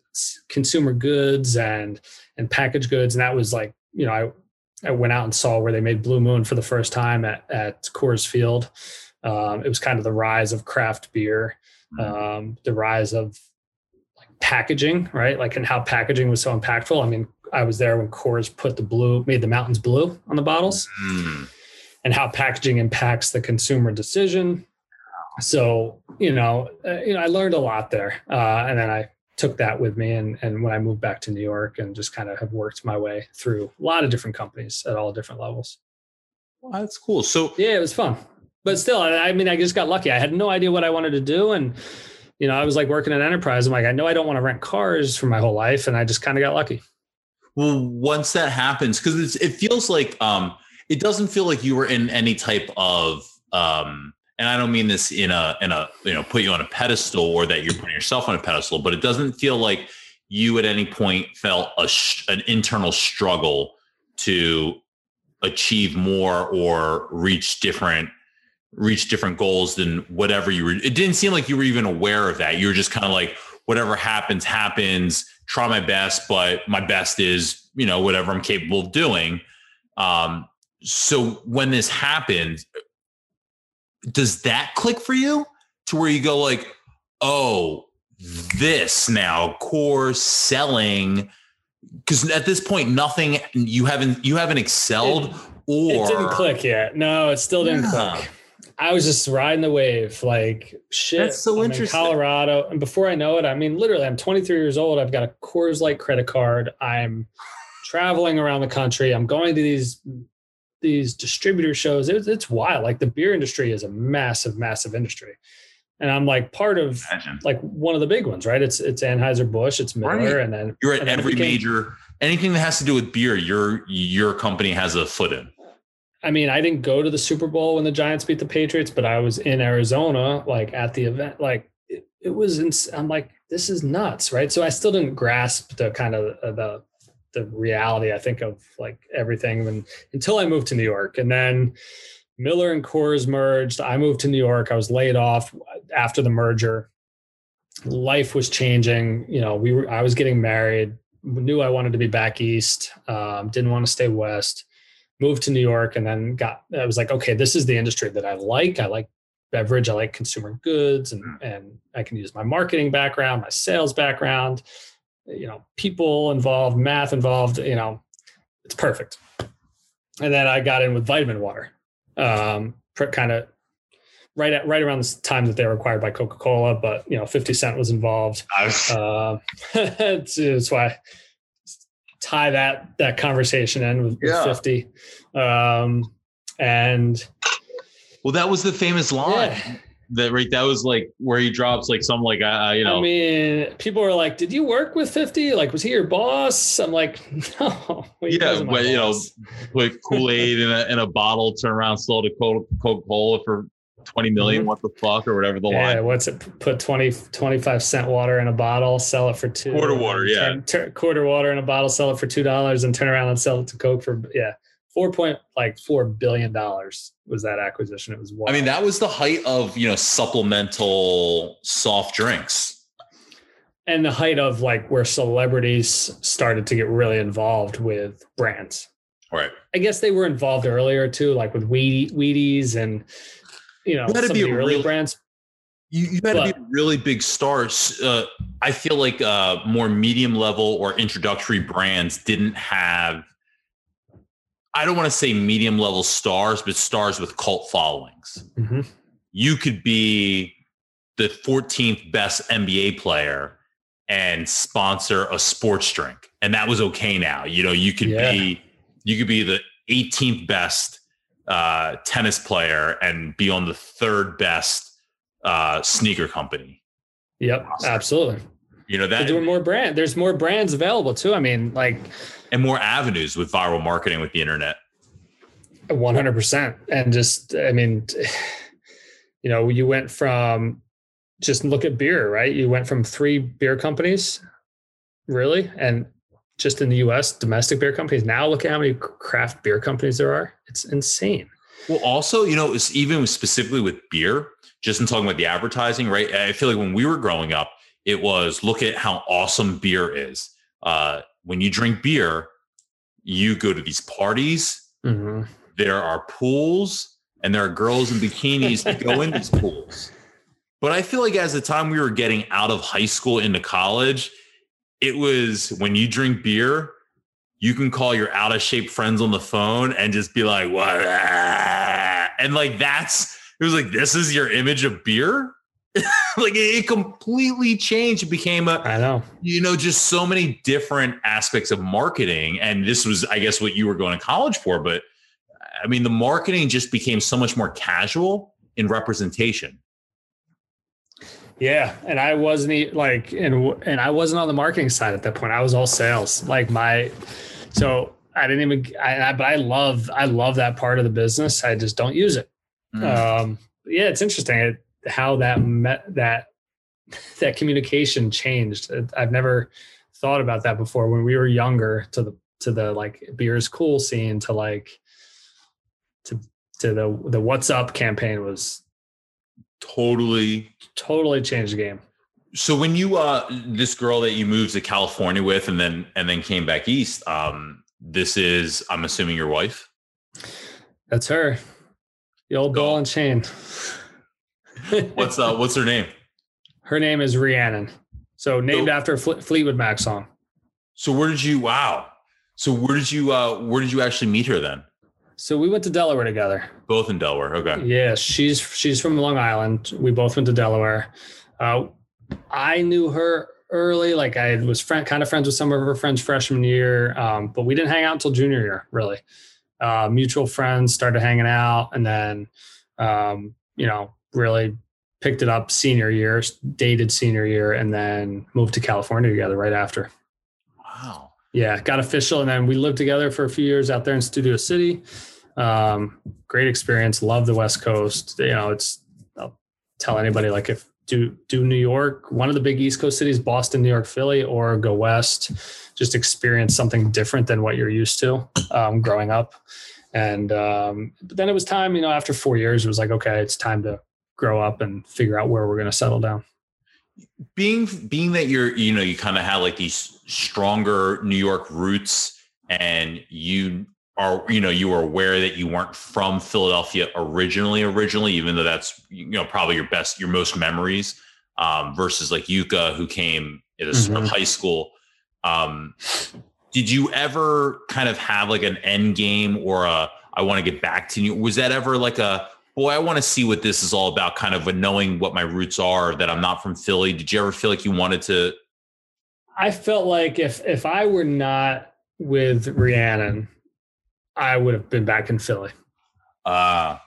consumer goods and and packaged goods, and that was like you know I I went out and saw where they made Blue Moon for the first time at at Coors Field. Um, it was kind of the rise of craft beer, um, the rise of like packaging, right? Like and how packaging was so impactful. I mean, I was there when Coors put the blue, made the mountains blue on the bottles Mm. and how packaging impacts the consumer decision. So, you know, uh, you know, I learned a lot there, uh, and then I took that with me, and and when I moved back to New York, and just kind of have worked my way through a lot of different companies at all different levels. Wow, that's cool. So Yeah, it was fun, but still, I, mean, I just got lucky. I had no idea what I wanted to do, and you know, I was like working at enterprise. I'm like, I know I don't want to rent cars for my whole life, and I just kind of got lucky. Well, once that happens, because it feels like um, it doesn't feel like you were in any type of, um, and I don't mean this in a in a you know put you on a pedestal or that you're putting yourself on a pedestal, but it doesn't feel like you at any point felt a an internal struggle to achieve more or reach different reach different goals than whatever you were. It didn't seem like you were even aware of that. You were just kind of like whatever happens happens try my best but my best is you know whatever i'm capable of doing um so when this happened does that click for you to where you go like oh this now core selling because at this point nothing you haven't you haven't excelled or It didn't click yet. No, it still didn't Yeah. click. I was just riding the wave, like shit. That's so I'm in interesting. Colorado, and before I know it, I mean, literally, I'm 23 years old. I've got a Coors Light credit card. I'm traveling around the country. I'm going to these these distributor shows. It's, it's wild. Like the beer industry is a massive, massive industry, and I'm like part of Imagine. like one of the big ones, right? It's it's Anheuser Busch, it's Miller, Right. and then you're at then every became- major anything that has to do with beer your your company has a foot in I mean, I didn't go to the Super Bowl when the Giants beat the Patriots, but I was in Arizona, like at the event. Like it, it was, ins- I'm like, this is nuts, right? So I still didn't grasp the kind of the the reality. I think of like everything when, until I moved to New York, and then Miller and Coors merged. I moved to New York. I was laid off after the merger. Life was changing. You know, we were. I was getting married. Knew I wanted to be back east. Um, didn't want to stay west moved to New York and then got I was like, okay, this is the industry that I like. I like beverage, I like consumer goods, and and I can use my marketing background, my sales background, you know, people involved, math involved, you know, it's perfect. And then I got in with vitamin water. Um, kind of right at right around the time that they were acquired by Coca-Cola, but you know, 50 Cent was involved. Uh, it's why tie that that conversation in with, with Yeah. 50 um and well that was the famous line yeah that right that was like where he drops like some like uh, you know. i mean people were like did you work with 50 like was he your boss? I'm like no. Yeah, but, you know, put kool-aid in a, in a bottle turn around sold to Co- coca-cola for 20 million, Mhm. what the fuck or whatever the yeah line. what's it put 20 25 cent water in a bottle sell it for two Quarter water, yeah. turn- turn- quarter water in a bottle sell it for two dollars and turn around and sell it to coke for yeah four point like four billion dollars was that acquisition it was wild. i mean that was the height of you know supplemental soft drinks and the height of like where celebrities started to get really involved with brands. right I guess they were involved earlier too, like with Wheatie, Wheaties and you know You some be of the early real- brands. you, you had to be a really big stars uh, i feel like uh, more medium level or introductory brands didn't have i don't want to say medium level stars but stars with cult followings Mhm. you could be the 14th best NBA player and sponsor a sports drink. And that was okay now. You know, you could Yeah. be you could be the 18th best uh, tennis player and be on the third best uh, sneaker company. Yep, absolutely. You know that They're doing more brand. There's more brands available too. I mean, like and more avenues with viral marketing with the internet. 100%. And just, I mean, you know, you went from just look at beer, right? You went from three beer companies, really, and just in the US, domestic beer companies. Now look at how many craft beer companies there are. It's insane. Well, also, you know, it's even specifically with beer, just in talking about the advertising, right? I feel like when we were growing up, it was look at how awesome beer is. Uh, when you drink beer, you go to these parties. Mm-hmm. There are pools, and there are girls in bikinis that go in these pools. But I feel like as the time we were getting out of high school into college, it was when you drink beer, you can call your out of shape friends on the phone and just be like, what? And like, that's, it was like, this is your image of beer. like it completely changed. It became a, I know, you know, just so many different aspects of marketing. And this was, I guess, what you were going to college for. But I mean, the marketing just became so much more casual in representation. Yeah, and I wasn't like, and and I wasn't on the marketing side at that point. I was all sales. Like my, so I didn't even. I, but I love, I love that part of the business. I just don't use it. Mm. Um, yeah, it's interesting how that met that that communication changed. I've never thought about that before. When we were younger, to the to the like beers cool scene, to like to to the the what's up campaign was totally. totally changed the game. So when you uh this girl that you moved to california with and then and then came back east um this is i'm assuming your wife? That's her. The old ball and chain what's uh what's her name her name is rhiannon so named so, after a fleetwood mac song so where did you wow so where did you uh where did you actually meet her then so we went to Delaware together. Both in Delaware. Okay. Yeah, she's she's from Long Island. We both went to Delaware. Uh, I knew her early. Like I was friend, kind of friends with some of her friends freshman year, um, but we didn't hang out until junior year. Really, uh, mutual friends started hanging out, and then um, you know really picked it up senior year, dated senior year, and then moved to California together right after. Wow. Yeah, got official, and then we lived together for a few years out there in Studio City. Um, great experience. Love the West Coast. You know, it's I'll tell anybody like if do do New York, one of the big East Coast cities, Boston, New York, Philly, or go west. Just experience something different than what you're used to um, growing up. And um, but then it was time. You know, after four years, it was like, okay, it's time to grow up and figure out where we're going to settle down being being that you're you know you kind of have like these stronger New York roots and you are you know you were aware that you weren't from Philadelphia originally originally even though that's you know probably your best your most memories um, versus like Yuka who came at a mm-hmm. high school um, did you ever kind of have like an end game or a I want to get back to you was that ever like a boy, I want to see what this is all about, kind of knowing what my roots are, that I'm not from Philly. Did you ever feel like you wanted to? I felt like if if I were not with Rhiannon, I would have been back in Philly. Uh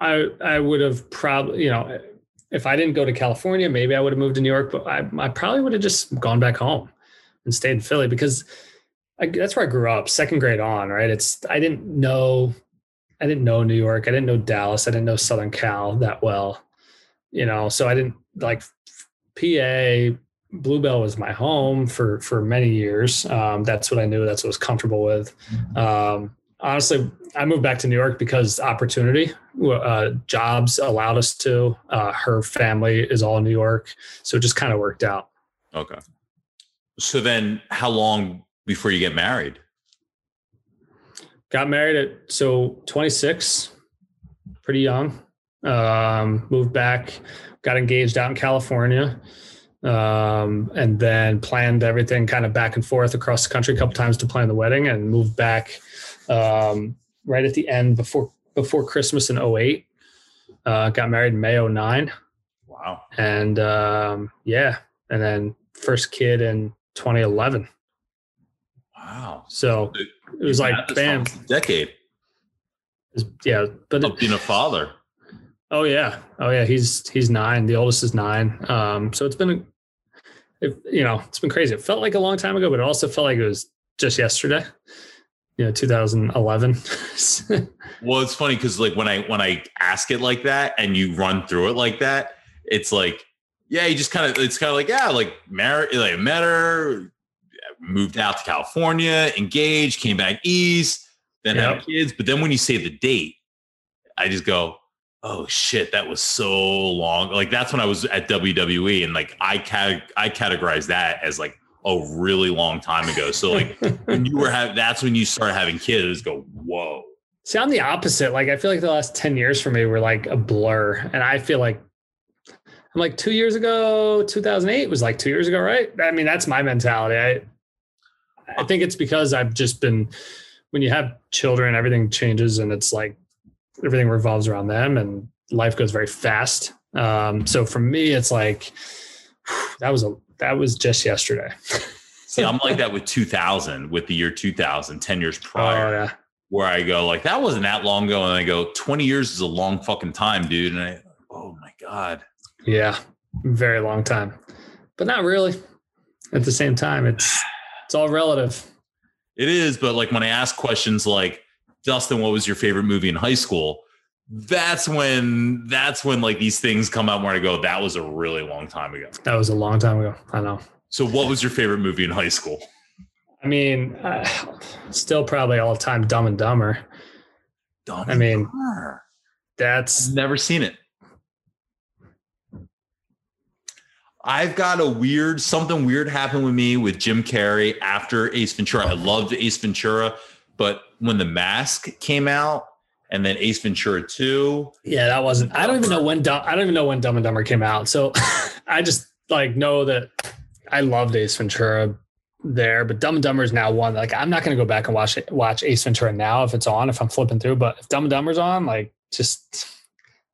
I I would have probably, you know, if I didn't go to California, maybe I would have moved to New York, but I, I probably would have just gone back home and stayed in Philly because I, that's where I grew up, second grade on, right? It's I didn't know I didn't know New York. I didn't know Dallas. I didn't know Southern Cal that well, you know. So I didn't like PA. Blue Bell was my home for for many years. Um, that's what I knew. That's what I was comfortable with. Mm-hmm. Um, honestly, I moved back to New York because opportunity, uh, jobs allowed us to. Uh, her family is all in New York, so it just kind of worked out. Okay. So then, how long before you get married? Got married at so 26 pretty young. Um, moved back got engaged out in california um, and then planned everything kind of back and forth across the country a couple times to plan the wedding and moved back um, right at the end before before christmas in 08 uh, got married in may 09 wow. And um, yeah and then first kid in 2011 wow. So it was like bam decade Yeah, but being a father. Oh yeah, oh yeah. He's he's nine. The oldest is nine. Um, so it's been, it, you know, it's been crazy. It felt like a long time ago, but it also felt like it was just yesterday. You know, 2011. well, it's funny because like when I when I ask it like that and you run through it like that, it's like, yeah, you just kind of it's kind of like yeah, like married, like met her, moved out to California, engaged, came back east, then had kids. But then when you say the date, I just go, oh shit, that was so long. Like that's when I was at WWE, and like I cat I categorize that as like a really long time ago. So like when you were having, that's when you start having kids. Go whoa. See, I'm the opposite. Like I feel like the last ten years for me were like a blur, and I feel like I'm like two years ago, 2008 was like two years ago, right? I mean, that's my mentality. I I think it's because I've just been when you have children, everything changes, and it's like everything revolves around them and life goes very fast. Um, so for me, it's like that was a that was just yesterday. See, I'm like that with 2000, with the year 2000, 10 years prior, oh, yeah. where I go like that wasn't that long ago, and I go 20 years is a long fucking time, dude. And I, oh my god, yeah, very long time, but not really. At the same time, it's it's all relative. It is, but like when I ask questions like Dustin, what was your favorite movie in high school? That's when that's when like these things come out where I go, that was a really long time ago. That was a long time ago. I know. So, what was your favorite movie in high school? I mean, uh, still probably all time Dumb and Dumber. Dumb I mean, Dumber. that's I've never seen it. I've got a weird something weird happened with me with Jim Carrey after Ace Ventura. I loved Ace Ventura, but when the mask came out and then Ace Ventura 2. Yeah, that wasn't I don't even know when I don't even know when Dumb and Dumber came out. So I just like know that I loved Ace Ventura there, but Dumb and Dumber is now one. Like I'm not gonna go back and watch it, watch Ace Ventura now if it's on, if I'm flipping through. But if Dumb and Dumber's on, like just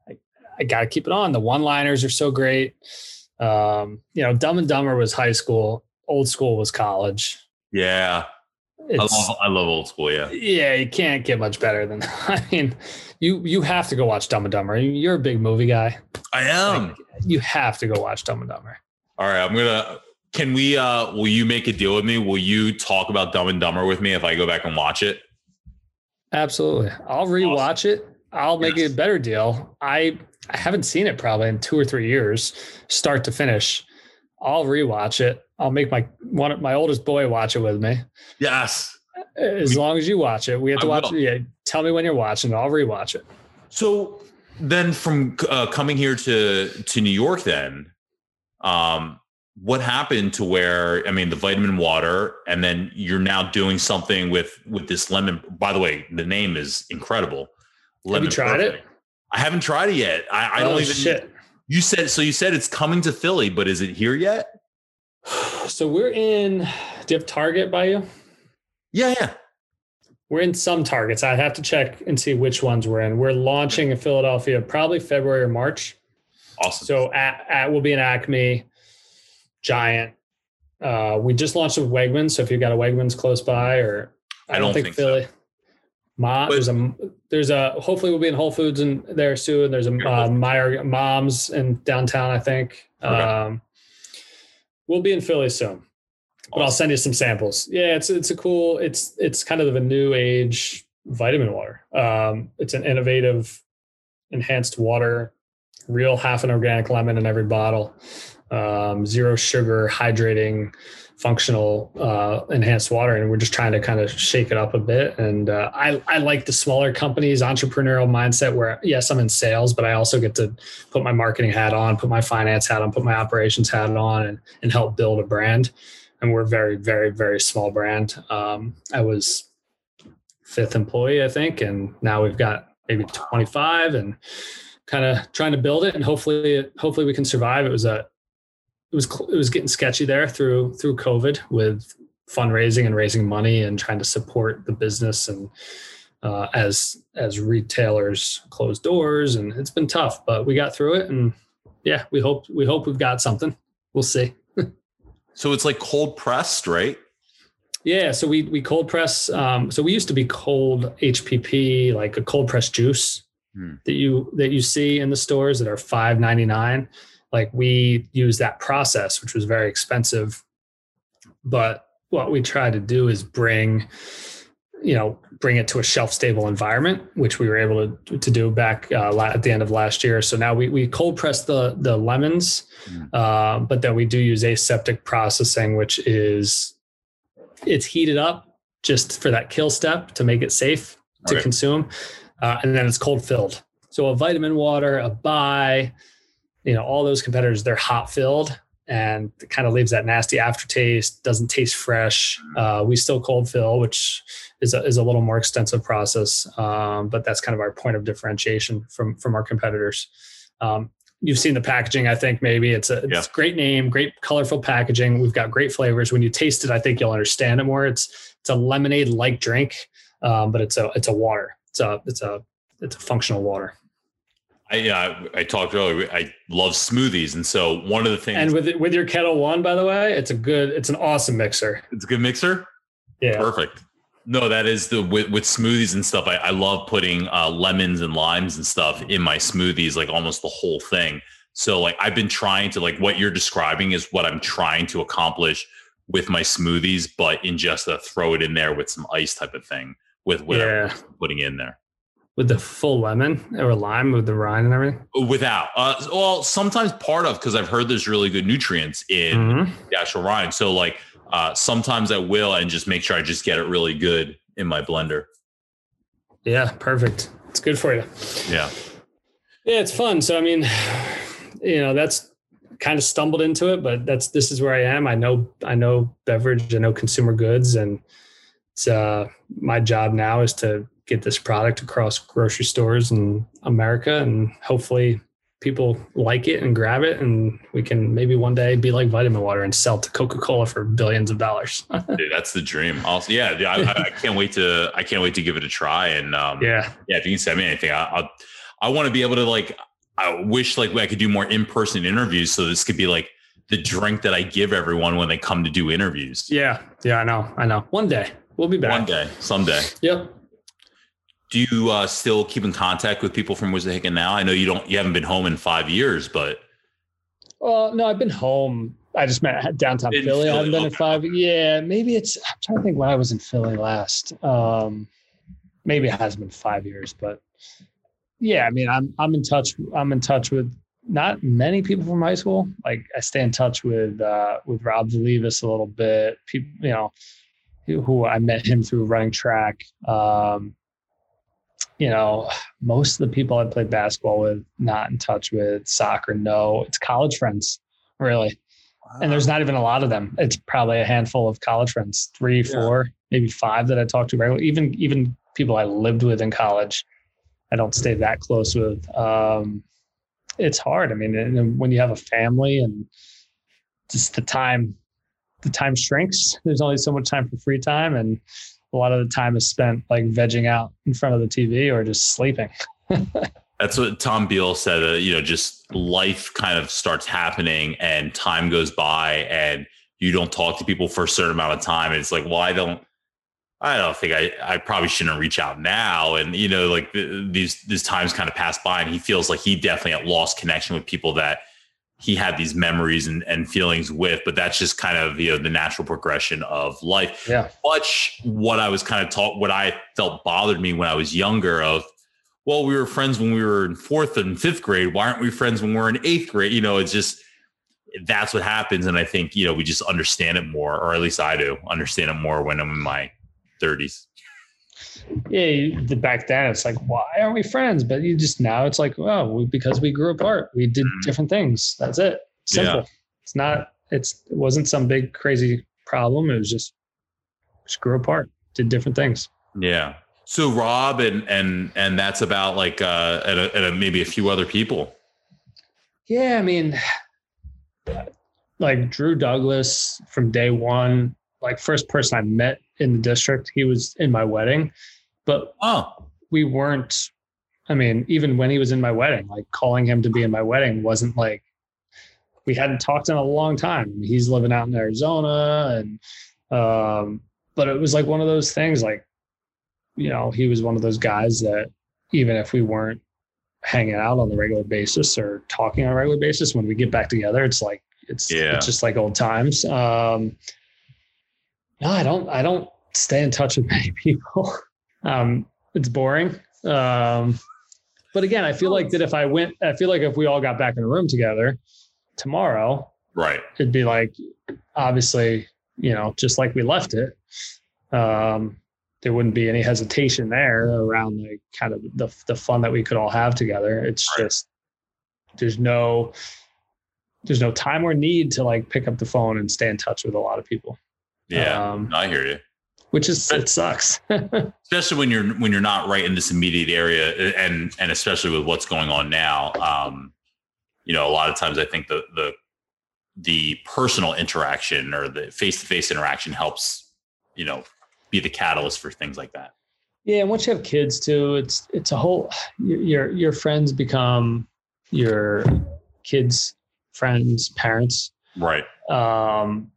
I, I gotta keep it on. The one-liners are so great. Um, you know, Dumb and Dumber was high school, old school was college. Yeah. I love I love old school, yeah. Yeah, you can't get much better than that. I mean, you you have to go watch Dumb and Dumber. You're a big movie guy. I am. Like, you have to go watch Dumb and Dumber. All right, I'm gonna can we uh will you make a deal with me? Will you talk about Dumb and Dumber with me if I go back and watch it? Absolutely. I'll rewatch awesome. it. I'll make yes. it a better deal. I I haven't seen it probably in two or three years, start to finish. I'll rewatch it. I'll make my one of my oldest boy watch it with me. Yes. As long as you watch it, we have to I watch will. it. Yeah, tell me when you're watching. I'll rewatch it. So then, from uh, coming here to to New York, then, um, what happened to where I mean the vitamin water, and then you're now doing something with with this lemon. By the way, the name is incredible. Lemon have you tried perfect. it? I haven't tried it yet. I, I oh, don't even. Shit. You said so. You said it's coming to Philly, but is it here yet? So we're in. Do you have Target by you? Yeah, yeah. We're in some Targets. I have to check and see which ones we're in. We're launching in Philadelphia probably February or March. Awesome. So at, at we'll be in Acme, Giant. Uh, we just launched with Wegmans. So if you've got a Wegmans close by, or I, I don't, think, think Philly. So. Mom, there's a there's a hopefully we'll be in Whole Foods in there soon. There's a uh, Meyer Moms in downtown, I think. Okay. Um, we'll be in Philly soon, but I'll send you some samples. Yeah, it's it's a cool. It's it's kind of a new age vitamin water. Um, it's an innovative, enhanced water, real half an organic lemon in every bottle, um, zero sugar, hydrating functional uh, enhanced water and we're just trying to kind of shake it up a bit. And uh, I, I like the smaller companies entrepreneurial mindset where yes i'm in sales but i also get to put my marketing hat on put my finance hat on put my operations hat on and, and help build a brand. And we're very very very small brand. Um, i was fifth employee i think and now we've got maybe 25 and kind of trying to build it and hopefully hopefully we can survive. It was a it was it was getting sketchy there through through COVID with fundraising and raising money and trying to support the business and uh, as as retailers close doors and it's been tough but we got through it and yeah we hope we hope we've got something we'll see so it's like cold pressed right Yeah, so we we cold press. Um, so we used to be cold HPP, like a cold press juice Hmm. that you that you see in the stores that are five ninety nine. Like we use that process, which was very expensive. But what we try to do is bring, you know, bring it to a shelf stable environment, which we were able to, to do back uh, at the end of last year. So now we we cold press the the lemons, Hmm. uh, but then we do use aseptic processing, which is it's heated up just for that kill step to make it safe to consume, uh, and then it's cold filled. So a vitamin water, a Bai, you know, all those competitors, they're hot filled and it kind of leaves that nasty aftertaste. Doesn't taste fresh. Uh, we still cold fill, which is a, is a little more extensive process, um, but that's kind of our point of differentiation from from our competitors. Um, you've seen the packaging. I think maybe it's a it's Yeah. great name, great colorful packaging. We've got great flavors. When you taste it, I think you'll understand it more. It's it's a lemonade like drink, um, but it's a it's a water. It's a it's a it's a functional water. I, yeah, I, I talked earlier. I love smoothies, and so one of the things And with with your Ketel One, by the way, it's a good, it's an awesome mixer. it's a good mixer. Yeah, Perfect. No, that is the with, with smoothies and stuff. I, I love putting uh, lemons and limes and stuff in my smoothies, like almost the whole thing. So like I've been trying to like what you're describing is what I'm trying to accomplish with my smoothies, but in just a throw it in there with some ice type of thing with whatever yeah, I'm putting in there. With the full lemon or lime with the rind and everything. Without, uh, well, sometimes part of because I've heard there's really good nutrients in Mhm. the actual rind. So like uh, sometimes I will and just make sure I just get it really good in my blender. Yeah, perfect. It's good for you. Yeah. Yeah, it's fun. So I mean, you know, that's kind of stumbled into it, but that's this is where I am. I know I know beverage, I know consumer goods, and it's uh my job now is to get this product across grocery stores in America and hopefully people like it and grab it and we can maybe one day be like vitamin water and sell to Coca-Cola for billions of dollars. Dude, that's the dream. Also, yeah, I, I- can't wait to I can't wait to give it a try. And um, yeah. yeah. if you can send me anything, I I'll, I want to be able to like. I wish like I could do more in person interviews, so this could be like the drink that I give everyone when they come to do interviews. Yeah. Yeah, I know. I know. One day we'll be back. One day, someday. Yep. Do you uh, still keep in contact with people from Wissahickon now? I know you don't. You haven't been home in five years, but Well, no, I've been home. I just met downtown In Philly. I haven't Philly, been in five. Yeah, maybe it's. I'm trying to think when I was in Philly last. Um, maybe it has been five years, but yeah, I mean, I'm I'm in touch. I'm in touch with not many people from high school. Like I stay in touch with uh, with Rob Valivis a little bit. People, you know, who, who I met him through running track. Um, you know, most of the people I played basketball with, not in touch with soccer. No, it's college friends, really. And there's not even a lot of them. It's probably a handful of college friends, three, Yeah. four, maybe five that I talk to regularly. Even even people I lived with in college, I don't stay that close with. Um, it's hard. I mean, and when you have a family and just the time, the time shrinks. There's only so much time for free time, and a lot of the time is spent like vegging out in front of the TV or just sleeping. That's what Tom Beal said. Uh, you know, just life kind of starts happening and time goes by and you don't talk to people for a certain amount of time. And it's like, well, I don't, I don't think I, I probably shouldn't reach out now. And, you know, like the, these, these times kind of pass by and he feels like he definitely lost connection with people that he had these memories and, and feelings with, but that's just kind of, you know, the natural progression of life Yeah. much what I was kind of taught, what I felt bothered me when I was younger of, well, we were friends when we were in fourth and fifth grade. Why aren't we friends when we're in eighth grade? You know, it's just, that's what happens. And I think, you know, we just understand it more, or at least I do understand it more when I'm in my thirties. Yeah, you, the, back then it's like, why aren't we friends? But you just now it's like, well, we, because we grew apart, we did Mhm. different things. That's it. Simple. It's not. It's it wasn't some big crazy problem. It was just just grew apart, did different things. Yeah. So Rob and, and, and that's about like, uh, and, a, and a, maybe a few other people. Yeah, I mean, like Drew Douglas from day one, like first person I met in the district, he was in my wedding, but Oh, we weren't i mean even when he was in my wedding like calling him to be in my wedding wasn't like we hadn't talked in a long time he's living out in arizona and um but it was like one of those things like, you know, he was one of those guys that even if we weren't hanging out on the regular basis or talking on a regular basis, when we get back together, it's like it's Yeah. it's just like old times. Um no, I don't I don't stay in touch with many people. Um it's boring. Um but again, I feel like that if I went, I feel like if we all got back in a room together tomorrow, Right. it'd be like obviously you know just like we left it um there wouldn't be any hesitation there around like kind of the the fun that we could all have together it's Right. just there's no there's no time or need to like pick up the phone and stay in touch with a lot of people Yeah. um, I hear you. Which is it sucks. especially when you're when you're not right in this immediate area and and especially with what's going on now um you know a lot of times i think the the the personal interaction or the face-to-face interaction helps you know be the catalyst for things like that. Yeah, and once you have kids too, it's it's a whole your your, your friends become your kids' friends' parents. right. Um,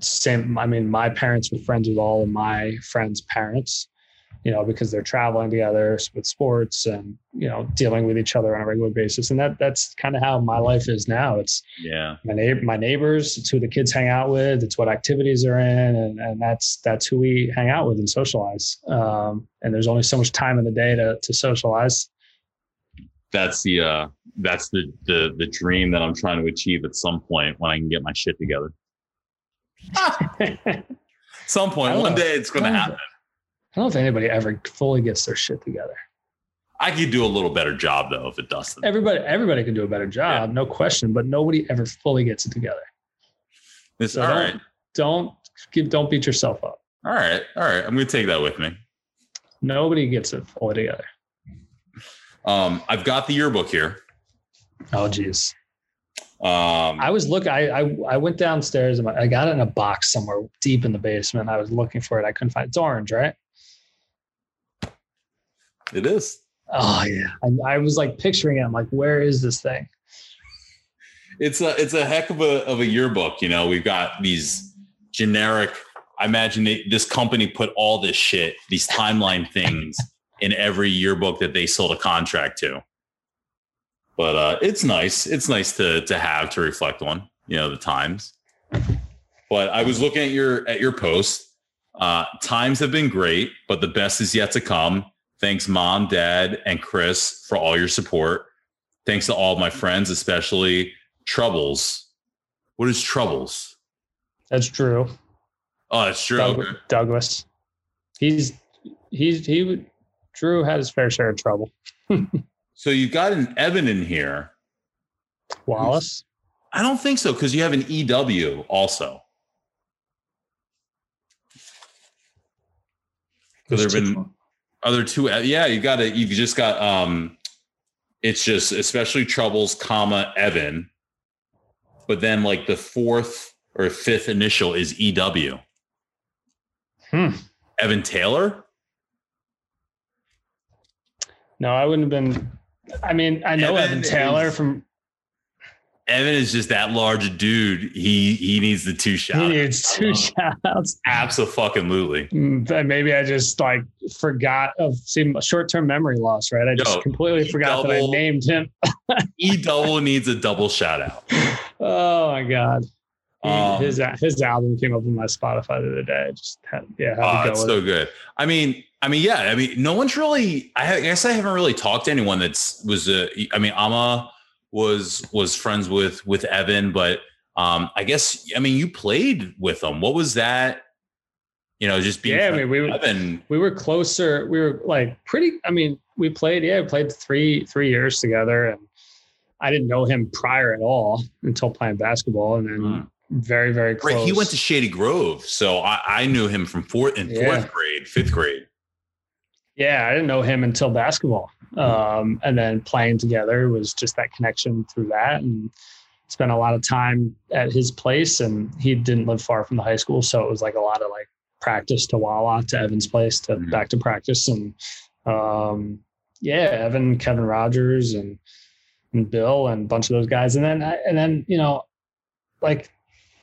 same. I mean, my parents were friends with all of my friends' parents, you know, because they're traveling together with sports and you know dealing with each other on a regular basis. And that that's kind of how my life is now. It's yeah my neighbor, my neighbors. It's who the kids hang out with. It's what activities they're in, and and that's that's who we hang out with and socialize. Um, and there's only so much time in the day to to socialize. that's the uh that's the the the dream that i'm trying to achieve at some point when i can get my shit together some point one know. day it's going to happen I don't know if anybody ever fully gets their shit together. i could do a little better job though if it doesn't Everybody everybody can do a better job, no question, but nobody ever fully gets it together. It's So all don't, right don't give don't beat yourself up. all right all right i'm going to take that with me Nobody gets it fully together. Um, I've got the yearbook here. Oh geez. Um, I was looking. I, I I went downstairs and I got it in a box somewhere deep in the basement. I was looking for it. I couldn't find it. It's orange, right? it is. Oh yeah. I, I was like picturing it. I'm like, where is this thing? It's a it's a heck of a of a yearbook. You know, we've got these generic. I imagine they, this company put all this shit, these timeline things, in every yearbook that they sold a contract to. But uh, it's nice. It's nice to to have to reflect on. You know, the times. But I was looking at your at your post. Uh, times have been great, but the best is yet to come. Thanks, mom, dad, and Chris for all your support. Thanks to all my friends, especially Troubles. What is Troubles? That's Drew. Oh, that's true. Doug- Okay. Douglas. He's he's he would Drew had his fair share of trouble. So you've got an Evan in here. Wallace. I don't think so because you have an EW also. So there have been other two. Yeah, you got it. You've just got um, it's just especially troubles, comma Evan, but then like the fourth or fifth initial is EW. Hmm. Evan Taylor. No, I wouldn't have been. I mean, I know Evan Evan, Taylor is- from. Evan is just that large dude. He he needs the two shots. He needs two um, shout outs. Absolutely. Mm, but maybe I just like forgot of see short term memory loss, right? I just Yo, completely forgot that I named him. E double needs a double shout out. Oh my god. Um, his his album came up on my Spotify the other day. I just had yeah, had Oh, it's so it. good. I mean, I mean, yeah. I mean, no one's really. I guess I haven't really talked to anyone that's was. Uh, I mean, Ama was was friends with with Evan, but um, I guess I mean you played with them. What was that? You know, just being Yeah, I mean, we were- Evan. we were closer. We were like pretty. I mean, we played. Yeah, we played three three years together, and I didn't know him prior at all until playing basketball, and then Mm. Very very close. Right, he went to Shady Grove, so I, I knew him from fourth in fourth Yeah. grade, fifth grade. yeah, I didn't know him until basketball, um, and then playing together was just that connection through that, and spent a lot of time at his place, and he didn't live far from the high school, so it was like a lot of like practice to Wawa to Evan's place to Mhm. back to practice, and um, yeah, Evan, Kevin Rogers, and and Bill, and a bunch of those guys, and then and then you know, like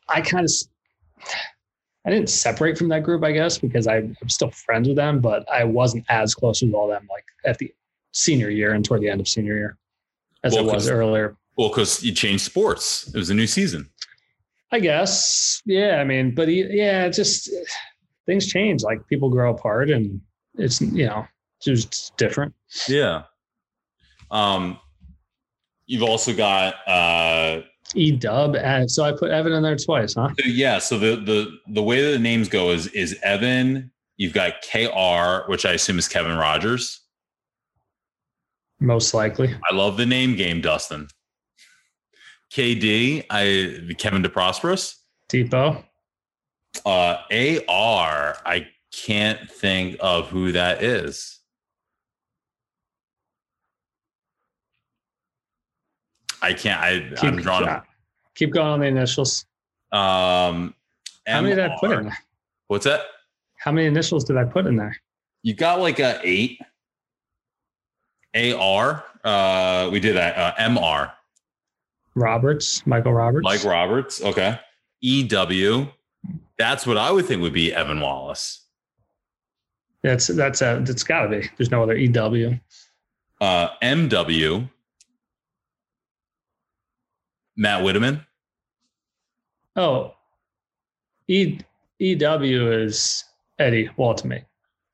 I kind of I didn't separate from that group, I guess, because I, I'm still friends with them, but I wasn't as close with all them like at the senior year and toward the end of senior year as Well, it was earlier. Well, because you changed sports. It was a new season. I guess. Yeah. I mean, but yeah, it's just things change. Like people grow apart and it's, you know, just different. Yeah. Um, you've also got uh, E dub. So I put Evan in there twice, huh? so yeah. So the the the way that the names go is is Evan. You've got Kr, which I assume is Kevin Rogers. Most likely. I love the name game, Dustin. KD, I Kevin DeProsperous. Depot. Uh, AR, I can't think of who that is. I can't. I, I'm Keep, drawing. keep going on the initials. Um, How many did I put in there? What's that? How many initials did I put in there? You got like a eight. AR. Uh, we did that. Uh, MR. Roberts, Michael Roberts. Mike Roberts. Okay. EW. That's what I would think would be Evan Wallace. That's that's a that's got to be. There's no other E EW. Uh, MW. Matt Whitteman. Oh, E EW is Eddie Waltman.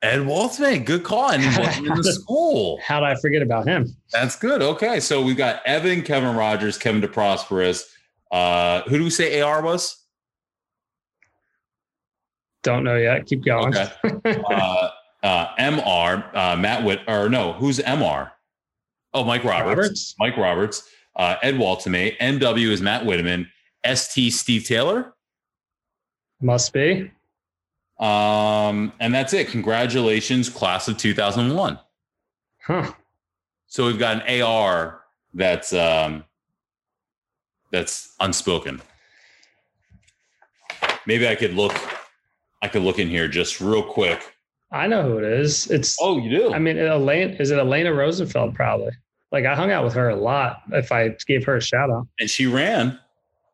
Ed Waltman. Good call. And he wasn't in the school. How did I forget about him? That's good. Okay. So we've got Evan, Kevin Rogers, Kevin DeProsperous. Uh, who do we say AR was? Don't know yet. Keep going. Okay. uh, uh, MR, uh, Matt Witt, or no, who's MR? Oh, Mike Roberts. Roberts? Mike Roberts. Uh, Ed Waltman. NW is Matt Whitteman. ST Steve Taylor. Must be. Um, and that's it. Congratulations, class of 2001. Huh. So we've got an AR that's um, that's unspoken. Maybe I could look. I could look in here just real quick. I know who it is. It's. Oh, you do? I mean, Elaine. Is it Elena Rosenfeld? Probably. Like I hung out with her a lot. If I gave her a shout out. and she ran.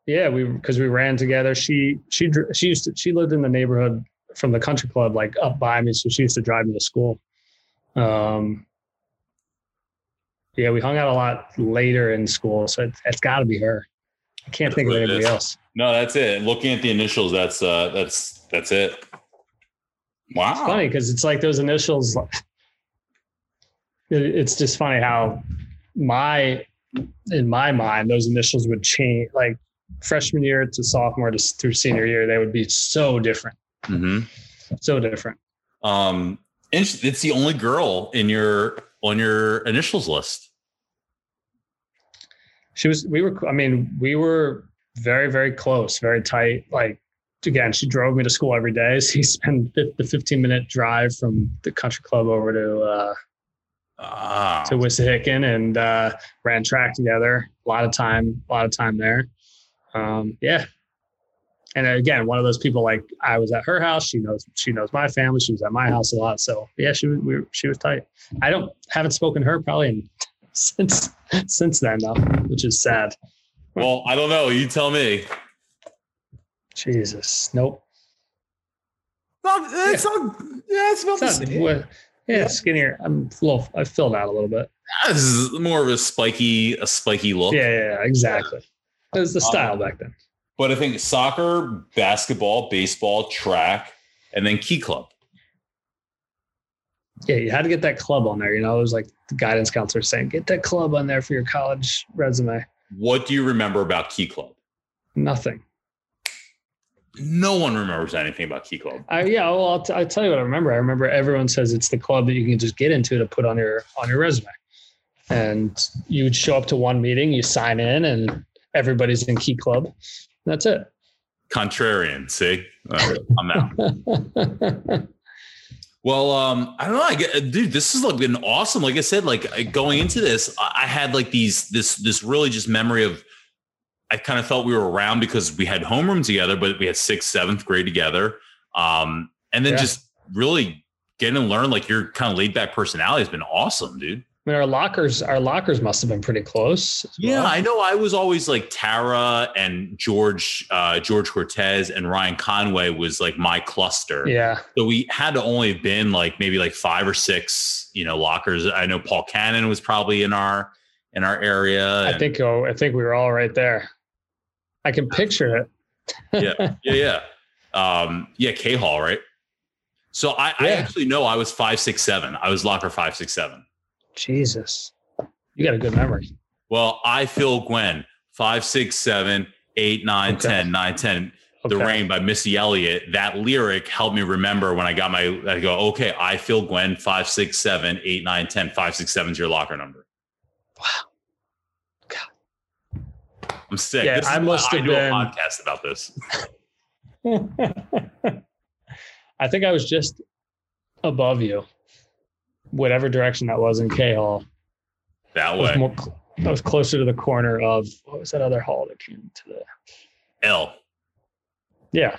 Yeah, we because we ran together. She she she used to she lived in the neighborhood from the country club like up by me, so she used to drive me to school. Um, yeah, we hung out a lot later in school, so it, it's got to be her. I can't That's think of anybody else. No, that's it. Looking at the initials, that's uh that's that's it. Wow. It's funny because it's like those initials. It's just funny how my in my mind those initials would change like freshman year to sophomore to through senior year they would be so different. Hmm so different. Um, and it's the only girl in your on your initials list. she was we were i mean we were very very close very tight like again she drove me to school every day. So he spent the 15 minute drive from the country club over to uh Ah, to Wissahickon and uh ran track together. A lot of time a lot of time there. Um yeah. And again one of those people like i was at her house. She knows she knows my family. She was at my house a lot. So yeah she was we she was tight. I don't haven't spoken to her probably in, since since then though which is sad. Well, I don't know. You tell me. jesus. Nope. Not, it's not. Yeah, it's about It's the not- same. what- yeah, skinnier. I'm a little. I filled out a little bit. Ah, this is more of a spiky, a spiky look. Yeah, yeah, yeah, exactly. It was the um, style back then. But I think soccer, basketball, baseball, track, and then key club. Yeah, you had to get that club on there. You know, it was like the guidance counselor saying, "Get that club on there for your college resume." What do you remember about key club? Nothing. No one remembers anything about key club. I yeah. Well, I'll, t- I'll tell you what I remember. I remember everyone says it's the club that you can just get into to put on your on your resume. And you would show up to one meeting, you sign in, and everybody's in Key Club. That's it. Contrarian. See, Uh, I'm out. Well, um, I don't know. I get, dude, this is like been awesome. Like I said, like going into this, I I had like these, this, this really just memory of, I kind of felt we were around because we had homeroom together, but we had sixth, seventh grade together. Um, and then Yeah. just really getting to learn like your kind of laid back personality has been awesome, dude. I mean, our lockers, our lockers must have been pretty close. Yeah. I know. I was always like Tara and George, uh, George Cortez and Ryan Conway was like my cluster. Yeah. So we had to only have been like maybe like five or six, you know, lockers. I know Paul Cannon was probably in our in our area. I think oh, I think we were all right there. I can picture it. yeah, yeah, yeah. Um, yeah, K Hall, right? So I, yeah. I actually know I was five six seven. I was locker five six seven. Jesus, you got a good memory. Well, I feel Gwen five six seven eight nine okay. ten nine ten. Okay. The Rain by Missy Elliott. That lyric helped me remember when I got my. I go, okay, I feel Gwen five six seven eight nine ten five six seven is your locker number. Wow. I'm sick. Yeah, I must have I been a podcast about this. I think I was just above you, whatever direction that was in K Hall. That way. I was, more, I was closer to the corner of what was that other hall that came to the L. Yeah.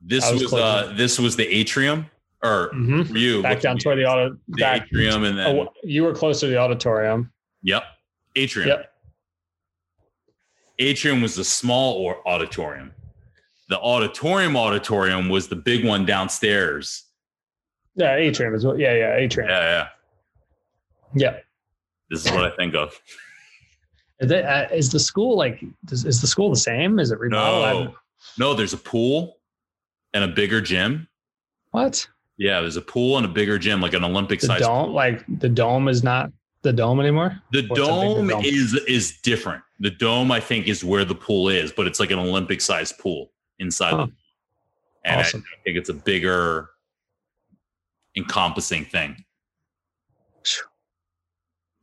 This was, was uh this was the atrium or mm-hmm. you back down toward the auto the back, atrium and then oh, you were closer to the auditorium. Yep. Atrium. Yep. Atrium was the small or auditorium. The auditorium auditorium was the big one downstairs. Yeah, atrium is what. Yeah, yeah, atrium. Yeah, yeah. Yeah. This is what I think of. Is, uh, is the school like? Is, is, the school the same? Is it remodeled? No, no. There's a pool and a bigger gym. What? Yeah, there's a pool and a bigger gym, like an Olympic size. Dome, pool. like the dome is not the dome anymore. The dome, dome is is different. The dome, I think, is where the pool is, but it's like an Olympic sized pool inside. Huh. and awesome. I think it's a bigger, encompassing thing.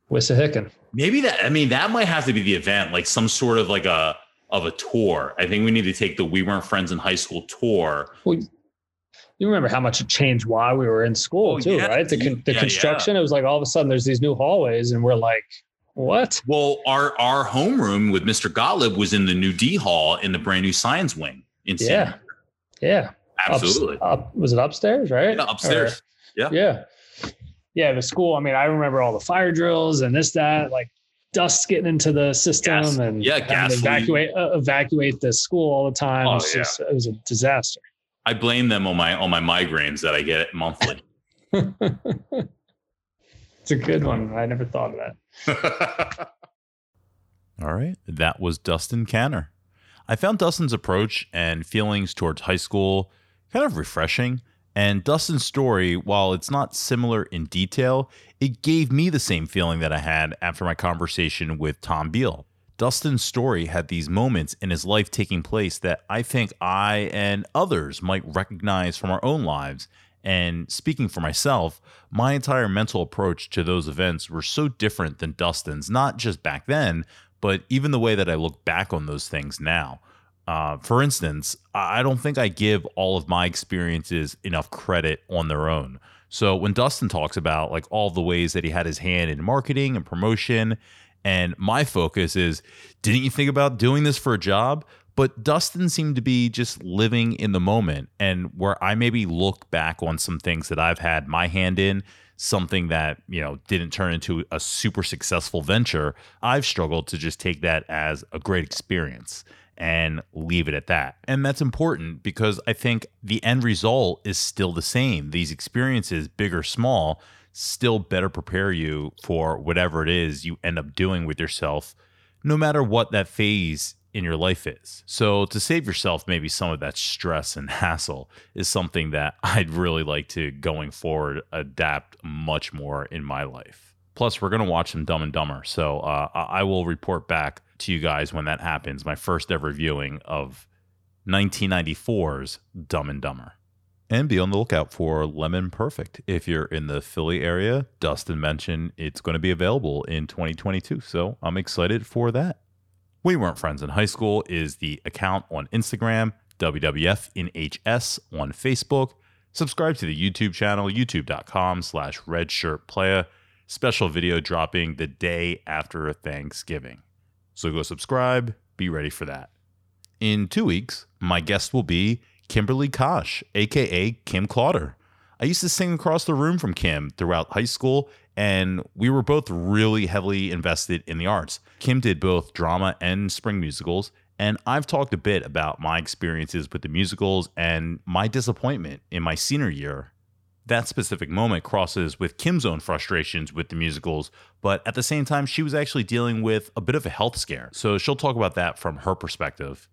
Wissahickon. Maybe that. I mean, that might have to be the event, like some sort of like a of a tour. I think we need to take the We Weren't Friends in High School tour. Well, you remember how much it changed while we were in school oh, too, yeah. right? The, con- the yeah, construction. Yeah. It was like all of a sudden there's these new hallways, and we're like, what? Well, our our homeroom with Mr. Gottlieb was in the new D hall in the brand new science wing. In yeah, yeah, absolutely. Up, up, was it upstairs? Right? Yeah, upstairs. Or, yeah, yeah, yeah. The school. I mean, I remember all the fire drills and this that like dust getting into the system gas. and yeah, gas evacuate uh, evacuate the school all the time. Oh, it, was yeah. just, it was a disaster. I blame them on my on my migraines that I get monthly. It's a good one. I never thought of that. All right. That was Dustin Canner. I found Dustin's approach and feelings towards high school kind of refreshing. And Dustin's story, while it's not similar in detail, it gave me the same feeling that I had after my conversation with Tom Beal. Dustin's story had these moments in his life taking place that I think I and others might recognize from our own lives and speaking for myself, my entire mental approach to those events were so different than Dustin's, not just back then, but even the way that I look back on those things now. Uh, for instance, I don't think I give all of my experiences enough credit on their own. So when Dustin talks about like all the ways that he had his hand in marketing and promotion, and my focus is, didn't you think about doing this for a job? But Dustin seemed to be just living in the moment and where I maybe look back on some things that I've had my hand in, something that, you know, didn't turn into a super successful venture, I've struggled to just take that as a great experience and leave it at that. And that's important because I think the end result is still the same. These experiences, big or small, still better prepare you for whatever it is you end up doing with yourself, no matter what that phase in your life is. So to save yourself maybe some of that stress and hassle is something that I'd really like to going forward adapt much more in my life. Plus, we're going to watch some Dumb and Dumber. So uh, I will report back to you guys when that happens. My first ever viewing of 1994's Dumb and Dumber. And be on the lookout for Lemon Perfect. If you're in the Philly area, Dustin mentioned it's going to be available in 2022. So I'm excited for that. We Weren't Friends in High School is the account on Instagram, WWF in HS on Facebook. Subscribe to the YouTube channel, youtube.com slash redshirtplaya. Special video dropping the day after Thanksgiving. So go subscribe, be ready for that. In two weeks, my guest will be Kimberly Kosh, aka Kim Clauder. I used to sing across the room from Kim throughout high school, and we were both really heavily invested in the arts. Kim did both drama and spring musicals, and I've talked a bit about my experiences with the musicals and my disappointment in my senior year. That specific moment crosses with Kim's own frustrations with the musicals, but at the same time, she was actually dealing with a bit of a health scare. So she'll talk about that from her perspective.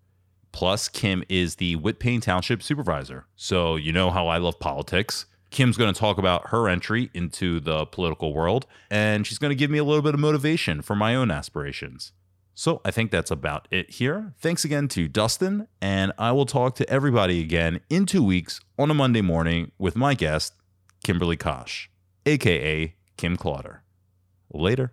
Plus, Kim is the Whitpain Township supervisor. So you know how I love politics. Kim's going to talk about her entry into the political world, and she's going to give me a little bit of motivation for my own aspirations. So I think that's about it here. Thanks again to Dustin, and I will talk to everybody again in two weeks on a Monday morning with my guest, Kimberly Kosh, aka Kim Clodder. Later.